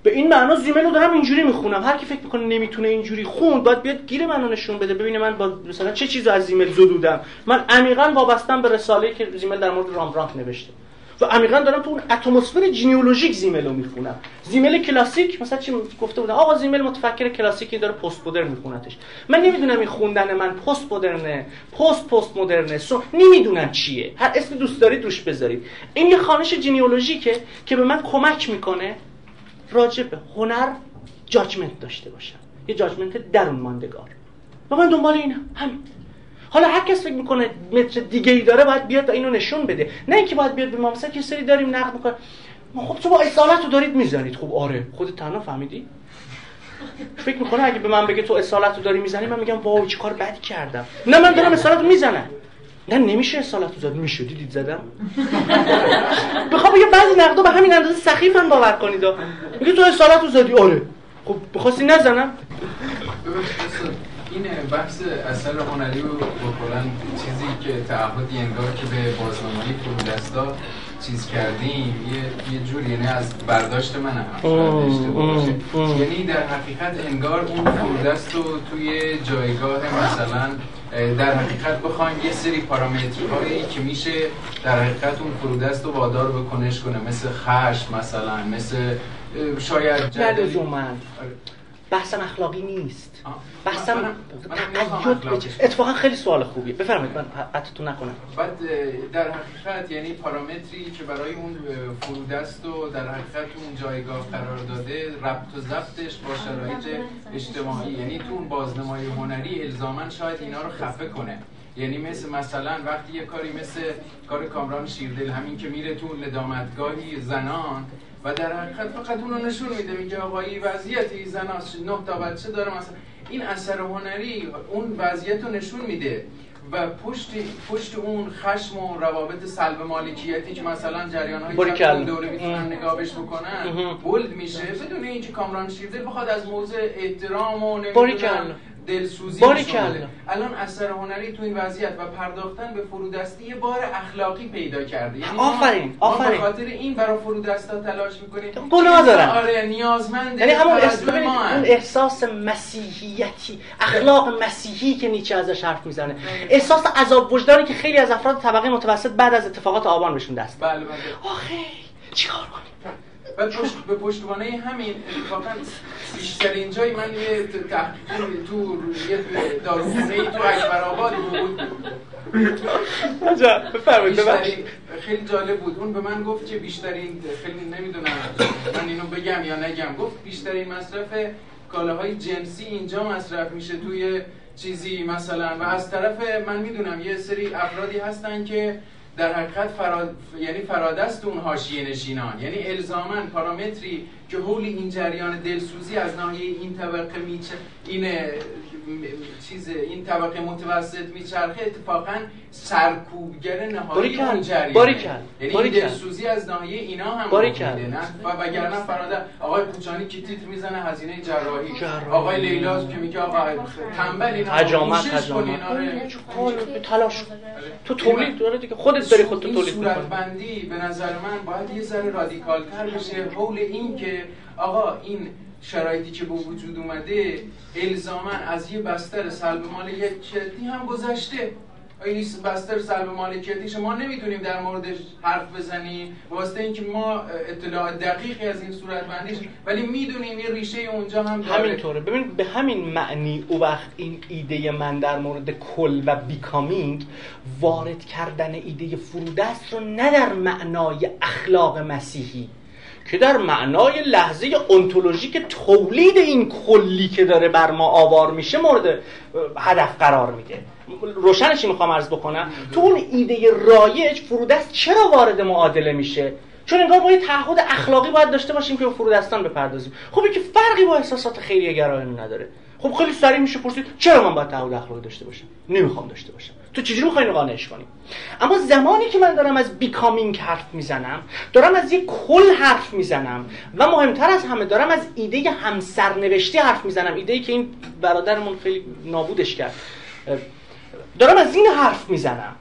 به این معنا زیمل رو دارم اینجوری می‌خونم. هر کی فکر می‌کنه نمی‌تونه اینجوری خون باید بیاد گیر منو نشون بده. ببینه من با مثلا چه چیزی از زیمل زدودم من عمیقا وابستم به رساله که زیمل در مورد رامبرانت نوشته. و عمیقا دارم تو اون اتمسفر جینئولوژیک زیمل رو می‌خونم. زیمل کلاسیک مثلا چی گفته بودن؟ آقا زیمل متفکر کلاسیکی داره پست مدرن میخونتش. من نمی‌دونم این خوندن من پست مدرنه پست پست مدرنه سو نمی‌دونم چیه. هر اسم دوست دارید روش بذارید. این یه خانش جینئولوژیکه که به من کمک می‌کنه راجع به هنر جاجمنت داشته باشم. یه جاجمنت درون ماندگار. و من دنبال اینم همین. حالا هر کس فکر می‌کنه متر دیگه ای داره باید بیاد تا اینو نشون بده. نه اینکه باید بیاد به ما مثلا که سری داریم نقد می‌کنه ما خب تو با اصالت رو دارید می‌زنید. خب آره. خود تنها فهمیدی؟ فکر می‌کنه اگه به من بگه تو اصالت رو داری می‌زنی من میگم واو چه کار بدی کردم. نه من دارم اصالت رو می‌زنم. نه نمیشه اصالت زد میشه دیدید زدم. بخوام یه بعضی نقدا به همین اندازه سخیفن باور کنید. میگه تو اصالت زدی آره. خب بخواستی نزنم. این بحث اثر هنری و کلا چیزی که تعهدی انگار که به بازنمایی فرودستا چیز کردیم. یه, یه جور یعنی از برداشت من هم. یعنی در حقیقت انگار اون فرودست رو توی جایگاه مثلا در حقیقت بخوایم یه سری پارامترهایی که میشه در حقیقت اون فرودست رو وادار به کنش کنه. مثل خشم مثلا مثل شاید جدلی بحثم اخلاقی نیست. بحثم تقید اتفاقا خیلی سوال خوبیه. بفرمایید من قطعتون نکنم. بعد در حقیقت یعنی پارامتری که برای اون فرودست و در حقیقت اون جایگاه قرار داده ربط و ضبطش با شرایط اجتماعی. یعنی تو اون بازنمای هنری الزاما شاید اینا رو خفه کنه. یعنی مثل مثلا وقتی یه کاری مثل کار کامران شیردل همین که میره تو ندامتگاهی زنان و در حقیقت فقط اون رو نشون میده میگه آقایی وضعیتی زناس نه تا بچه داره مثلا. این اثر هنری اون وضعیت رو نشون میده و پشت پشت اون خشم و روابط سلب مالکیتی که مثلا جریان های اون دوره می‌تونن نگاه بهش بکنن بولد میشه. بدون اینکه کامران شیرده بخواد از موضع احترام و نمی‌دونم دلسوزی الان اثر هنری تو این وضعیت و پرداختن به فرودستی یه بار اخلاقی پیدا کرده. یعنی آفرین آفرین به خاطر این برای فرودستا تلاش می‌کنیم. گناه دارن. آره نیازمند یعنی همون اون احساس مسیحیتی اخلاق مسیحی که نیچه ازش حرف می‌زنه. احساس عذاب وجدانی که خیلی از افراد طبقه متوسط بعد از اتفاقات آبان بهشون دست بله بله. آخه چیکار کنیم؟ و پشت به پشتوانه همین اتفاقا بیشترین جایی من یه تحقیقی تو یه داروخونه ای تو اکبر آباد بود. بفرمایید خیلی جالب بود. اون به من گفت که بیشترین خیلی نمی‌دونم من اینو بگم یا نگم. گفت بیشترین مصرف کالاهای جنسی اینجا مصرف میشه توی چیزی مثلا. و از طرف من می‌دونم یه سری افرادی هستن که در حقیقت فراد... یعنی فرادست اون حاشیه نشینان. یعنی الزاما پارامتری که حول این جریان دلسوزی از ناحیه این طبقه میچه این چیز این طبقه متوسط میچرخه اتفاقا سرکوبگر نهایی اون جریان یعنی دلسوزی از ناحیه اینا هم باریکل نه؟ و وگرنه فراده آقای پوچانی که تیتر می‌زنه هزینه جراحی. آقای لیلا که میگه آقا تنبل اینا حجامت حجامت تلاش تو تولید داره دیگه خودت داری خودت تولید می‌کنی. بندی به نظر من باید یه ذره رادیکال تر بشه. حول این که آقا این شرایطی که به وجود اومده الزاما از یه بستر سلب مالکیتی هم گذشته. این بستر سلب مالکیتی شما نمی‌تونیم در موردش حرف بزنیم. واسه اینکه ما اطلاع دقیقی از این صورت بندیش ولی می‌دونیم یه ریشه اونجا هم داره. همینطوره. ببین به همین معنی او وقت این ایده من در مورد کل و بیکامینگ وارد کردن ایده فرودست رو نه در معنای اخلاق مسیحی. که در معنای لحظه انتولوژیک تولید این کلی که داره بر ما آوار میشه مورد هدف قرار میده روشنشی می‌خوام عرض بکنم؟ تو اون ایده رایج فرودست چرا وارد معادله میشه؟ چون انگار ما یه تعهد اخلاقی باید داشته باشیم که به فرودستان بپردازیم. خب که فرقی با احساسات خیریه گرایانه نداره. خب خیلی سریع میشه پرسید چرا من باید تعهد اخلاقی داشته باشم؟ نمی‌خوام داشته باشم. تو چجوری می‌خوای اینو قانعش کنی؟ اما زمانی که من دارم از بیکامینگ حرف می‌زنم دارم از یک کل حرف می‌زنم و مهمتر از همه دارم از ایده همسرنوشتی حرف می‌زنم ایده ای که این برادرمون خیلی نابودش کرد. دارم از این حرف می‌زنم.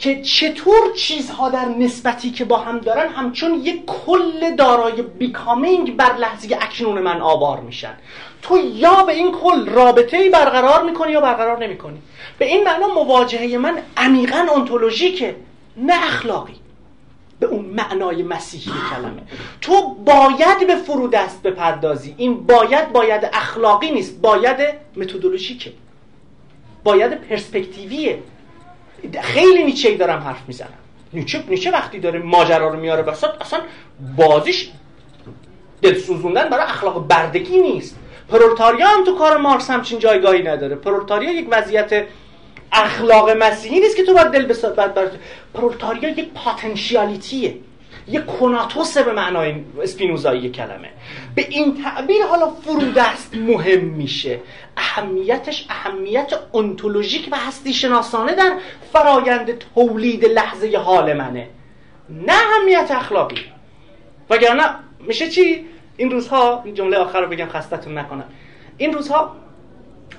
که چطور چیزها در نسبتی که با هم دارن همچون یک کل دارای بیکامینگ بر لحظه اکنون من آوار میشن. تو یا به این کل رابطه ای برقرار می‌کنی یا برقرار نمی‌کنی. به این معنا مواجهه من عمیقا انتولوژیکه نه اخلاقی. به اون معنای مسیحی کلمه. تو باید به فرودست بپردازی. این باید باید اخلاقی نیست باید متدولوژیکه. باید پرسپکتیویه. خیلی نیچه دارم حرف می‌زنم. نیچه, نیچه وقتی داره ماجرا رو میاره وسط اصلا بازیش دلسوزوندن برای اخلاق بردگی نیست. پرولتاریا هم تو کار مارکس همچین جایگاهی نداره. پرولتاریا یک وضعیت اخلاق مسیحی نیست که تو باید دل بسات بعد پرولتاریا یک پاتنشیالیتیه. یک کناتوسه به معنای اسپینوزایی کلمه. به این تعبیر حالا فرودست مهم میشه. اهمیتش اهمیت انتولوژیک و هستی شناسانه در فرایند تولید لحظه حال منه. نه اهمیت اخلاقی. وگرنه میشه چی؟ این روزها این جمله آخر رو بگم خستتون نکنم. این روزها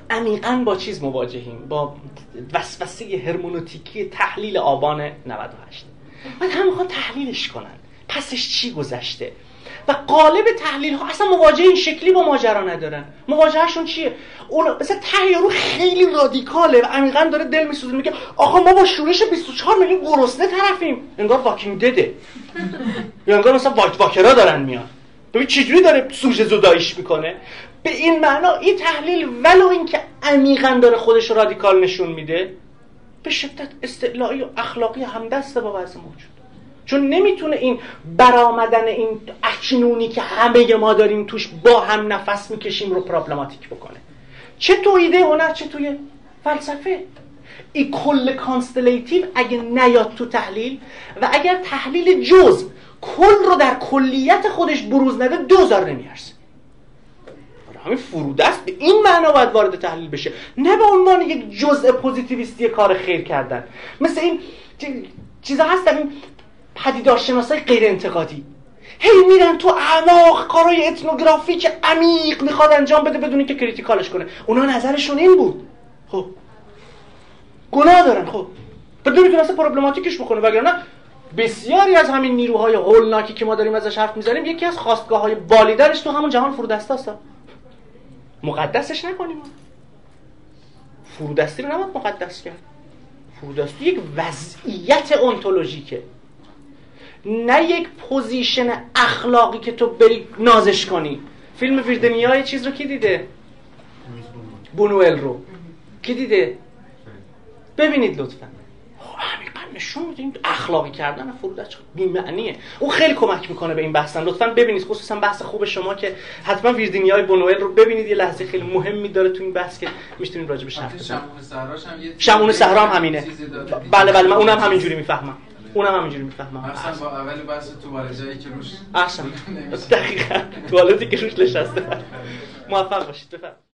عمیقا با چیز مواجهیم. با وسوسه هرمونوتیکی تحلیل آبان 98 بعد هم می‌خوان تحلیلش کنن. پسش چی گذشته؟ و قالب تحلیل ها اصلا مواجهه این شکلی با ماجرا ندارن. مواجههشون چیه؟ اون مثلا ته خیلی رادیکاله و عمیقا داره دل میسوزه میگه آقا ما با شورش 24 میلیون گرسنه طرفیم. انگار واکینگ دده. یا انگار مثلا واک واکرا دارن میان. ببین چجوری داره سوژه زداییش می‌کنه؟ به این معنا این تحلیل ولو اینکه عمیقا داره خودش رادیکال نشون میده به شدت استعلایی و اخلاقی همدست با وضع موجود. چون نمی‌تونه این برآمدن این اکنونی که همه ما داریم توش با هم نفس می‌کشیم رو problematic بکنه. چه تو ایده هنر چه توی فلسفه. این کل constellation اگه نیاد تو تحلیل و اگر تحلیل جز کل رو در کلیت خودش بروز نده دوزار نمی‌ارزه همین فرودست به این معنا باید وارد تحلیل بشه. نه به عنوان یک جزء پوزیتیویستی کار خیر کردن. مثل این چیزا هست در این پدیدارشناسای غیر انتقادی. هی میرن تو اعماق اتنوگرافی که عمیق می‌خواد انجام بده بدون که کریتیکالش کنه. اونا نظرشون این بود. خب. گناه دارن خب. بدون که اصلا پروبلماتیکش بکنه وگرنه بسیاری از همین نیروهای هولناکی که ما داریم ازش حرف می‌زنیم یکی از خواستگاه های بالیدرش تو همون جهان فرودسته است مقدسش نکنیم. فرودستی رو نباید مقدس کرد. فرودستی یک وضعیت انتولوژیکه نه یک position اخلاقی که تو بری نازش کنی. فیلم ویریدیانای چیز رو کی دیده؟ بونوئل رو. کی دیده؟ ببینید لطفا. عمیقا نشون میده. این اخلاقی کردن فرودست بی‌معنیه؟ اون خیلی کمک می‌کنه به این بحث. لطفا ببینید خصوصا بحث خوب شما که حتما ویردینیای بونوئل رو ببینید. یه لحظه خیلی مهمی داره تو این بحث که می‌تونید راجع بهش حرف بزنید. شمون صحرا هم همینه. بله بله من اونم همینجوری می‌فهمم. اونم همینجوری می‌فهمم. مثلا با اول بحث توالت جایی که روش احسن دقیقاً. توالتی که روش نشسته. موفق باشید بفرمایید.